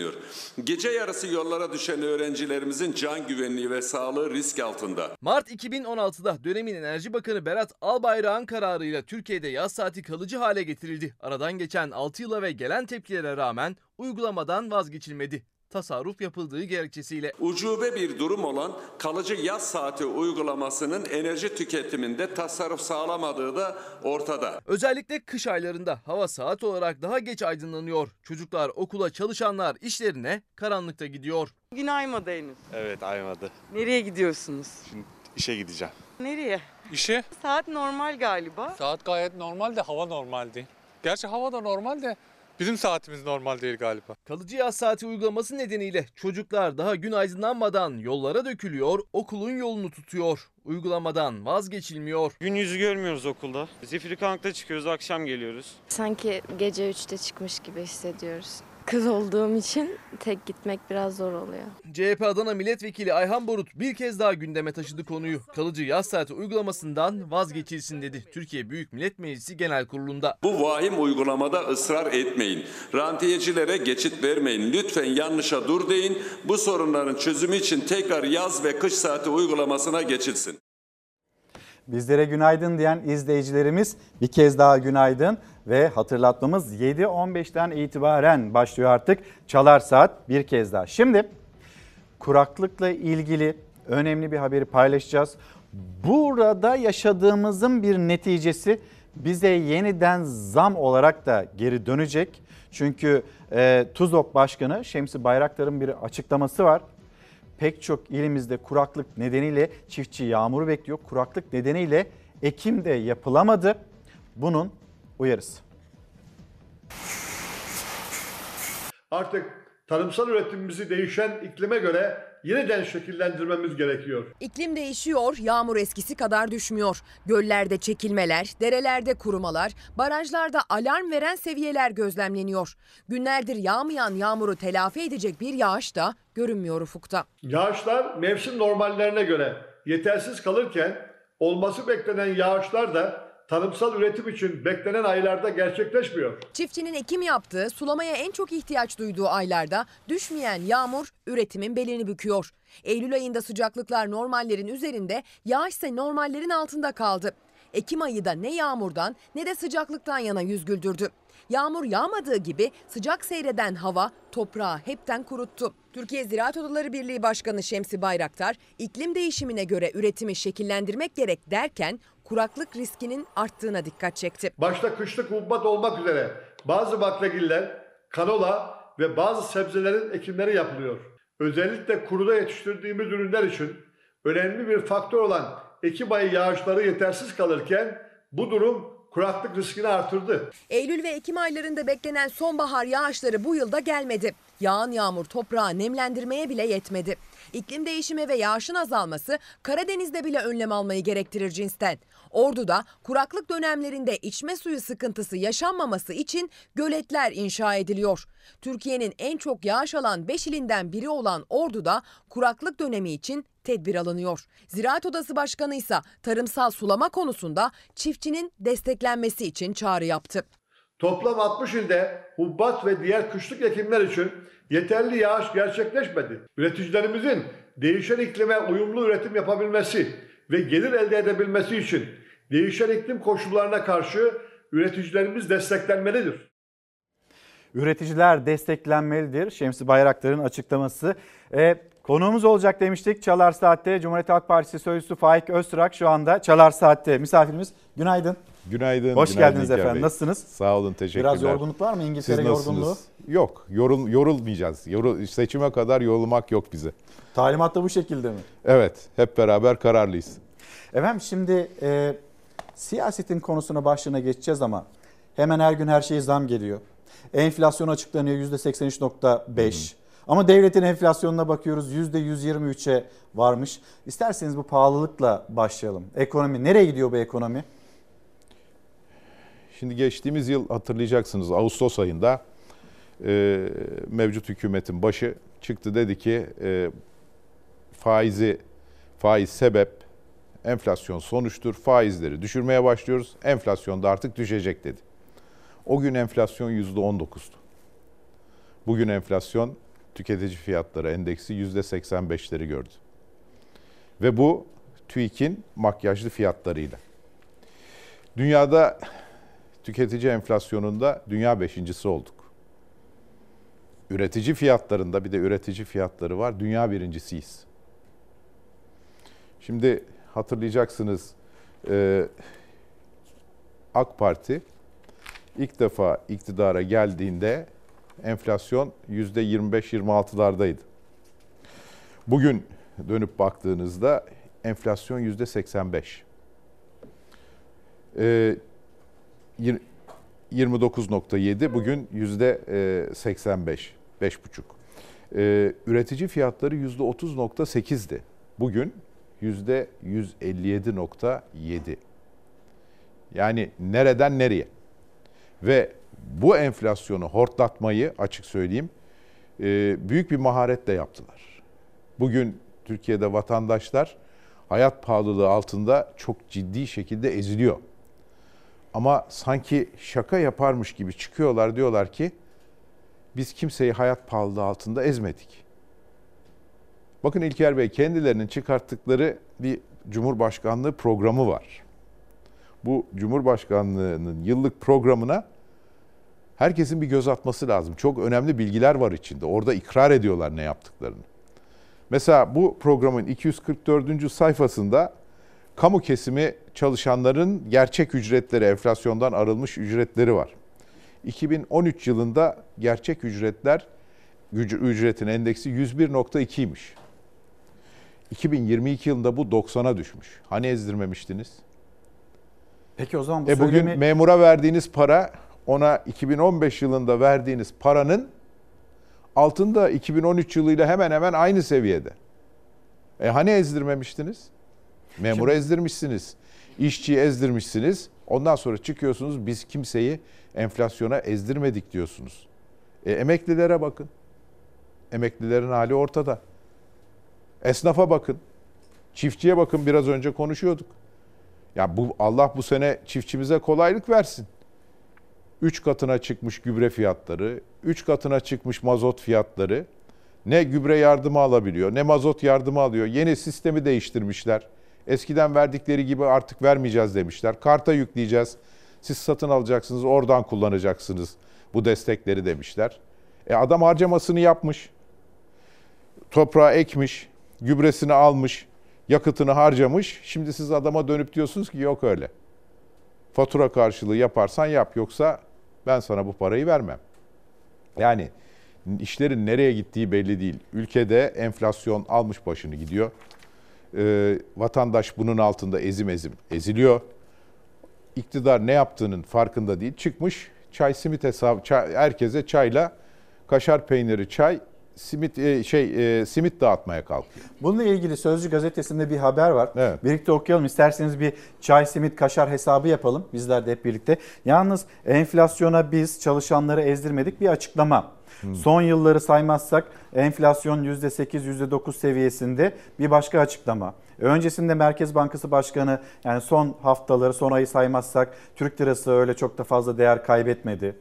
Gece yarısı yollara düşen öğrencilerimizin can güvenliği ve sağlığı risk altında. Mart 2016'da dönemin Enerji Bakanı Berat Albayrak'ın kararıyla Türkiye'de yaz saati kalıcı hale getirildi. Aradan geçen 6 yıla ve gelen tepkilere rağmen uygulamadan vazgeçilmedi tasarruf yapıldığı gerekçesiyle. Ucube bir durum olan kalıcı yaz saati uygulamasının enerji tüketiminde tasarruf sağlamadığı da ortada. Özellikle kış aylarında hava saat olarak daha geç aydınlanıyor. Çocuklar okula, çalışanlar işlerine karanlıkta gidiyor. Gün aymadı henüz. Evet aymadı. Nereye gidiyorsunuz? Şimdi işe gideceğim. Nereye? İşe. Saat normal galiba. Saat gayet normal de hava normal değil. Gerçi hava da normal de Bizim saatimiz normal değil galiba. Kalıcı yaz saati uygulaması nedeniyle çocuklar daha gün aydınlanmadan yollara dökülüyor, okulun yolunu tutuyor. Uygulamadan vazgeçilmiyor. Gün yüzü görmüyoruz okulda. Zifiri karanlıkta çıkıyoruz, akşam geliyoruz. Sanki gece 3'te çıkmış gibi hissediyoruz. Kız olduğum için tek gitmek biraz zor oluyor. CHP Adana Milletvekili Ayhan Borut bir kez daha gündeme taşıdı konuyu. Kalıcı yaz saati uygulamasından vazgeçilsin dedi. Türkiye Büyük Millet Meclisi Genel Kurulu'nda. Bu vahim uygulamada ısrar etmeyin. Rantiyecilere geçit vermeyin. Lütfen yanlışa dur deyin. Bu sorunların çözümü için tekrar yaz ve kış saati uygulamasına geçilsin. Bizlere günaydın diyen izleyicilerimiz bir kez daha günaydın ve hatırlatmamız 7.15'ten itibaren başlıyor artık Çalar Saat bir kez daha. Şimdi kuraklıkla ilgili önemli bir haberi paylaşacağız. Burada yaşadığımızın bir neticesi bize yeniden zam olarak da geri dönecek. Çünkü e, TUZOP Başkanı Şemsi Bayraktar'ın bir açıklaması var pek çok ilimizde kuraklık nedeniyle çiftçi yağmuru bekliyor. Kuraklık nedeniyle ekim de yapılamadı. Bunun uyarısı. Artık tarımsal üretimimizi değişen iklime göre yeniden şekillendirmemiz gerekiyor. İklim değişiyor, yağmur eskisi kadar düşmüyor. Göllerde çekilmeler, derelerde kurumalar, barajlarda alarm veren seviyeler gözlemleniyor. Günlerdir yağmayan yağmuru telafi edecek bir yağış da görünmüyor ufukta. Yağışlar mevsim normallerine göre yetersiz kalırken olması beklenen yağışlar da tarımsal üretim için beklenen aylarda gerçekleşmiyor. Çiftçinin ekim yaptığı, sulamaya en çok ihtiyaç duyduğu aylarda düşmeyen yağmur üretimin belini büküyor. Eylül ayında sıcaklıklar normallerin üzerinde, yağış ise normallerin altında kaldı. Ekim ayı da ne yağmurdan ne de sıcaklıktan yana yüz güldürdü. Yağmur yağmadığı gibi sıcak seyreden hava toprağı hepten kuruttu. Türkiye Ziraat Odaları Birliği Başkanı Şemsi Bayraktar, iklim değişimine göre üretimi şekillendirmek gerek derken kuraklık riskinin arttığına dikkat çekti. Başta kışlık hubbat olmak üzere bazı baklagiller, kanola ve bazı sebzelerin ekimleri yapılıyor. Özellikle kuruda yetiştirdiğimiz ürünler için önemli bir faktör olan Ekim ayı yağışları yetersiz kalırken bu durum kuraklık riskini artırdı. Eylül ve Ekim aylarında beklenen sonbahar yağışları bu yılda gelmedi. Yağan yağmur toprağı nemlendirmeye bile yetmedi. İklim değişimi ve yağışın azalması Karadeniz'de bile önlem almayı gerektirir cinsten. Ordu'da kuraklık dönemlerinde içme suyu sıkıntısı yaşanmaması için göletler inşa ediliyor. Türkiye'nin en çok yağış alan 5 ilinden biri olan Ordu'da kuraklık dönemi için tedbir alınıyor. Ziraat Odası Başkanı ise tarımsal sulama konusunda çiftçinin desteklenmesi için çağrı yaptı. Toplam 60 ilde hubbat ve diğer kışlık ekimler için yeterli yağış gerçekleşmedi. Üreticilerimizin değişen iklime uyumlu üretim yapabilmesi ve gelir elde edebilmesi için değişen iklim koşullarına karşı üreticilerimiz desteklenmelidir. Üreticiler desteklenmelidir. Şemsi Bayraktar'ın açıklaması. E, konuğumuz olacak demiştik. Çalar Saat'te Cumhuriyet Halk Partisi Sözcüsü Faik Öztürk şu anda Çalar Saat'te. Misafirimiz günaydın. Günaydın. Hoş günaydın geldiniz İlker efendim. Bey. Nasılsınız? Sağ olun, teşekkürler. Biraz yorgunluk var mı İngiltere Siz nasılsınız? yorgunluğu? Yok, yorul, yorulmayacağız. Yorul, seçime kadar yorulmak yok bize. Talimat da bu şekilde mi? Evet, hep beraber kararlıyız. Efendim şimdi e, siyasetin konusuna başlığına geçeceğiz ama hemen her gün her şeye zam geliyor. Enflasyon açıklanıyor %83.5. Ama devletin enflasyonuna bakıyoruz %123'e varmış. İsterseniz bu pahalılıkla başlayalım. Ekonomi nereye gidiyor bu ekonomi? Şimdi geçtiğimiz yıl hatırlayacaksınız Ağustos ayında e, mevcut hükümetin başı çıktı dedi ki e, faizi faiz sebep enflasyon sonuçtur. Faizleri düşürmeye başlıyoruz. Enflasyon da artık düşecek dedi. O gün enflasyon %19'du. Bugün enflasyon tüketici fiyatları endeksi %85'leri gördü. Ve bu TÜİK'in makyajlı fiyatlarıyla. Dünyada tüketici enflasyonunda dünya beşincisi olduk. Üretici fiyatlarında bir de üretici fiyatları var. Dünya birincisiyiz. Şimdi hatırlayacaksınız e, AK Parti ilk defa iktidara geldiğinde enflasyon %25-26'lardaydı. Bugün dönüp baktığınızda enflasyon %85. Ee, 29.7 bugün %85, 5,5. Ee, üretici fiyatları %30.8'di. Bugün %157.7. Yani nereden nereye? Ve bu enflasyonu hortlatmayı açık söyleyeyim e, büyük bir maharetle yaptılar. Bugün Türkiye'de vatandaşlar hayat pahalılığı altında çok ciddi şekilde eziliyor. Ama sanki şaka yaparmış gibi çıkıyorlar diyorlar ki biz kimseyi hayat pahalılığı altında ezmedik. Bakın İlker Bey kendilerinin çıkarttıkları bir Cumhurbaşkanlığı programı var. Bu Cumhurbaşkanlığının yıllık programına herkesin bir göz atması lazım. Çok önemli bilgiler var içinde. Orada ikrar ediyorlar ne yaptıklarını. Mesela bu programın 244. sayfasında kamu kesimi çalışanların gerçek ücretleri, enflasyondan arılmış ücretleri var. 2013 yılında gerçek ücretler ücretin endeksi 101.2'ymiş. 2022 yılında bu 90'a düşmüş. Hani ezdirmemiştiniz? Peki o zaman bu e bugün söylemi... memura verdiğiniz para ona 2015 yılında verdiğiniz paranın Altın da 2013 yılıyla hemen hemen aynı seviyede. E hani ezdirmemiştiniz? Memuru ezdirmişsiniz. İşçiyi ezdirmişsiniz. Ondan sonra çıkıyorsunuz biz kimseyi enflasyona ezdirmedik diyorsunuz. E, emeklilere bakın. Emeklilerin hali ortada. Esnafa bakın. Çiftçiye bakın biraz önce konuşuyorduk. Ya bu Allah bu sene çiftçimize kolaylık versin. 3 katına çıkmış gübre fiyatları, 3 katına çıkmış mazot fiyatları. Ne gübre yardımı alabiliyor, ne mazot yardımı alıyor. Yeni sistemi değiştirmişler. Eskiden verdikleri gibi artık vermeyeceğiz demişler. Karta yükleyeceğiz. Siz satın alacaksınız, oradan kullanacaksınız bu destekleri demişler. E adam harcamasını yapmış. Toprağa ekmiş, gübresini almış, yakıtını harcamış. Şimdi siz adama dönüp diyorsunuz ki yok öyle. Fatura karşılığı yaparsan yap yoksa ben sana bu parayı vermem. Yani işlerin nereye gittiği belli değil. Ülkede enflasyon almış başını gidiyor. Ee, vatandaş bunun altında ezim ezim eziliyor. İktidar ne yaptığının farkında değil. Çıkmış çay simit hesabı çay, herkese çayla kaşar peyniri çay simit e, şey e, simit dağıtmaya kalkıyor. Bununla ilgili Sözcü gazetesinde bir haber var. Birlikte okuyalım. İsterseniz bir çay, simit, kaşar hesabı yapalım. Bizler de hep birlikte. Yalnız enflasyona biz çalışanları ezdirmedik bir açıklama. Son yılları saymazsak enflasyon %8, %9 seviyesinde bir başka açıklama. Öncesinde Merkez Bankası Başkanı yani son haftaları, son ayı saymazsak Türk lirası öyle çok da fazla değer kaybetmedi.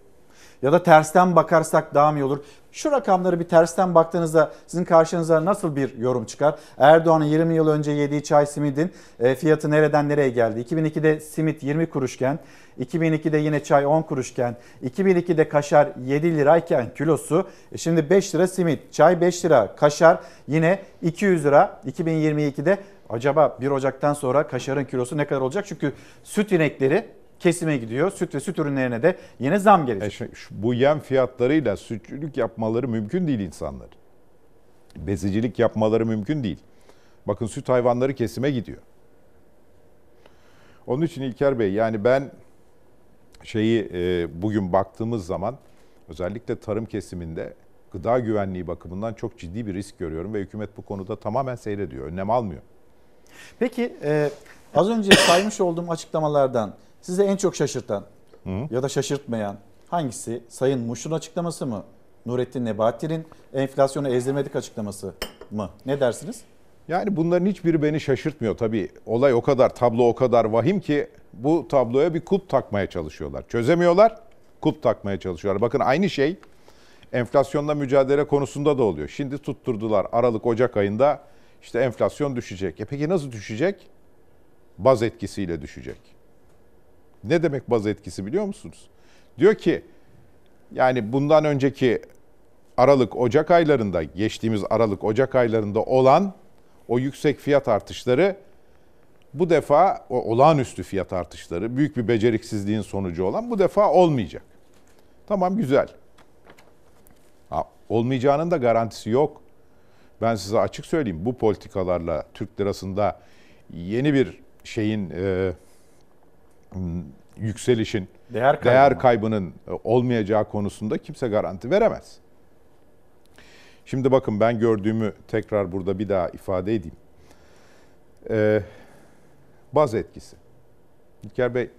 Ya da tersten bakarsak daha mı olur? Şu rakamları bir tersten baktığınızda sizin karşınıza nasıl bir yorum çıkar? Erdoğan'ın 20 yıl önce yediği çay simidin e, fiyatı nereden nereye geldi? 2002'de simit 20 kuruşken, 2002'de yine çay 10 kuruşken, 2002'de kaşar 7 lirayken kilosu, e, şimdi 5 lira simit, çay 5 lira, kaşar yine 200 lira 2022'de acaba 1 Ocak'tan sonra kaşarın kilosu ne kadar olacak? Çünkü süt inekleri kesime gidiyor. Süt ve süt ürünlerine de yine zam gelecek. E şu- şu- bu yem fiyatlarıyla sütçülük yapmaları mümkün değil insanlar. Bezicilik yapmaları mümkün değil. Bakın süt hayvanları kesime gidiyor. Onun için İlker Bey yani ben şeyi e, bugün baktığımız zaman özellikle tarım kesiminde gıda güvenliği bakımından çok ciddi bir risk görüyorum ve hükümet bu konuda tamamen seyrediyor, önlem almıyor. Peki e, az önce saymış olduğum açıklamalardan size en çok şaşırtan ya da şaşırtmayan hangisi? Sayın Muş'un açıklaması mı? Nurettin Nebati'nin enflasyonu ezdirmedik açıklaması mı? Ne dersiniz? Yani bunların hiçbiri beni şaşırtmıyor. Tabii olay o kadar, tablo o kadar vahim ki bu tabloya bir kulp takmaya çalışıyorlar. Çözemiyorlar, kulp takmaya çalışıyorlar. Bakın aynı şey enflasyonla mücadele konusunda da oluyor. Şimdi tutturdular Aralık, Ocak ayında işte enflasyon düşecek. E peki nasıl düşecek? Baz etkisiyle düşecek. Ne demek baz etkisi biliyor musunuz? Diyor ki yani bundan önceki Aralık, Ocak aylarında, geçtiğimiz Aralık, Ocak aylarında olan o yüksek fiyat artışları bu defa o olağanüstü fiyat artışları, büyük bir beceriksizliğin sonucu olan bu defa olmayacak. Tamam güzel. Ha, olmayacağının da garantisi yok. Ben size açık söyleyeyim bu politikalarla Türk lirasında yeni bir şeyin e, yükselişin, Değer kaybı değer kaybının e, olmayacağı konusunda kimse garanti veremez. Şimdi bakın ben gördüğümü tekrar burada bir daha ifade edeyim. Ee, baz etkisi. İlker Bey,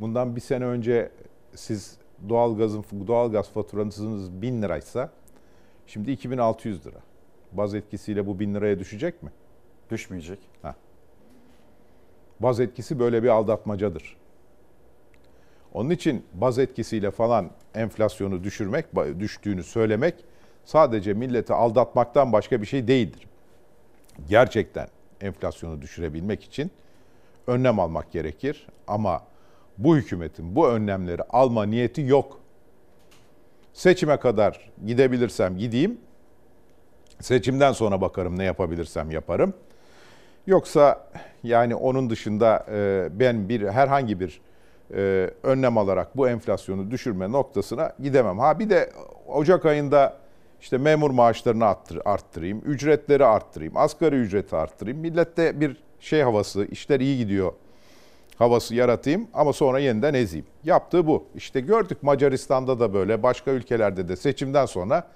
bundan bir sene önce siz doğalgazın doğalgaz faturanız 1000 liraysa şimdi 2600 lira. Baz etkisiyle bu 1000 liraya düşecek mi? Düşmeyecek. Ha. Baz etkisi böyle bir aldatmacadır. Onun için baz etkisiyle falan enflasyonu düşürmek, düştüğünü söylemek sadece milleti aldatmaktan başka bir şey değildir. Gerçekten enflasyonu düşürebilmek için önlem almak gerekir ama bu hükümetin bu önlemleri alma niyeti yok. Seçime kadar gidebilirsem gideyim. Seçimden sonra bakarım ne yapabilirsem yaparım. Yoksa yani onun dışında e, ben bir herhangi bir e, önlem alarak bu enflasyonu düşürme noktasına gidemem. Ha bir de Ocak ayında işte memur maaşlarını arttır, arttırayım, ücretleri arttırayım, asgari ücreti arttırayım. Millette bir şey havası, işler iyi gidiyor havası yaratayım ama sonra yeniden ezeyim. Yaptığı bu. İşte gördük Macaristan'da da böyle, başka ülkelerde de seçimden sonra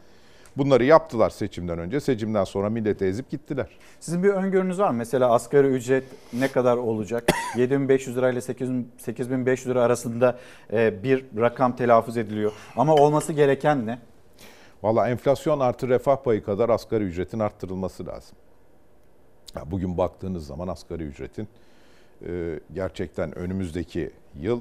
Bunları yaptılar seçimden önce. Seçimden sonra millete ezip gittiler. Sizin bir öngörünüz var mı? Mesela asgari ücret ne kadar olacak? 7500 lira ile 8000 8500 lira arasında e, bir rakam telaffuz ediliyor. Ama olması gereken ne? Valla enflasyon artı refah payı kadar asgari ücretin arttırılması lazım. Bugün baktığınız zaman asgari ücretin e, gerçekten önümüzdeki yıl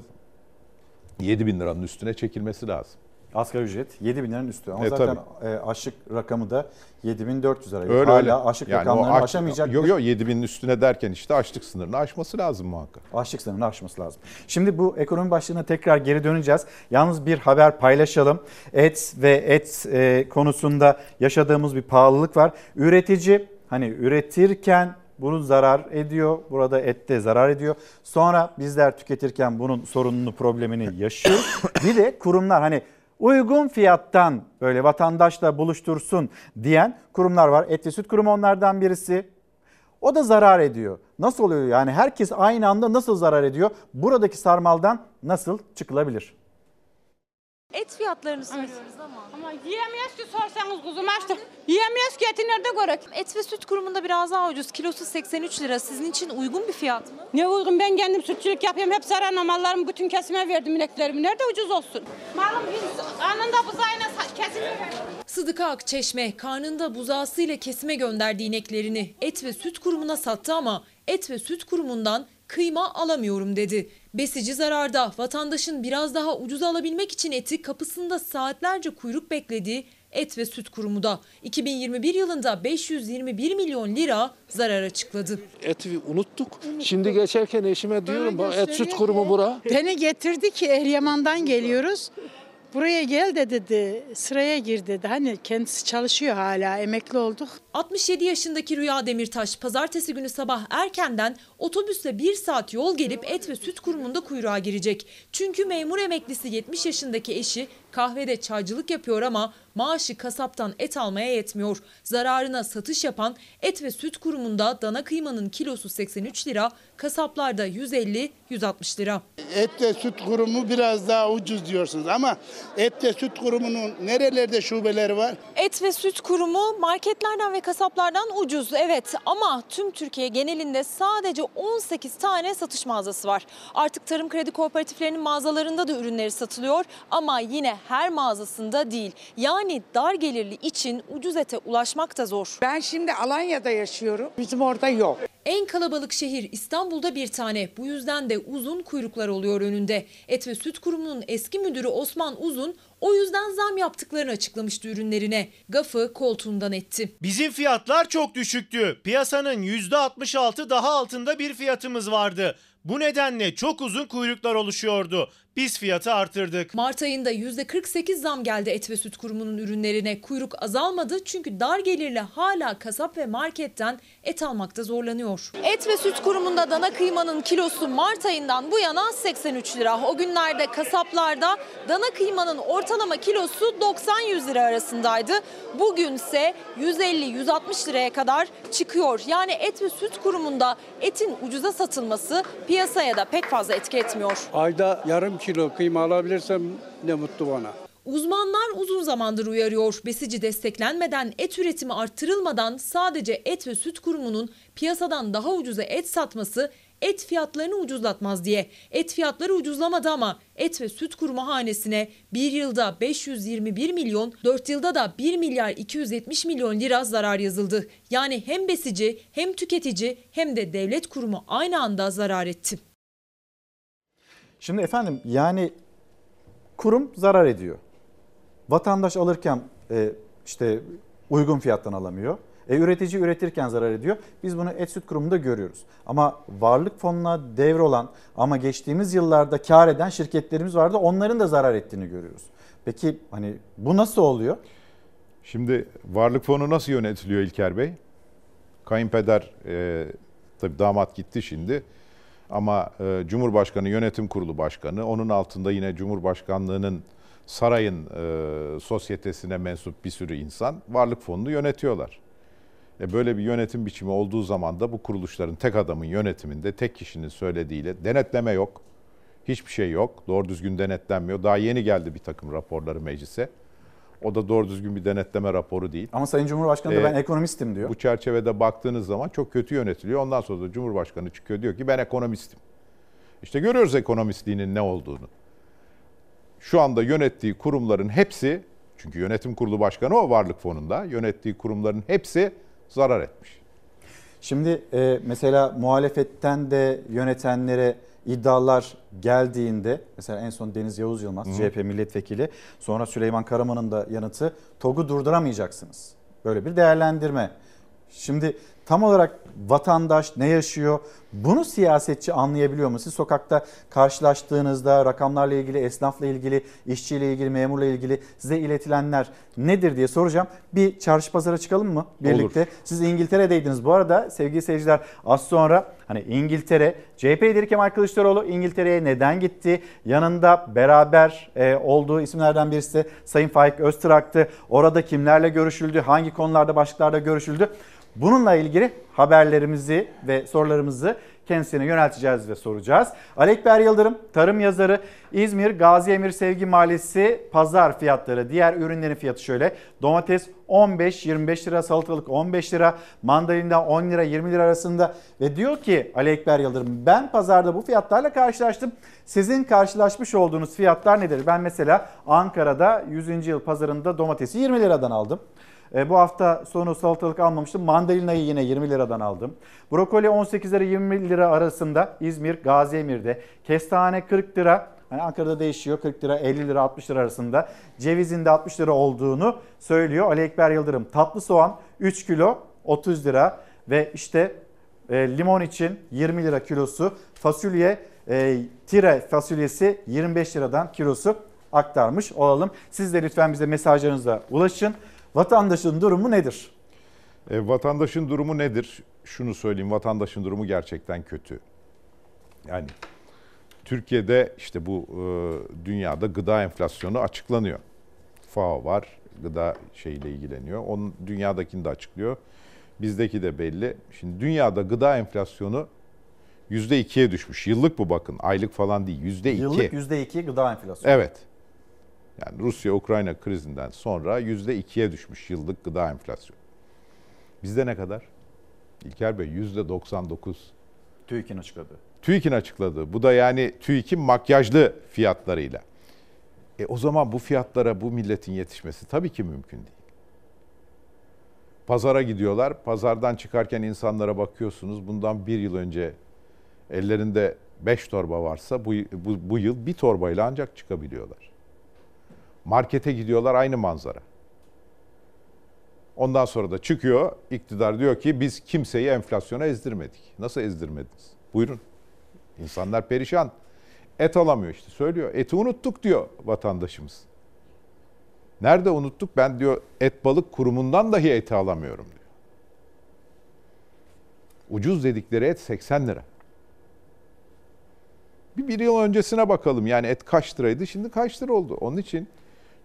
7 bin liranın üstüne çekilmesi lazım. Asgari ücret 7 bin liranın üstü. Ama E, zaten e, açlık rakamı da 7400 lira. Öyle Hala öyle. açlık Yani o rakamlarını aç- aşamayacak. Yok yok 7 binin üstüne derken işte açlık sınırını aşması lazım muhakkak. Açlık sınırını aşması lazım. Şimdi bu ekonomi başlığına tekrar geri döneceğiz. Yalnız bir haber paylaşalım. Et ve et e, konusunda yaşadığımız bir pahalılık var. Üretici hani üretirken bunu zarar ediyor. Burada ette zarar ediyor. Sonra bizler tüketirken bunun sorununu, problemini yaşıyoruz. bir de kurumlar hani uygun fiyattan böyle vatandaşla buluştursun diyen kurumlar var. Et ve Süt Kurumu onlardan birisi. O da zarar ediyor. Nasıl oluyor yani herkes aynı anda nasıl zarar ediyor? Buradaki sarmaldan nasıl çıkılabilir? Et fiyatlarını soruyoruz ama. Ama yiyemeyiz ki sorsanız kuzum açtık. Yiyemeyiz ki eti nerede görek? Et ve süt kurumunda biraz daha ucuz. Kilosu 83 lira. Sizin için uygun bir fiyat mı? Ne uygun ben kendim sütçülük yapıyorum. Hep zararına mallarımı bütün kesime verdim ineklerimi. Nerede ucuz olsun? Malım biz anında kesime verdim. Sıdıka Akçeşme karnında buzağısıyla kesime gönderdiği ineklerini et ve süt kurumuna sattı ama et ve süt kurumundan kıyma alamıyorum dedi. Besici zararda vatandaşın biraz daha ucuz alabilmek için eti kapısında saatlerce kuyruk beklediği et ve süt kurumu da 2021 yılında 521 milyon lira zarar açıkladı. Eti unuttuk. Şimdi geçerken eşime diyorum bak et süt kurumu bura. Beni getirdi ki Eryaman'dan geliyoruz. Buraya gel de dedi sıraya gir dedi. Hani kendisi çalışıyor hala emekli olduk. 67 yaşındaki Rüya Demirtaş pazartesi günü sabah erkenden otobüsle bir saat yol gelip et ve süt kurumunda kuyruğa girecek. Çünkü memur emeklisi 70 yaşındaki eşi kahvede çaycılık yapıyor ama maaşı kasaptan et almaya yetmiyor. Zararına satış yapan et ve süt kurumunda dana kıymanın kilosu 83 lira, kasaplarda 150-160 lira. Et ve süt kurumu biraz daha ucuz diyorsunuz ama et ve süt kurumunun nerelerde şubeleri var? Et ve süt kurumu marketlerden ve kasaplardan ucuz evet ama tüm Türkiye genelinde sadece 18 tane satış mağazası var. Artık tarım kredi kooperatiflerinin mağazalarında da ürünleri satılıyor ama yine her mağazasında değil. Yani dar gelirli için ucuz ete ulaşmak da zor. Ben şimdi Alanya'da yaşıyorum. Bizim orada yok. En kalabalık şehir İstanbul'da bir tane. Bu yüzden de uzun kuyruklar oluyor önünde. Et ve Süt Kurumu'nun eski müdürü Osman Uzun o yüzden zam yaptıklarını açıklamıştı ürünlerine. Gafı koltuğundan etti. Bizim fiyatlar çok düşüktü. Piyasanın %66 daha altında bir fiyatımız vardı. Bu nedenle çok uzun kuyruklar oluşuyordu. Biz fiyatı artırdık. Mart ayında %48 zam geldi Et ve Süt Kurumu'nun ürünlerine. Kuyruk azalmadı çünkü dar gelirli hala kasap ve marketten et almakta zorlanıyor. Et ve Süt Kurumu'nda dana kıymanın kilosu Mart ayından bu yana 83 lira. O günlerde kasaplarda dana kıymanın ortalama kilosu 90-100 lira arasındaydı. Bugünse 150-160 liraya kadar çıkıyor. Yani Et ve Süt Kurumu'nda etin ucuza satılması piyasaya da pek fazla etki etmiyor. Ayda yarım kilo kıyma alabilirsem ne mutlu bana. Uzmanlar uzun zamandır uyarıyor. Besici desteklenmeden, et üretimi arttırılmadan sadece et ve süt kurumunun piyasadan daha ucuza et satması et fiyatlarını ucuzlatmaz diye. Et fiyatları ucuzlamadı ama et ve süt kurumu hanesine bir yılda 521 milyon, 4 yılda da 1 milyar 270 milyon lira zarar yazıldı. Yani hem besici hem tüketici hem de devlet kurumu aynı anda zarar etti. Şimdi efendim yani kurum zarar ediyor. Vatandaş alırken e, işte uygun fiyattan alamıyor. E, üretici üretirken zarar ediyor. Biz bunu et süt kurumunda görüyoruz. Ama varlık fonuna devrolan ama geçtiğimiz yıllarda kar eden şirketlerimiz vardı. Onların da zarar ettiğini görüyoruz. Peki hani bu nasıl oluyor? Şimdi varlık fonu nasıl yönetiliyor İlker Bey? Kayınpeder, e, tabii damat gitti şimdi. Ama e, Cumhurbaşkanı Yönetim Kurulu Başkanı, onun altında yine Cumhurbaşkanlığının sarayın e, sosyetesine mensup bir sürü insan varlık fonunu yönetiyorlar. E böyle bir yönetim biçimi olduğu zaman da bu kuruluşların tek adamın yönetiminde tek kişinin söylediğiyle denetleme yok. Hiçbir şey yok. Doğru düzgün denetlenmiyor. Daha yeni geldi bir takım raporları meclise. O da doğru düzgün bir denetleme raporu değil. Ama Sayın Cumhurbaşkanı da Ee, ben ekonomistim diyor. Bu çerçevede baktığınız zaman çok kötü yönetiliyor. Ondan sonra da Cumhurbaşkanı çıkıyor diyor ki ben ekonomistim. İşte görüyoruz ekonomistliğinin ne olduğunu. Şu anda yönettiği kurumların hepsi, çünkü yönetim kurulu başkanı o varlık fonunda, yönettiği kurumların hepsi zarar etmiş. Şimdi e, mesela muhalefetten de yönetenlere iddialar geldiğinde mesela en son Deniz Yavuz Yılmaz Hı. CHP milletvekili sonra Süleyman Karaman'ın da yanıtı TOG'u durduramayacaksınız. Böyle bir değerlendirme. Şimdi tam olarak vatandaş ne yaşıyor? Bunu siyasetçi anlayabiliyor mu? Siz sokakta karşılaştığınızda rakamlarla ilgili, esnafla ilgili, işçiyle ilgili, memurla ilgili size iletilenler nedir diye soracağım. Bir çarşı pazara çıkalım mı birlikte? Siz İngiltere'deydiniz. Bu arada sevgili seyirciler az sonra hani İngiltere, CHP lideri Kemal Kılıçdaroğlu İngiltere'ye neden gitti? Yanında beraber e, olduğu isimlerden birisi Sayın Faik Öztrak'tı. Orada kimlerle görüşüldü? Hangi konularda, başlıklarda görüşüldü? Bununla ilgili haberlerimizi ve sorularımızı kendisine yönelteceğiz ve soracağız. Ali Ekber Yıldırım, tarım yazarı İzmir Gazi Emir Sevgi Mahallesi pazar fiyatları. Diğer ürünlerin fiyatı şöyle. Domates 15-25 lira, salatalık 15 lira, mandalina 10 lira 20 lira arasında. Ve diyor ki Ali Ekber Yıldırım ben pazarda bu fiyatlarla karşılaştım. Sizin karşılaşmış olduğunuz fiyatlar nedir? Ben mesela Ankara'da 100. yıl pazarında domatesi 20 liradan aldım. E, bu hafta sonu salatalık almamıştım. Mandalinayı yine 20 liradan aldım. Brokoli 18 lira 20 lira arasında İzmir, Gazi Emir'de. Kestane 40 lira. Yani Ankara'da değişiyor 40 lira 50 lira 60 lira arasında. Cevizin de 60 lira olduğunu söylüyor Ali Ekber Yıldırım. Tatlı soğan 3 kilo 30 lira ve işte e, limon için 20 lira kilosu. Fasulye e, tire fasulyesi 25 liradan kilosu aktarmış olalım. Siz de lütfen bize mesajlarınızla ulaşın. Vatandaşın durumu nedir? E, vatandaşın durumu nedir? Şunu söyleyeyim, vatandaşın durumu gerçekten kötü. Yani Türkiye'de işte bu e, dünyada gıda enflasyonu açıklanıyor. FAO var, gıda şeyle ilgileniyor. Onun dünyadakini de açıklıyor. Bizdeki de belli. Şimdi dünyada gıda enflasyonu %2'ye düşmüş. Yıllık bu bakın, aylık falan değil. %2. Yıllık %2 gıda enflasyonu. Evet. Yani Rusya-Ukrayna krizinden sonra %2'ye düşmüş yıllık gıda enflasyonu. Bizde ne kadar? İlker Bey %99. TÜİK'in açıkladığı. TÜİK'in açıkladığı. Bu da yani TÜİK'in makyajlı fiyatlarıyla. E o zaman bu fiyatlara bu milletin yetişmesi tabii ki mümkün değil. Pazara gidiyorlar. Pazardan çıkarken insanlara bakıyorsunuz. Bundan bir yıl önce ellerinde beş torba varsa bu, bu, bu yıl bir torbayla ancak çıkabiliyorlar. Markete gidiyorlar aynı manzara. Ondan sonra da çıkıyor iktidar diyor ki biz kimseyi enflasyona ezdirmedik. Nasıl ezdirmediniz? Buyurun. İnsanlar perişan. Et alamıyor işte söylüyor. Eti unuttuk diyor vatandaşımız. Nerede unuttuk? Ben diyor et balık kurumundan dahi eti alamıyorum diyor. Ucuz dedikleri et 80 lira. Bir, bir yıl öncesine bakalım. Yani et kaç liraydı şimdi kaç lira oldu? Onun için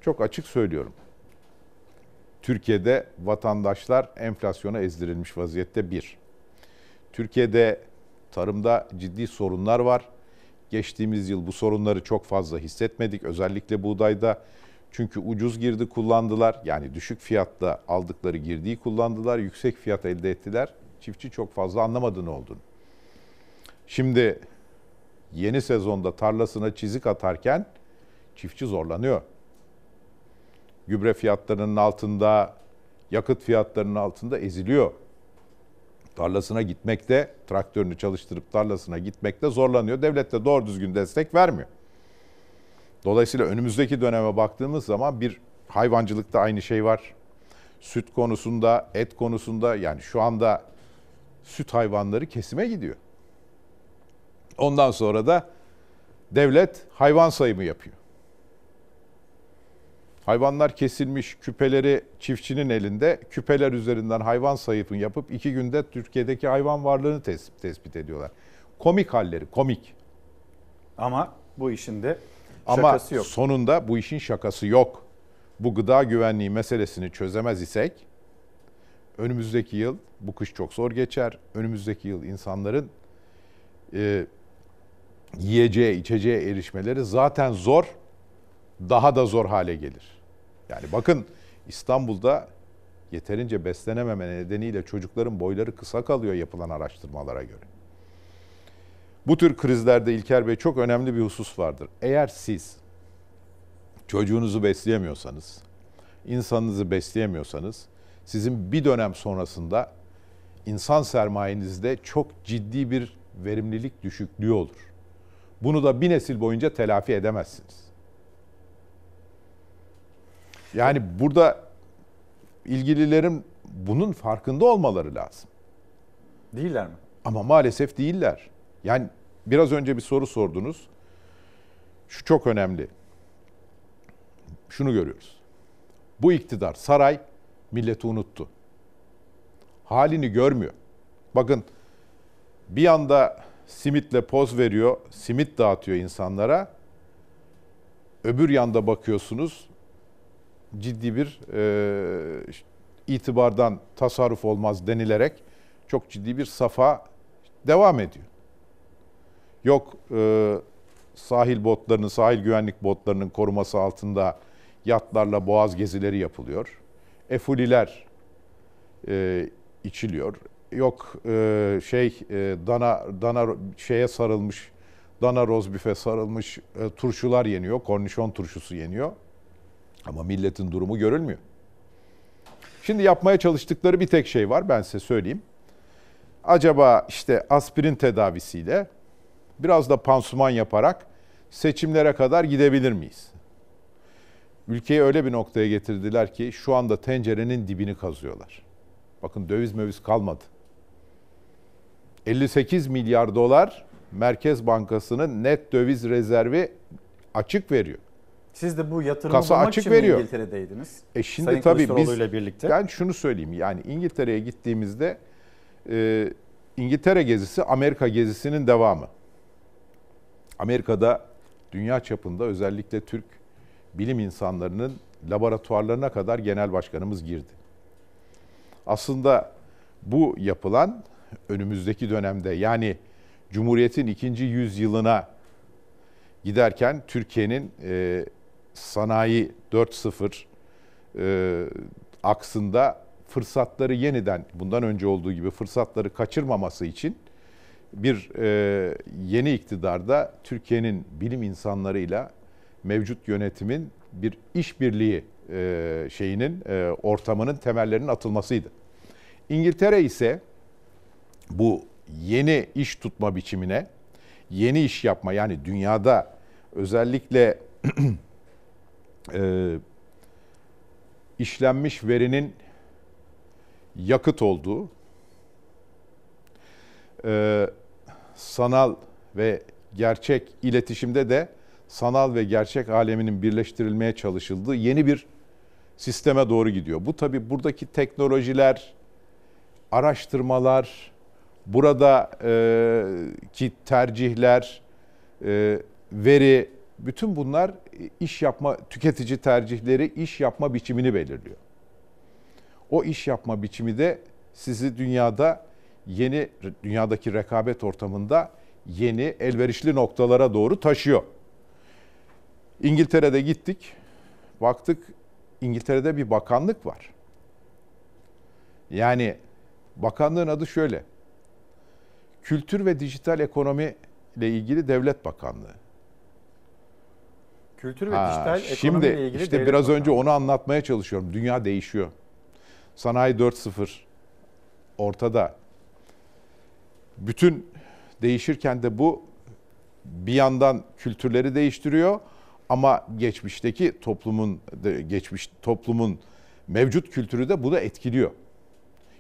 çok açık söylüyorum. Türkiye'de vatandaşlar enflasyona ezdirilmiş vaziyette bir. Türkiye'de tarımda ciddi sorunlar var. Geçtiğimiz yıl bu sorunları çok fazla hissetmedik. Özellikle buğdayda çünkü ucuz girdi kullandılar. Yani düşük fiyatta aldıkları girdiği kullandılar. Yüksek fiyat elde ettiler. Çiftçi çok fazla anlamadı ne olduğunu. Şimdi yeni sezonda tarlasına çizik atarken çiftçi zorlanıyor. Gübre fiyatlarının altında, yakıt fiyatlarının altında eziliyor. Tarlasına gitmekte, traktörünü çalıştırıp tarlasına gitmekte zorlanıyor. Devlet de doğru düzgün destek vermiyor. Dolayısıyla önümüzdeki döneme baktığımız zaman bir hayvancılıkta aynı şey var. Süt konusunda, et konusunda yani şu anda süt hayvanları kesime gidiyor. Ondan sonra da devlet hayvan sayımı yapıyor. Hayvanlar kesilmiş, küpeleri çiftçinin elinde. Küpeler üzerinden hayvan sayımı yapıp iki günde Türkiye'deki hayvan varlığını tes- tespit ediyorlar. Komik halleri, komik. Ama bu işin de Ama şakası yok. sonunda bu işin şakası yok. Bu gıda güvenliği meselesini çözemez isek önümüzdeki yıl bu kış çok zor geçer. Önümüzdeki yıl insanların e, yiyeceğe, içeceğe erişmeleri zaten zor, daha da zor hale gelir. Yani bakın İstanbul'da yeterince beslenememe nedeniyle çocukların boyları kısa kalıyor yapılan araştırmalara göre. Bu tür krizlerde İlker Bey çok önemli bir husus vardır. Eğer siz çocuğunuzu besleyemiyorsanız, insanınızı besleyemiyorsanız sizin bir dönem sonrasında insan sermayenizde çok ciddi bir verimlilik düşüklüğü olur. Bunu da bir nesil boyunca telafi edemezsiniz. Yani burada ilgililerin bunun farkında olmaları lazım. Değiller mi? Ama maalesef değiller. Yani biraz önce bir soru sordunuz. Şu çok önemli. Şunu görüyoruz. Bu iktidar, saray milleti unuttu. Halini görmüyor. Bakın bir yanda simitle poz veriyor, simit dağıtıyor insanlara. Öbür yanda bakıyorsunuz ciddi bir e, itibardan tasarruf olmaz denilerek çok ciddi bir safa devam ediyor. Yok e, sahil botlarının, sahil güvenlik botlarının koruması altında yatlarla boğaz gezileri yapılıyor. Efuliler e, içiliyor. Yok e, şey e, dana dana şeye sarılmış, dana rozbife sarılmış e, turşular yeniyor. Kornişon turşusu yeniyor. Ama milletin durumu görülmüyor. Şimdi yapmaya çalıştıkları bir tek şey var ben size söyleyeyim. Acaba işte aspirin tedavisiyle biraz da pansuman yaparak seçimlere kadar gidebilir miyiz? Ülkeyi öyle bir noktaya getirdiler ki şu anda tencerenin dibini kazıyorlar. Bakın döviz möviz kalmadı. 58 milyar dolar Merkez Bankası'nın net döviz rezervi açık veriyor. Siz de bu yatırımı Kasa bulmak açık için veriyor. İngiltere'deydiniz? E şimdi Sayın tabii biz ile birlikte. ben şunu söyleyeyim yani İngiltere'ye gittiğimizde e, İngiltere gezisi Amerika gezisinin devamı. Amerika'da dünya çapında özellikle Türk bilim insanlarının laboratuvarlarına kadar genel başkanımız girdi. Aslında bu yapılan önümüzdeki dönemde yani Cumhuriyet'in ikinci yüzyılına giderken Türkiye'nin e, sanayi 4.0 e, aksında fırsatları yeniden bundan önce olduğu gibi fırsatları kaçırmaması için bir e, yeni iktidarda Türkiye'nin bilim insanlarıyla mevcut yönetimin bir işbirliği e, şeyinin e, ortamının temellerinin atılmasıydı. İngiltere ise bu yeni iş tutma biçimine, yeni iş yapma yani dünyada özellikle (clears throat) e, işlenmiş verinin yakıt olduğu, e, sanal ve gerçek iletişimde de sanal ve gerçek aleminin birleştirilmeye çalışıldığı yeni bir sisteme doğru gidiyor. Bu tabi buradaki teknolojiler, araştırmalar, burada e, ki tercihler, e, veri, bütün bunlar iş yapma, tüketici tercihleri, iş yapma biçimini belirliyor. O iş yapma biçimi de sizi dünyada yeni, dünyadaki rekabet ortamında yeni elverişli noktalara doğru taşıyor. İngiltere'de gittik, baktık İngiltere'de bir bakanlık var. Yani bakanlığın adı şöyle. Kültür ve Dijital Ekonomi ile ilgili Devlet Bakanlığı. Kültür ve Ha, dijital Şimdi ekonomi ile ilgili işte biraz önce onu anlatmaya çalışıyorum. Dünya değişiyor. Sanayi 4.0 ortada. Bütün değişirken de bu bir yandan kültürleri değiştiriyor ama geçmişteki toplumun geçmiş toplumun mevcut kültürü de bu da etkiliyor.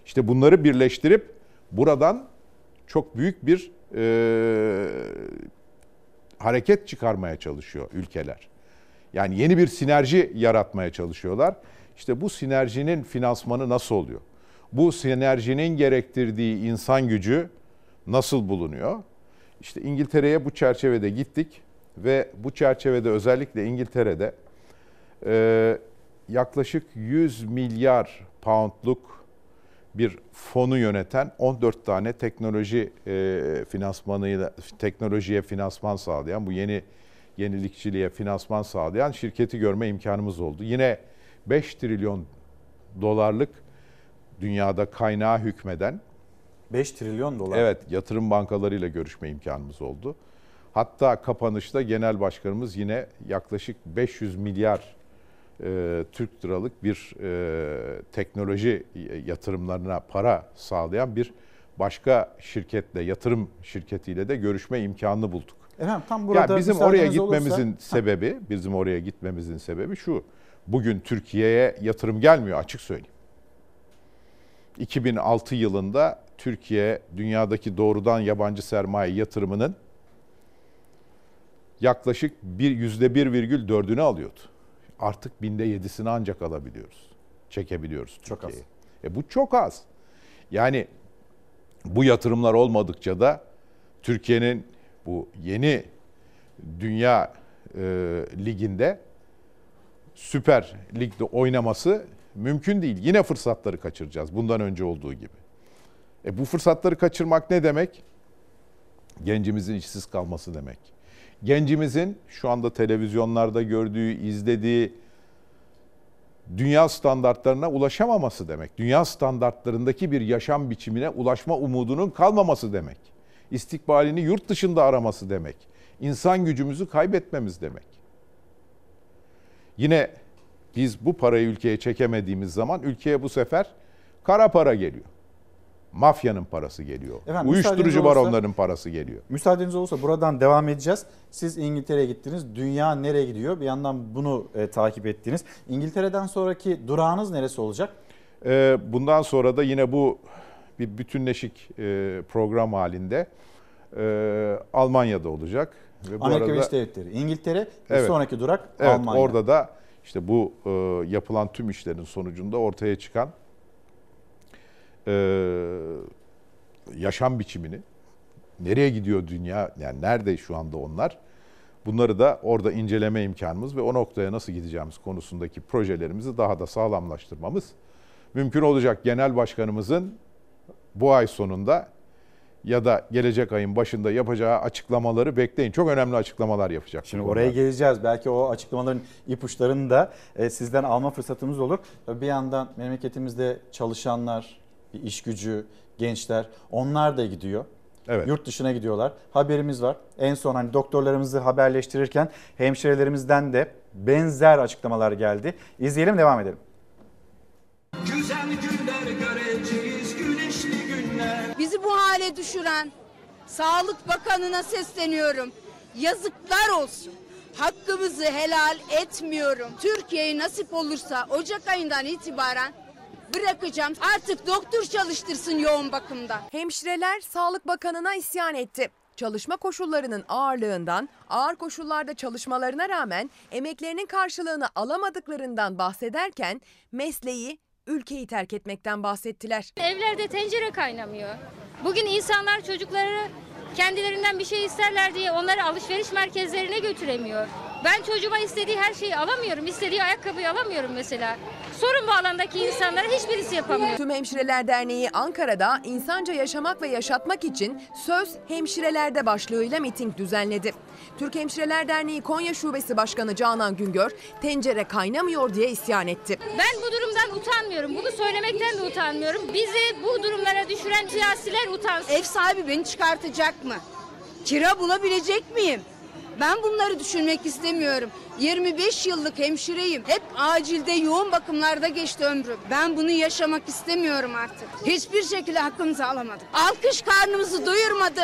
İşte bunları birleştirip buradan çok büyük bir e, hareket çıkarmaya çalışıyor ülkeler. Yani yeni bir sinerji yaratmaya çalışıyorlar. İşte bu sinerjinin finansmanı nasıl oluyor? Bu sinerjinin gerektirdiği insan gücü nasıl bulunuyor? İşte İngiltere'ye bu çerçevede gittik ve bu çerçevede özellikle İngiltere'de e, yaklaşık 100 milyar poundluk bir fonu yöneten 14 tane teknoloji e, finansmanıyla teknolojiye finansman sağlayan bu yeni yenilikçiliğe finansman sağlayan şirketi görme imkanımız oldu. Yine 5 trilyon dolarlık dünyada kaynağı hükmeden 5 trilyon dolar. Evet, yatırım bankalarıyla görüşme imkanımız oldu. Hatta kapanışta genel başkanımız yine yaklaşık 500 milyar e, Türk liralık bir e, teknoloji yatırımlarına para sağlayan bir başka şirketle, yatırım şirketiyle de görüşme imkanını bulduk. Efendim tam burada ya bizim oraya müsaadeniz olursa- gitmemizin sebebi, bizim oraya gitmemizin sebebi şu. Bugün Türkiye'ye yatırım gelmiyor açık söyleyeyim. 2006 yılında Türkiye dünyadaki doğrudan yabancı sermaye yatırımının yaklaşık bir yüzde bir virgül dördünü alıyordu. Artık binde yedisini ancak alabiliyoruz. Çekebiliyoruz Çok az. E bu çok az. Yani bu yatırımlar olmadıkça da Türkiye'nin bu yeni dünya e, liginde Süper Lig'de oynaması mümkün değil. Yine fırsatları kaçıracağız bundan önce olduğu gibi. E bu fırsatları kaçırmak ne demek? Gencimizin işsiz kalması demek. Gencimizin şu anda televizyonlarda gördüğü, izlediği dünya standartlarına ulaşamaması demek. Dünya standartlarındaki bir yaşam biçimine ulaşma umudunun kalmaması demek. İstikbalini yurt dışında araması demek. İnsan gücümüzü kaybetmemiz demek. Yine biz bu parayı ülkeye çekemediğimiz zaman ülkeye bu sefer kara para geliyor. Mafyanın parası geliyor. Efendim, Uyuşturucu baronlarının parası geliyor. Müsaadeniz olursa buradan devam edeceğiz. Siz İngiltere'ye gittiniz. Dünya nereye gidiyor? Bir yandan bunu e, takip ettiniz. İngiltere'den sonraki durağınız neresi olacak? Ee, bundan sonra da yine bu bir bütünleşik e, program halinde e, Almanya'da olacak. Ve bu Amerika Birleşik Devletleri, İngiltere ve Evet. sonraki durak Evet, Almanya. orada da işte bu e, yapılan tüm işlerin sonucunda ortaya çıkan e, yaşam biçimini, nereye gidiyor dünya, yani nerede şu anda onlar, bunları da orada inceleme imkanımız ve o noktaya nasıl gideceğimiz konusundaki projelerimizi daha da sağlamlaştırmamız mümkün olacak. Genel Başkanımızın bu ay sonunda ya da gelecek ayın başında yapacağı açıklamaları bekleyin. Çok önemli açıklamalar yapacak. Şimdi oraya geleceğiz. Belki o açıklamaların ipuçlarını da e, sizden alma fırsatımız olur. Bir yandan memleketimizde çalışanlar, iş gücü, gençler onlar da gidiyor. Evet. Yurt dışına gidiyorlar. Haberimiz var. En son hani doktorlarımızı haberleştirirken hemşirelerimizden de benzer açıklamalar geldi. İzleyelim devam edelim. Düşüren Sağlık Bakanı'na sesleniyorum. Yazıklar olsun. Hakkımızı helal etmiyorum. Türkiye'ye nasip olursa Ocak ayından itibaren bırakacağım. Artık doktor çalıştırsın yoğun bakımda. Hemşireler Sağlık Bakanı'na isyan etti. Çalışma koşullarının ağırlığından, ağır koşullarda çalışmalarına rağmen emeklerinin karşılığını alamadıklarından bahsederken mesleği, ülkeyi terk etmekten bahsettiler. Evlerde tencere kaynamıyor. Bugün insanlar çocukları kendilerinden bir şey isterler diye onları alışveriş merkezlerine götüremiyor. Ben çocuğuma istediği her şeyi alamıyorum. istediği ayakkabıyı alamıyorum mesela. Sorun bu alandaki insanlara hiçbirisi yapamıyor. Tüm Hemşireler Derneği Ankara'da insanca yaşamak ve yaşatmak için Söz Hemşirelerde başlığıyla miting düzenledi. Türk Hemşireler Derneği Konya Şubesi Başkanı Canan Güngör, tencere kaynamıyor diye isyan etti. Ben bu durumdan utanmıyorum. Bunu söylemekten de utanmıyorum. Bizi bu durumlara düşüren siyasiler utansın. Ev sahibi beni çıkartacak mı? Kira bulabilecek miyim? Ben bunları düşünmek istemiyorum. 25 yıllık hemşireyim. Hep acilde yoğun bakımlarda geçti ömrüm. Ben bunu yaşamak istemiyorum artık. Hiçbir şekilde hakkımızı alamadık. Alkış karnımızı doyurmadı.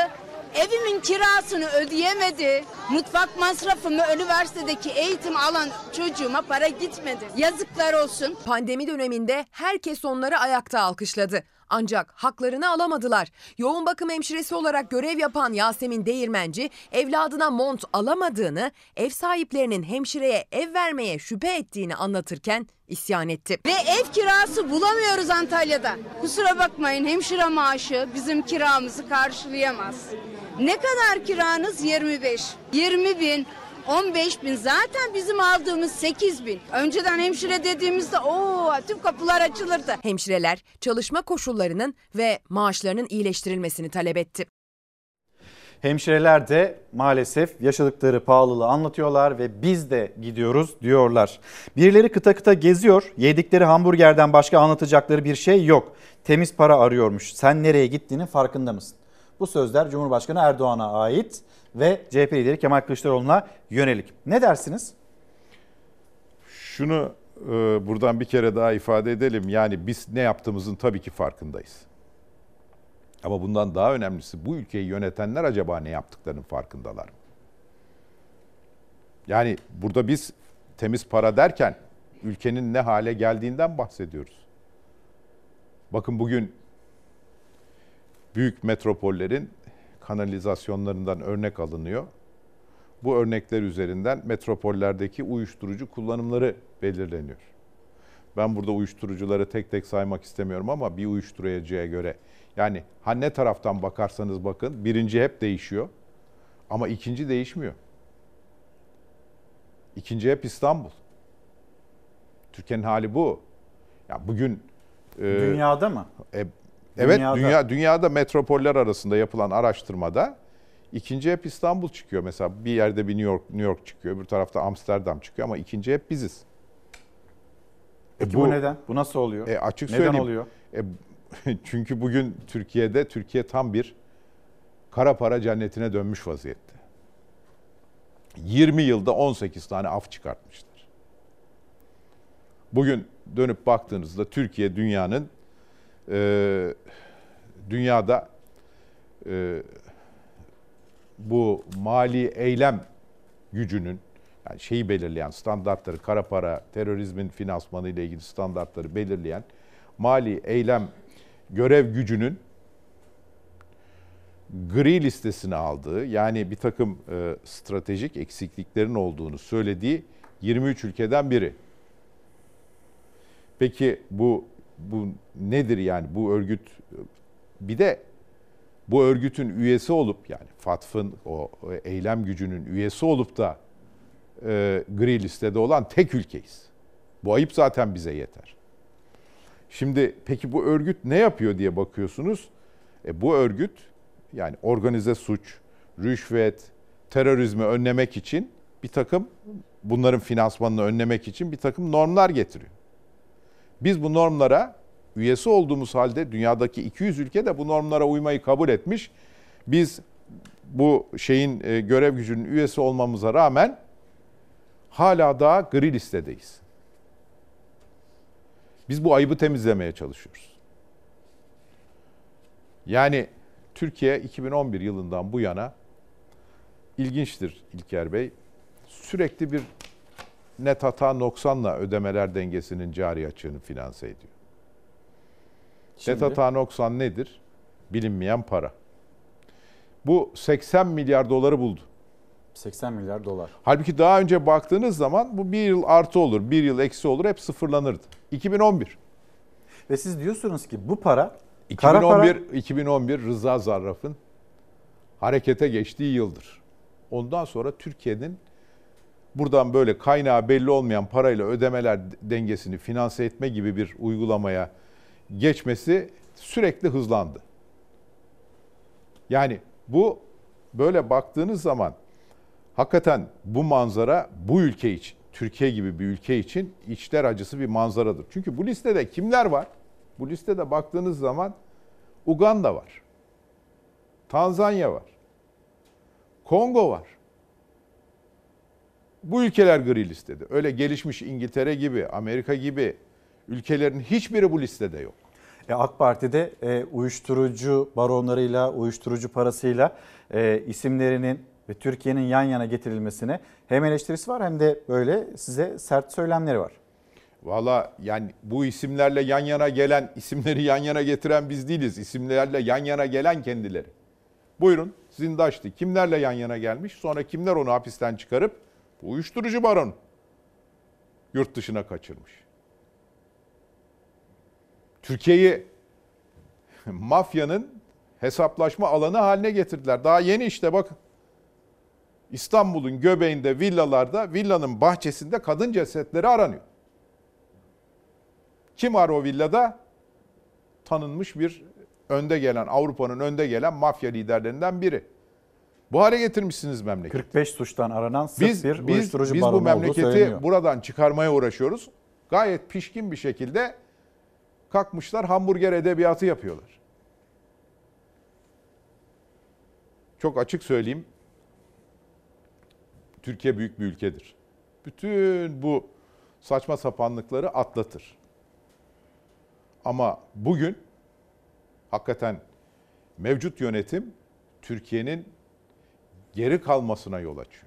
Evimin kirasını ödeyemedi. Mutfak masrafımı üniversitedeki eğitim alan çocuğuma para gitmedi. Yazıklar olsun. Pandemi döneminde herkes onları ayakta alkışladı. Ancak haklarını alamadılar. Yoğun bakım hemşiresi olarak görev yapan Yasemin Değirmenci evladına mont alamadığını, ev sahiplerinin hemşireye ev vermeye şüphe ettiğini anlatırken isyan etti. Ve ev kirası bulamıyoruz Antalya'da. Kusura bakmayın hemşire maaşı bizim kiramızı karşılayamaz. Ne kadar kiranız? 25. 20 bin, 15 bin zaten bizim aldığımız 8 bin. Önceden hemşire dediğimizde o tüm kapılar açılırdı. Hemşireler çalışma koşullarının ve maaşlarının iyileştirilmesini talep etti. Hemşireler de maalesef yaşadıkları pahalılığı anlatıyorlar ve biz de gidiyoruz diyorlar. Birileri kıta kıta geziyor. Yedikleri hamburgerden başka anlatacakları bir şey yok. Temiz para arıyormuş. Sen nereye gittiğinin farkında mısın? Bu sözler Cumhurbaşkanı Erdoğan'a ait ve CHP lideri Kemal Kılıçdaroğlu'na yönelik. Ne dersiniz? Şunu e, buradan bir kere daha ifade edelim. Yani biz ne yaptığımızın tabii ki farkındayız. Ama bundan daha önemlisi bu ülkeyi yönetenler acaba ne yaptıklarının farkındalar mı? Yani burada biz temiz para derken ülkenin ne hale geldiğinden bahsediyoruz. Bakın bugün büyük metropollerin kanalizasyonlarından örnek alınıyor. Bu örnekler üzerinden metropollerdeki uyuşturucu kullanımları belirleniyor. Ben burada uyuşturucuları tek tek saymak istemiyorum ama bir uyuşturucuya göre yani ha ne taraftan bakarsanız bakın birinci hep değişiyor ama ikinci değişmiyor. İkinci hep İstanbul. Türkiye'nin hali bu. Ya bugün e, Dünyada mı? e, evet Dünyada. dünya dünyada metropoller arasında yapılan araştırmada ikinci hep İstanbul çıkıyor. Mesela bir yerde bir New York New York çıkıyor, bir tarafta Amsterdam çıkıyor ama ikinci hep biziz. Peki bu, neden? Bu nasıl oluyor? E, açık neden söyleyeyim. oluyor? E, (laughs) çünkü bugün Türkiye'de Türkiye tam bir kara para cennetine dönmüş vaziyette. 20 yılda 18 tane af çıkartmışlar. Bugün dönüp baktığınızda Türkiye dünyanın e, dünyada e, bu mali eylem gücünün yani şeyi belirleyen standartları, kara para, terörizmin finansmanı ile ilgili standartları belirleyen mali eylem görev gücünün gri listesine aldığı yani bir takım e, stratejik eksikliklerin olduğunu söylediği 23 ülkeden biri. Peki bu bu nedir yani bu örgüt bir de bu örgütün üyesi olup yani FATF'ın o eylem gücünün üyesi olup da e, gri listede olan tek ülkeyiz. Bu ayıp zaten bize yeter. Şimdi peki bu örgüt ne yapıyor diye bakıyorsunuz. E, bu örgüt yani organize suç, rüşvet, terörizmi önlemek için bir takım bunların finansmanını önlemek için bir takım normlar getiriyor. Biz bu normlara üyesi olduğumuz halde dünyadaki 200 ülke de bu normlara uymayı kabul etmiş. Biz bu şeyin e, görev gücünün üyesi olmamıza rağmen hala daha gri listedeyiz. Biz bu ayıbı temizlemeye çalışıyoruz. Yani Türkiye 2011 yılından bu yana ilginçtir İlker Bey. Sürekli bir net hata noksanla ödemeler dengesinin cari açığını finanse ediyor. Şimdi? Net hata noksan nedir? Bilinmeyen para. Bu 80 milyar doları buldu. 80 milyar dolar. Halbuki daha önce baktığınız zaman bu bir yıl artı olur, bir yıl eksi olur, hep sıfırlanırdı. 2011. Ve siz diyorsunuz ki bu para kara 2011, para 2011 Rıza Zarraf'ın harekete geçtiği yıldır. Ondan sonra Türkiye'nin buradan böyle kaynağı belli olmayan parayla ödemeler dengesini finanse etme gibi bir uygulamaya geçmesi sürekli hızlandı. Yani bu böyle baktığınız zaman hakikaten bu manzara bu ülke için, Türkiye gibi bir ülke için içler acısı bir manzaradır. Çünkü bu listede kimler var? Bu listede baktığınız zaman Uganda var. Tanzanya var. Kongo var. Bu ülkeler gri listede. Öyle gelişmiş İngiltere gibi, Amerika gibi ülkelerin hiçbiri bu listede yok. E, AK Parti'de e, uyuşturucu baronlarıyla, uyuşturucu parasıyla e, isimlerinin ve Türkiye'nin yan yana getirilmesine hem eleştirisi var hem de böyle size sert söylemleri var. Valla yani bu isimlerle yan yana gelen, isimleri yan yana getiren biz değiliz. İsimlerle yan yana gelen kendileri. Buyurun sizin de açtı. Kimlerle yan yana gelmiş? Sonra kimler onu hapisten çıkarıp uyuşturucu baron yurt dışına kaçırmış. Türkiye'yi (laughs) mafyanın hesaplaşma alanı haline getirdiler. Daha yeni işte bakın. İstanbul'un göbeğinde villalarda villanın bahçesinde kadın cesetleri aranıyor. Kim var o villada? Tanınmış bir önde gelen, Avrupa'nın önde gelen mafya liderlerinden biri. Bu hale getirmişsiniz memleketi. 45 suçtan aranan sırf Biz, bir biz, uyuşturucu biz bu memleketi buradan çıkarmaya uğraşıyoruz. Gayet pişkin bir şekilde kalkmışlar hamburger edebiyatı yapıyorlar. Çok açık söyleyeyim. Türkiye büyük bir ülkedir. Bütün bu saçma sapanlıkları atlatır. Ama bugün hakikaten mevcut yönetim Türkiye'nin geri kalmasına yol açıyor.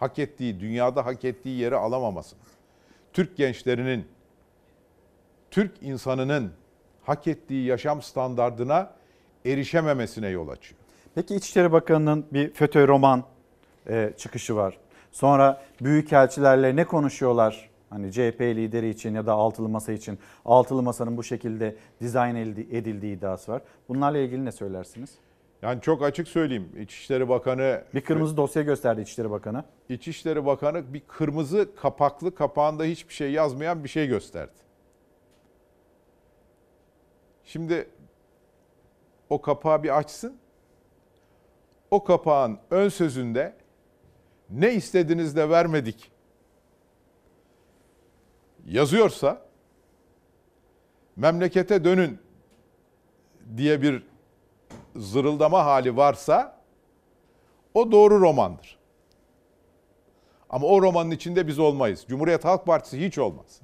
Hak ettiği, dünyada hak ettiği yeri alamamasına. Türk gençlerinin, Türk insanının hak ettiği yaşam standardına erişememesine yol açıyor. Peki İçişleri Bakanı'nın bir FETÖ roman e, çıkışı var. Sonra büyükelçilerle ne konuşuyorlar? Hani CHP lideri için ya da altılı masa için altılı masanın bu şekilde dizayn edildiği, iddiası var. Bunlarla ilgili ne söylersiniz? Yani çok açık söyleyeyim. İçişleri Bakanı... Bir kırmızı dosya gösterdi İçişleri Bakanı. İçişleri Bakanı bir kırmızı kapaklı kapağında hiçbir şey yazmayan bir şey gösterdi. Şimdi o kapağı bir açsın. O kapağın ön sözünde ne istediniz de vermedik yazıyorsa memlekete dönün diye bir zırıldama hali varsa o doğru romandır. Ama o romanın içinde biz olmayız. Cumhuriyet Halk Partisi hiç olmaz.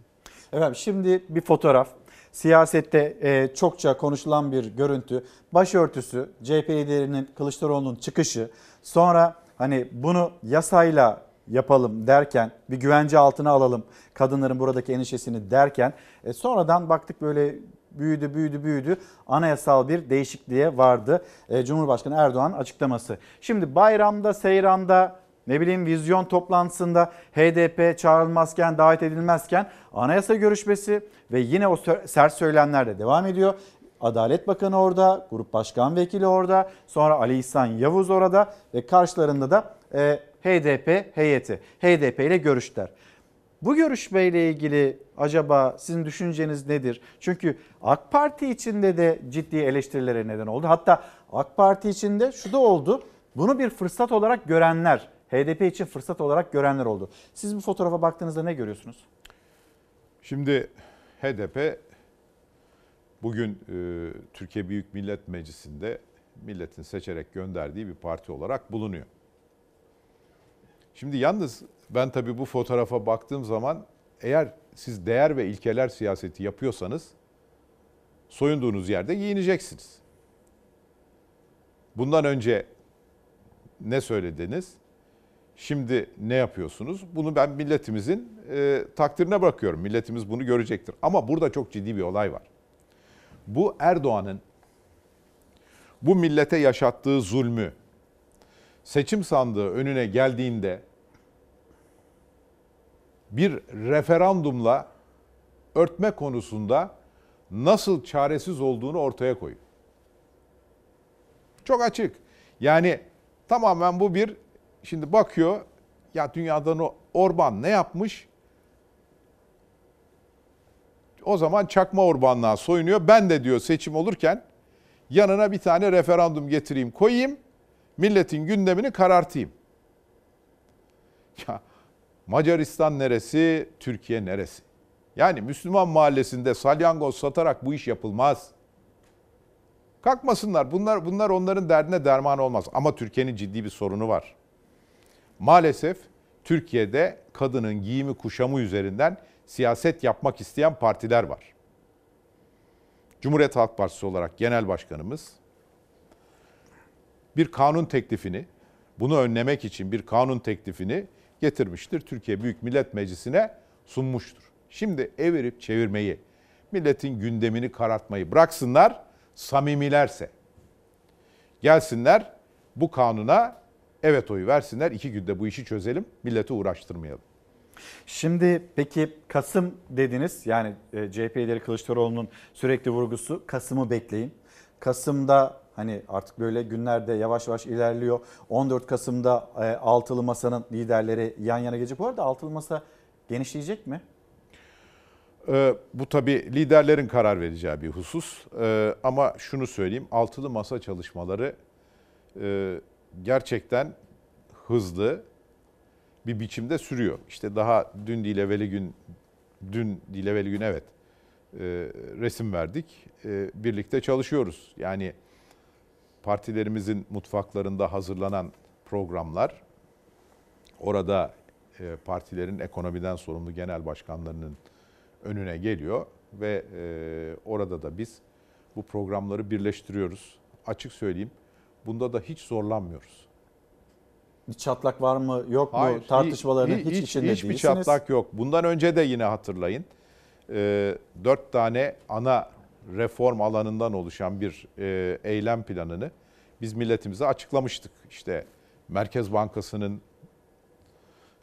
Efendim şimdi bir fotoğraf. Siyasette e, çokça konuşulan bir görüntü. Başörtüsü, CHP liderinin Kılıçdaroğlu'nun çıkışı. Sonra hani bunu yasayla yapalım derken bir güvence altına alalım kadınların buradaki endişesini derken e, sonradan baktık böyle büyüdü büyüdü büyüdü anayasal bir değişikliğe vardı e, Cumhurbaşkanı Erdoğan açıklaması. Şimdi bayramda seyranda ne bileyim vizyon toplantısında HDP çağrılmazken davet edilmezken anayasa görüşmesi ve yine o sert söylemler de devam ediyor. Adalet Bakanı orada, Grup Başkan Vekili orada, sonra Ali İhsan Yavuz orada ve karşılarında da e, HDP heyeti. HDP ile görüştüler. Bu görüşmeyle ilgili acaba sizin düşünceniz nedir? Çünkü AK Parti içinde de ciddi eleştirilere neden oldu. Hatta AK Parti içinde şu da oldu. Bunu bir fırsat olarak görenler, HDP için fırsat olarak görenler oldu. Siz bu fotoğrafa baktığınızda ne görüyorsunuz? Şimdi HDP bugün e, Türkiye Büyük Millet Meclisi'nde milletin seçerek gönderdiği bir parti olarak bulunuyor. Şimdi yalnız ben tabii bu fotoğrafa baktığım zaman eğer siz değer ve ilkeler siyaseti yapıyorsanız soyunduğunuz yerde giyineceksiniz. Bundan önce ne söylediniz? Şimdi ne yapıyorsunuz? Bunu ben milletimizin e, takdirine bırakıyorum. Milletimiz bunu görecektir. Ama burada çok ciddi bir olay var. Bu Erdoğan'ın bu millete yaşattığı zulmü seçim sandığı önüne geldiğinde bir referandumla örtme konusunda nasıl çaresiz olduğunu ortaya koyuyor. Çok açık. Yani tamamen bu bir şimdi bakıyor ya dünyadan o Orban ne yapmış? O zaman çakma Orbanlığa soyunuyor. Ben de diyor seçim olurken yanına bir tane referandum getireyim koyayım. Milletin gündemini karartayım. Ya Macaristan neresi, Türkiye neresi? Yani Müslüman mahallesinde salyangoz satarak bu iş yapılmaz. Kalkmasınlar. Bunlar bunlar onların derdine derman olmaz. Ama Türkiye'nin ciddi bir sorunu var. Maalesef Türkiye'de kadının giyimi kuşamı üzerinden siyaset yapmak isteyen partiler var. Cumhuriyet Halk Partisi olarak genel başkanımız bir kanun teklifini, bunu önlemek için bir kanun teklifini getirmiştir. Türkiye Büyük Millet Meclisi'ne sunmuştur. Şimdi evirip çevirmeyi, milletin gündemini karartmayı bıraksınlar, samimilerse. Gelsinler bu kanuna evet oyu versinler, iki günde bu işi çözelim, milleti uğraştırmayalım. Şimdi peki Kasım dediniz yani e, CHP lideri Kılıçdaroğlu'nun sürekli vurgusu Kasım'ı bekleyin. Kasım'da hani artık böyle günlerde yavaş yavaş ilerliyor. 14 Kasım'da e, Altılı Masa'nın liderleri yan yana gelecek. Bu arada Altılı Masa genişleyecek mi? Ee, bu tabii liderlerin karar vereceği bir husus. Ee, ama şunu söyleyeyim, altılı masa çalışmaları e, gerçekten hızlı bir biçimde sürüyor. İşte daha dün değil gün, dün değil gün evet e, resim verdik. E, birlikte çalışıyoruz. Yani partilerimizin mutfaklarında hazırlanan programlar, orada e, partilerin ekonomiden sorumlu genel başkanlarının önüne geliyor ve e, orada da biz bu programları birleştiriyoruz. Açık söyleyeyim, bunda da hiç zorlanmıyoruz. Bir çatlak var mı yok mu Hayır, tartışmalarının hiç, hiç, hiç, içinde hiçbir değilsiniz. çatlak yok. Bundan önce de yine hatırlayın. e, dört tane ana reform alanından oluşan bir e, eylem planını biz milletimize açıklamıştık. İşte Merkez Bankası'nın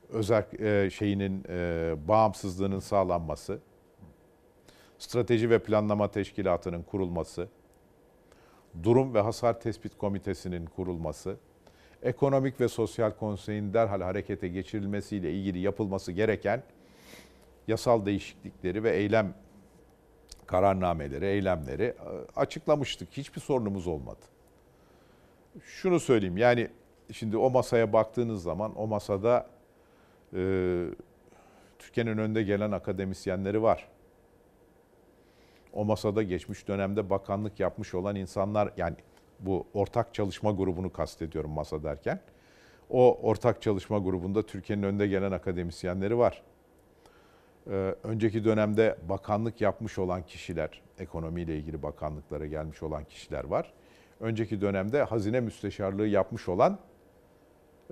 özel e, şeyinin e, bağımsızlığının sağlanması, Strateji ve Planlama Teşkilatı'nın kurulması, Durum ve Hasar Tespit Komitesi'nin kurulması, Ekonomik ve Sosyal Konseyin derhal harekete geçirilmesiyle ilgili yapılması gereken yasal değişiklikleri ve eylem kararnameleri, eylemleri e, açıklamıştık. Hiçbir sorunumuz olmadı. Şunu söyleyeyim yani şimdi o masaya baktığınız zaman o masada e, Türkiye'nin önde gelen akademisyenleri var. O masada geçmiş dönemde bakanlık yapmış olan insanlar yani bu ortak çalışma grubunu kastediyorum masa derken. O ortak çalışma grubunda Türkiye'nin önde gelen akademisyenleri var. Ee, önceki dönemde bakanlık yapmış olan kişiler, ekonomiyle ilgili bakanlıklara gelmiş olan kişiler var. Önceki dönemde hazine müsteşarlığı yapmış olan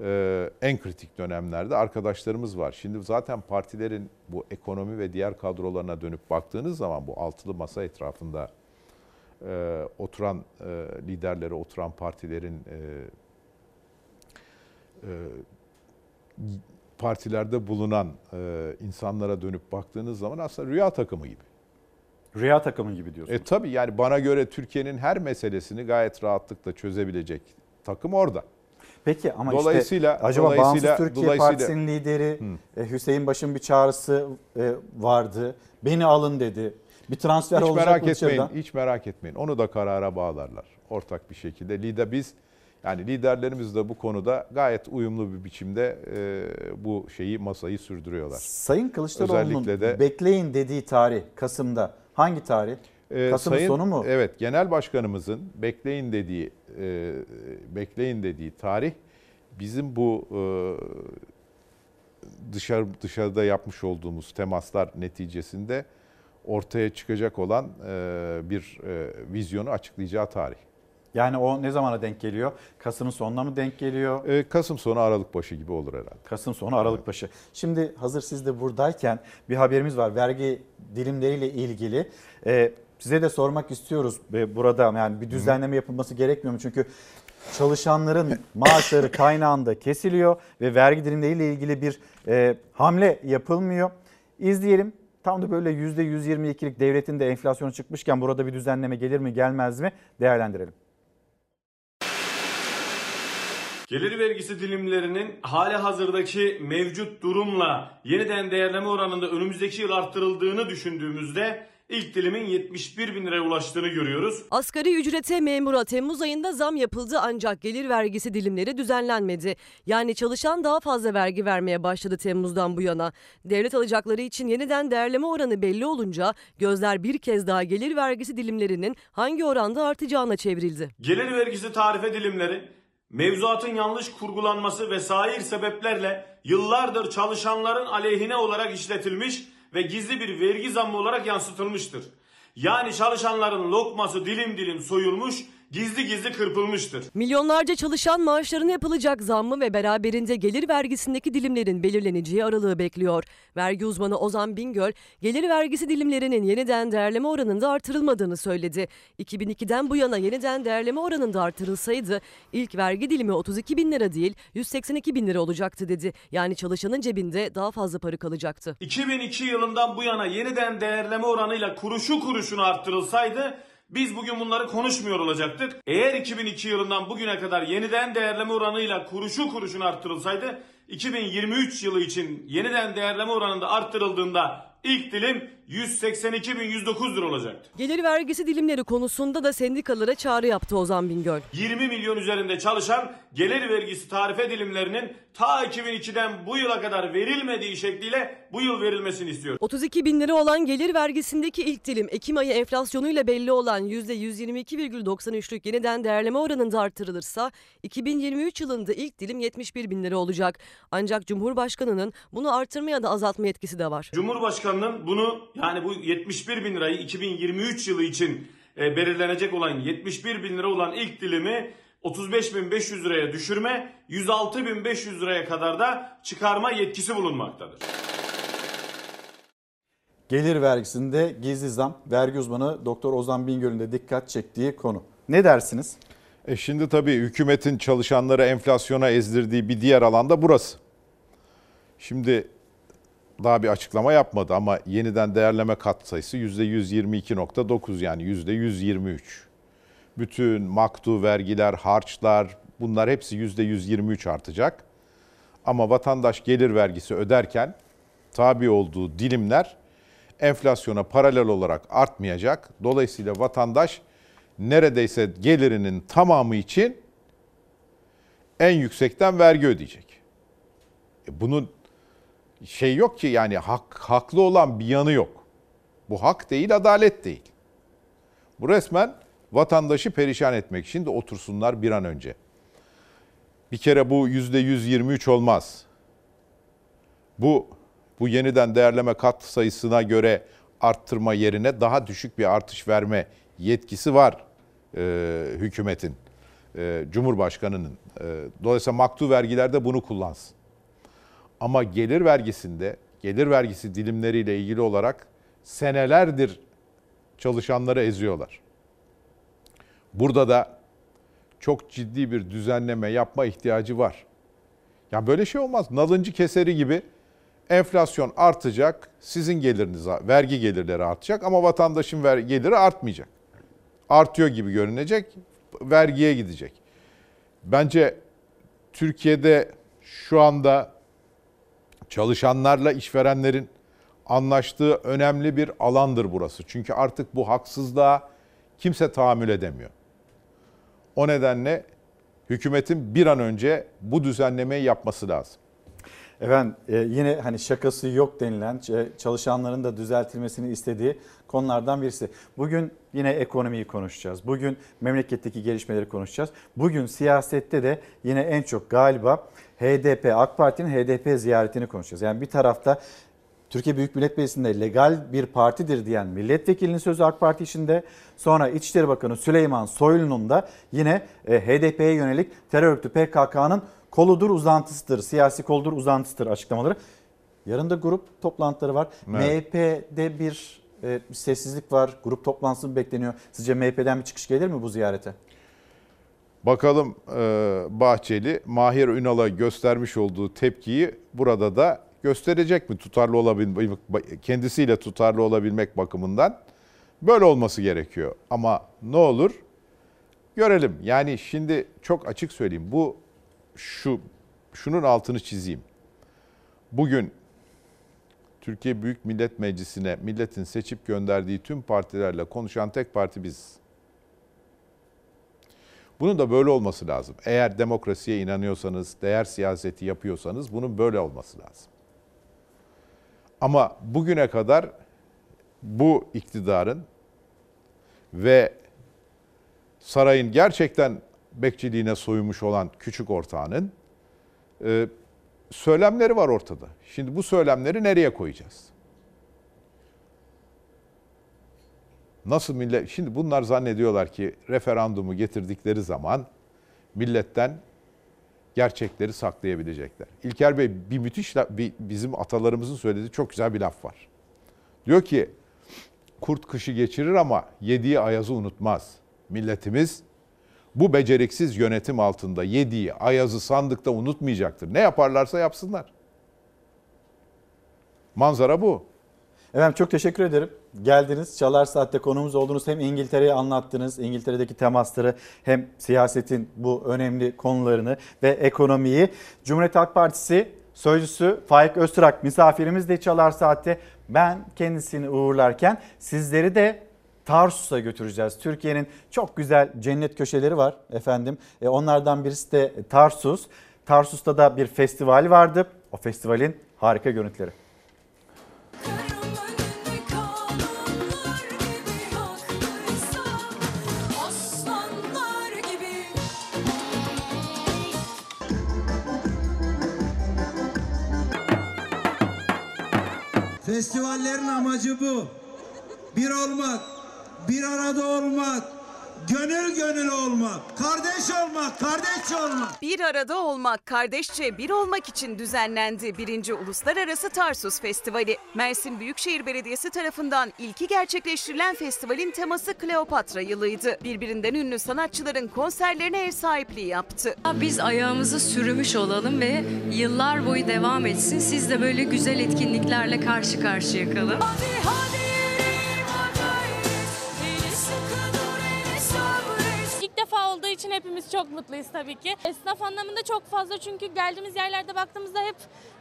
e, en kritik dönemlerde arkadaşlarımız var. Şimdi zaten partilerin bu ekonomi ve diğer kadrolarına dönüp baktığınız zaman bu altılı masa etrafında e, oturan e, liderleri, oturan partilerin e, partilerde bulunan e, insanlara dönüp baktığınız zaman aslında rüya takımı gibi. Rüya takımı gibi diyorsunuz. E tabii yani bana göre Türkiye'nin her meselesini gayet rahatlıkla çözebilecek takım orada. Peki ama Dolayısıyla- işte acaba dolayısıyla- Bağımsız Türkiye dolayısıyla- Partisi'nin lideri e, Hüseyin Baş'ın bir çağrısı e, vardı. Beni alın dedi. Bir transfer Hiç olacak merak etmeyin, dışarıdan? hiç merak etmeyin. Onu da karara bağlarlar ortak bir şekilde. Lider biz yani liderlerimiz de bu konuda gayet uyumlu bir biçimde e, bu şeyi masayı sürdürüyorlar. Sayın Kılıçdaroğlu'nun Özellikle de bekleyin dediği tarih Kasım'da. Hangi tarih? Ee, Kasım Sayın- sonu mu? Evet, genel başkanımızın bekleyin dediği e, bekleyin dediği tarih bizim bu e, dışarı dışarıda yapmış olduğumuz temaslar neticesinde ortaya çıkacak olan e, bir e, vizyonu açıklayacağı tarih. Yani o ne zamana denk geliyor? Kasım'ın sonuna mı denk geliyor? E, Kasım sonu Aralık başı gibi olur herhalde. Kasım sonu Aralık başı. Şimdi hazır siz de buradayken bir haberimiz var. Vergi dilimleriyle ilgili. Ee, size de sormak istiyoruz burada yani bir düzenleme yapılması gerekmiyor mu? Çünkü çalışanların (laughs) maaşları kaynağında kesiliyor ve vergi dilimleriyle ilgili bir e, hamle yapılmıyor. İzleyelim. Tam da böyle %122'lik devletin de enflasyonu çıkmışken burada bir düzenleme gelir mi gelmez mi değerlendirelim. Gelir vergisi dilimlerinin hali hazırdaki mevcut durumla yeniden değerleme oranında önümüzdeki yıl arttırıldığını düşündüğümüzde ilk dilimin 71 bin liraya ulaştığını görüyoruz. Asgari ücrete memura Temmuz ayında zam yapıldı ancak gelir vergisi dilimleri düzenlenmedi. Yani çalışan daha fazla vergi vermeye başladı Temmuz'dan bu yana. Devlet alacakları için yeniden değerleme oranı belli olunca gözler bir kez daha gelir vergisi dilimlerinin hangi oranda artacağına çevrildi. Gelir vergisi tarife dilimleri mevzuatın yanlış kurgulanması ve sair sebeplerle yıllardır çalışanların aleyhine olarak işletilmiş ve gizli bir vergi zammı olarak yansıtılmıştır. Yani çalışanların lokması dilim dilim soyulmuş, gizli gizli kırpılmıştır. Milyonlarca çalışan maaşlarına yapılacak zammı ve beraberinde gelir vergisindeki dilimlerin belirleneceği aralığı bekliyor. Vergi uzmanı Ozan Bingöl, gelir vergisi dilimlerinin yeniden değerleme oranında artırılmadığını söyledi. 2002'den bu yana yeniden değerleme oranında artırılsaydı ilk vergi dilimi 32 bin lira değil 182 bin lira olacaktı dedi. Yani çalışanın cebinde daha fazla para kalacaktı. 2002 yılından bu yana yeniden değerleme oranıyla kuruşu kuruşuna arttırılsaydı biz bugün bunları konuşmuyor olacaktık. Eğer 2002 yılından bugüne kadar yeniden değerleme oranıyla kuruşu kuruşuna arttırılsaydı 2023 yılı için yeniden değerleme oranında arttırıldığında ilk dilim 182.109 lira olacaktı. Gelir vergisi dilimleri konusunda da sendikalara çağrı yaptı Ozan Bingöl. 20 milyon üzerinde çalışan gelir vergisi tarife dilimlerinin ta 2002'den bu yıla kadar verilmediği şekliyle bu yıl verilmesini istiyor. 32 bin lira olan gelir vergisindeki ilk dilim Ekim ayı enflasyonuyla belli olan %122,93'lük yeniden değerleme oranında artırılırsa 2023 yılında ilk dilim 71 bin lira olacak. Ancak Cumhurbaşkanı'nın bunu artırma ya da azaltma yetkisi de var. Cumhurbaşkanının bunu yani bu 71 bin lirayı 2023 yılı için e, belirlenecek olan 71 bin lira olan ilk dilimi 35.500 liraya düşürme, 106.500 liraya kadar da çıkarma yetkisi bulunmaktadır. Gelir vergisinde gizli zam, vergi uzmanı Doktor Ozan Bingöl'ün de dikkat çektiği konu. Ne dersiniz? E şimdi tabii hükümetin çalışanları enflasyona ezdirdiği bir diğer alanda burası. Şimdi daha bir açıklama yapmadı ama yeniden değerleme kat sayısı %122.9 yani %123. Bütün maktu vergiler, harçlar bunlar hepsi %123 artacak. Ama vatandaş gelir vergisi öderken tabi olduğu dilimler enflasyona paralel olarak artmayacak. Dolayısıyla vatandaş neredeyse gelirinin tamamı için en yüksekten vergi ödeyecek. E bunun şey yok ki yani hak, haklı olan bir yanı yok. Bu hak değil, adalet değil. Bu resmen vatandaşı perişan etmek de otursunlar bir an önce. Bir kere bu yüzde 123 olmaz. Bu bu yeniden değerleme kat sayısına göre arttırma yerine daha düşük bir artış verme yetkisi var e, hükümetin, e, Cumhurbaşkanı'nın. E, dolayısıyla maktu vergilerde bunu kullansın. Ama gelir vergisinde, gelir vergisi dilimleriyle ilgili olarak senelerdir çalışanları eziyorlar. Burada da çok ciddi bir düzenleme yapma ihtiyacı var. Ya böyle şey olmaz. Nalıncı keseri gibi enflasyon artacak, sizin geliriniz, vergi gelirleri artacak ama vatandaşın ver, geliri artmayacak. Artıyor gibi görünecek, vergiye gidecek. Bence Türkiye'de şu anda çalışanlarla işverenlerin anlaştığı önemli bir alandır burası. Çünkü artık bu haksızlığa kimse tahammül edemiyor. O nedenle hükümetin bir an önce bu düzenlemeyi yapması lazım. Efendim e, yine hani şakası yok denilen çalışanların da düzeltilmesini istediği konulardan birisi. Bugün yine ekonomiyi konuşacağız. Bugün memleketteki gelişmeleri konuşacağız. Bugün siyasette de yine en çok galiba HDP, AK Parti'nin HDP ziyaretini konuşacağız. Yani bir tarafta Türkiye Büyük Millet Meclisi'nde legal bir partidir diyen milletvekilinin sözü AK Parti içinde. Sonra İçişleri Bakanı Süleyman Soylu'nun da yine e, HDP'ye yönelik terör örgütü PKK'nın koludur uzantısıdır, siyasi koldur uzantısıdır açıklamaları. Yarın da grup toplantıları var. Evet. MHP'de bir e, sessizlik var. Grup toplantısı bekleniyor. Sizce MHP'den bir çıkış gelir mi bu ziyarete? Bakalım e, Bahçeli Mahir Ünal'a göstermiş olduğu tepkiyi burada da gösterecek mi tutarlı olabilmek kendisiyle tutarlı olabilmek bakımından böyle olması gerekiyor. Ama ne olur görelim. Yani şimdi çok açık söyleyeyim. Bu şu şunun altını çizeyim. Bugün Türkiye Büyük Millet Meclisi'ne milletin seçip gönderdiği tüm partilerle konuşan tek parti biz. Bunun da böyle olması lazım. Eğer demokrasiye inanıyorsanız, değer siyaseti yapıyorsanız bunun böyle olması lazım. Ama bugüne kadar bu iktidarın ve sarayın gerçekten bekçiliğine soyunmuş olan küçük ortağının e, söylemleri var ortada. Şimdi bu söylemleri nereye koyacağız? Nasıl millet şimdi bunlar zannediyorlar ki referandumu getirdikleri zaman milletten gerçekleri saklayabilecekler. İlker Bey bir müthiş bizim atalarımızın söylediği çok güzel bir laf var. Diyor ki kurt kışı geçirir ama yediği ayazı unutmaz. Milletimiz bu beceriksiz yönetim altında yediği ayazı sandıkta unutmayacaktır. Ne yaparlarsa yapsınlar. Manzara bu. Efendim çok teşekkür ederim. Geldiniz. Çalar Saat'te konumuz oldunuz. Hem İngiltere'yi anlattınız. İngiltere'deki temasları hem siyasetin bu önemli konularını ve ekonomiyi. Cumhuriyet Halk Partisi Sözcüsü Faik Öztürk misafirimiz de Çalar Saat'te Ben kendisini uğurlarken sizleri de Tarsus'a götüreceğiz. Türkiye'nin çok güzel cennet köşeleri var efendim. E, onlardan birisi de Tarsus. Tarsus'ta da bir festival vardı. O festivalin harika görüntüleri. Festivallerin amacı bu. Bir olmak, bir arada olmak, gönül gönül olmak, kardeş olmak, kardeşçe olmak. Bir arada olmak, kardeşçe bir olmak için düzenlendi 1. Uluslararası Tarsus Festivali. Mersin Büyükşehir Belediyesi tarafından ilki gerçekleştirilen festivalin teması Kleopatra yılıydı. Birbirinden ünlü sanatçıların konserlerine ev sahipliği yaptı. Biz ayağımızı sürümüş olalım ve yıllar boyu devam etsin. Siz de böyle güzel etkinliklerle karşı karşıya kalın. Defa olduğu için hepimiz çok mutluyuz tabii ki. Esnaf anlamında çok fazla çünkü geldiğimiz yerlerde baktığımızda hep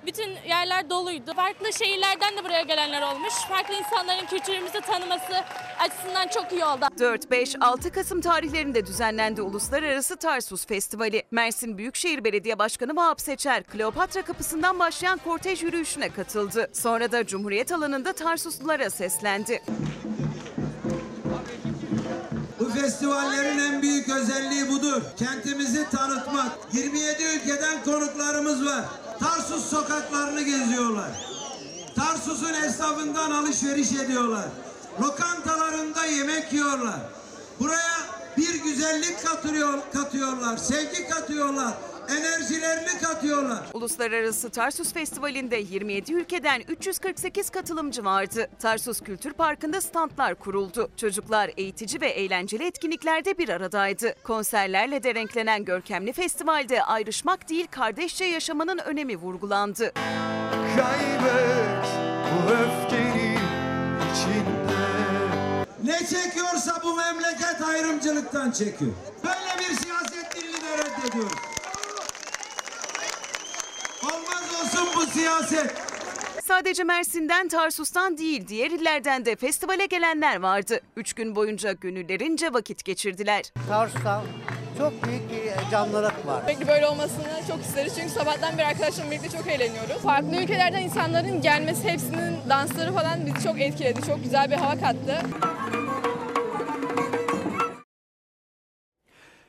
bütün yerler doluydu. Farklı şehirlerden de buraya gelenler olmuş. Farklı insanların kültürümüzü tanıması açısından çok iyi oldu. 4, 5, 6 Kasım tarihlerinde düzenlendi Uluslararası Tarsus Festivali. Mersin Büyükşehir Belediye Başkanı Vahap Seçer, Kleopatra kapısından başlayan kortej yürüyüşüne katıldı. Sonra da Cumhuriyet alanında Tarsuslulara seslendi. Bu festivallerin en büyük özelliği budur. Kentimizi tanıtmak. 27 ülkeden konuklarımız var. Tarsus sokaklarını geziyorlar. Tarsus'un esnafından alışveriş ediyorlar. Lokantalarında yemek yiyorlar. Buraya bir güzellik katıyor, katıyorlar, sevgi katıyorlar, enerjilerini katıyorlar. Uluslararası Tarsus Festivali'nde 27 ülkeden 348 katılımcı vardı. Tarsus Kültür Parkı'nda standlar kuruldu. Çocuklar eğitici ve eğlenceli etkinliklerde bir aradaydı. Konserlerle de renklenen görkemli festivalde ayrışmak değil kardeşçe yaşamanın önemi vurgulandı. Kaybet bu öfkenin içinde. Ne çekiyorsa bu memleket ayrımcılıktan çekiyor. Böyle bir siyaset dilini de reddediyoruz. Olmaz olsun bu siyaset. Sadece Mersin'den, Tarsus'tan değil diğer illerden de festivale gelenler vardı. Üç gün boyunca gönüllerince vakit geçirdiler. Tarsus'ta çok büyük bir canlılık var. Sürekli böyle olmasını çok isteriz çünkü sabahtan beri arkadaşlarımla birlikte çok eğleniyoruz. Farklı ülkelerden insanların gelmesi, hepsinin dansları falan bizi çok etkiledi. Çok güzel bir hava kattı.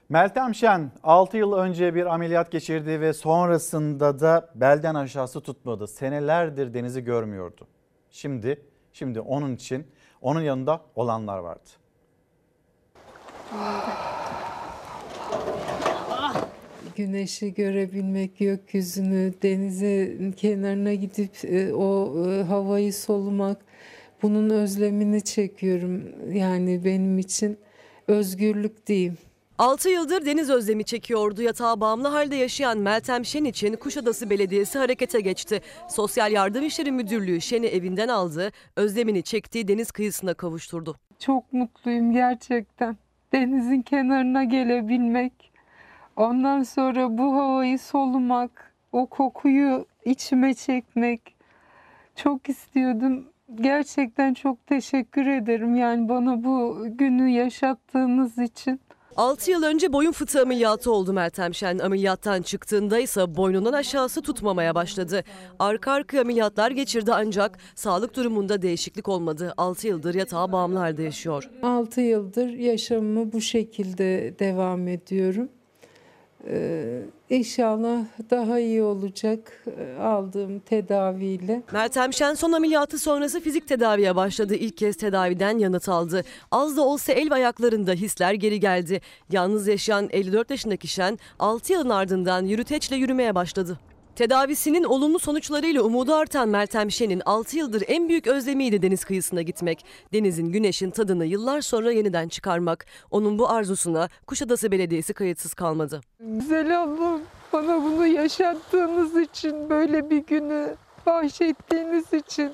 Meltem Şen 6 yıl önce bir ameliyat geçirdi ve sonrasında da belden aşağısı tutmadı. Senelerdir denizi görmüyordu. Şimdi şimdi onun için onun yanında olanlar vardı. Güneşi görebilmek, gökyüzünü, denizin kenarına gidip e, o e, havayı solumak, bunun özlemini çekiyorum. Yani benim için özgürlük diyeyim. 6 yıldır deniz özlemi çekiyordu. Yatağa bağımlı halde yaşayan Meltem Şen için Kuşadası Belediyesi harekete geçti. Sosyal Yardım İşleri Müdürlüğü Şen'i evinden aldı, özlemini çektiği deniz kıyısına kavuşturdu. Çok mutluyum gerçekten. Denizin kenarına gelebilmek, ondan sonra bu havayı solumak, o kokuyu içime çekmek çok istiyordum. Gerçekten çok teşekkür ederim yani bana bu günü yaşattığınız için. 6 yıl önce boyun fıtığı ameliyatı oldu Meltem Şen. Ameliyattan çıktığında ise boynundan aşağısı tutmamaya başladı. Arka arkaya ameliyatlar geçirdi ancak sağlık durumunda değişiklik olmadı. 6 yıldır yatağa bağımlı halde yaşıyor. 6 yıldır yaşamımı bu şekilde devam ediyorum. Ee, inşallah daha iyi olacak e, aldığım tedaviyle. Meltem Şen son ameliyatı sonrası fizik tedaviye başladı. İlk kez tedaviden yanıt aldı. Az da olsa el ve ayaklarında hisler geri geldi. Yalnız yaşayan 54 yaşındaki Şen 6 yılın ardından yürüteçle yürümeye başladı. Tedavisinin olumlu sonuçlarıyla umudu artan Meltem Şen'in 6 yıldır en büyük özlemiydi deniz kıyısına gitmek. Denizin, güneşin tadını yıllar sonra yeniden çıkarmak. Onun bu arzusuna Kuşadası Belediyesi kayıtsız kalmadı. Güzel Allah'ım bana bunu yaşattığınız için böyle bir günü bahşettiğiniz için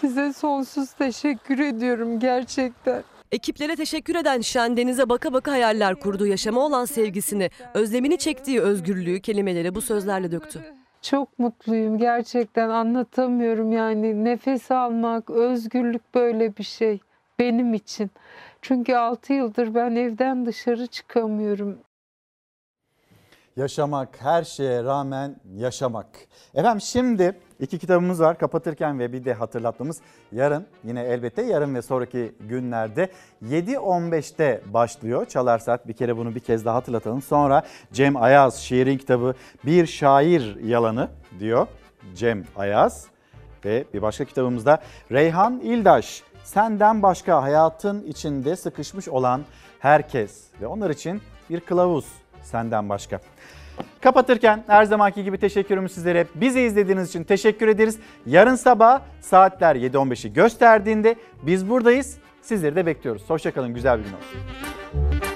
size sonsuz teşekkür ediyorum gerçekten. Ekiplere teşekkür eden Şen denize baka baka hayaller kurdu. Yaşama olan sevgisini, özlemini çektiği özgürlüğü kelimelere bu sözlerle döktü. Çok mutluyum gerçekten anlatamıyorum yani nefes almak, özgürlük böyle bir şey benim için. Çünkü 6 yıldır ben evden dışarı çıkamıyorum. Yaşamak, her şeye rağmen yaşamak. Efendim şimdi iki kitabımız var kapatırken ve bir de hatırlatmamız yarın yine elbette yarın ve sonraki günlerde 7.15'te başlıyor. Çalar Saat bir kere bunu bir kez daha hatırlatalım. Sonra Cem Ayaz şiirin kitabı Bir Şair Yalanı diyor Cem Ayaz. Ve bir başka kitabımızda Reyhan İldaş Senden Başka Hayatın içinde sıkışmış olan herkes ve onlar için bir kılavuz senden başka. Kapatırken her zamanki gibi teşekkürümü sizlere bizi izlediğiniz için teşekkür ederiz. Yarın sabah saatler 7.15'i gösterdiğinde biz buradayız. Sizleri de bekliyoruz. Hoşçakalın güzel bir gün olsun.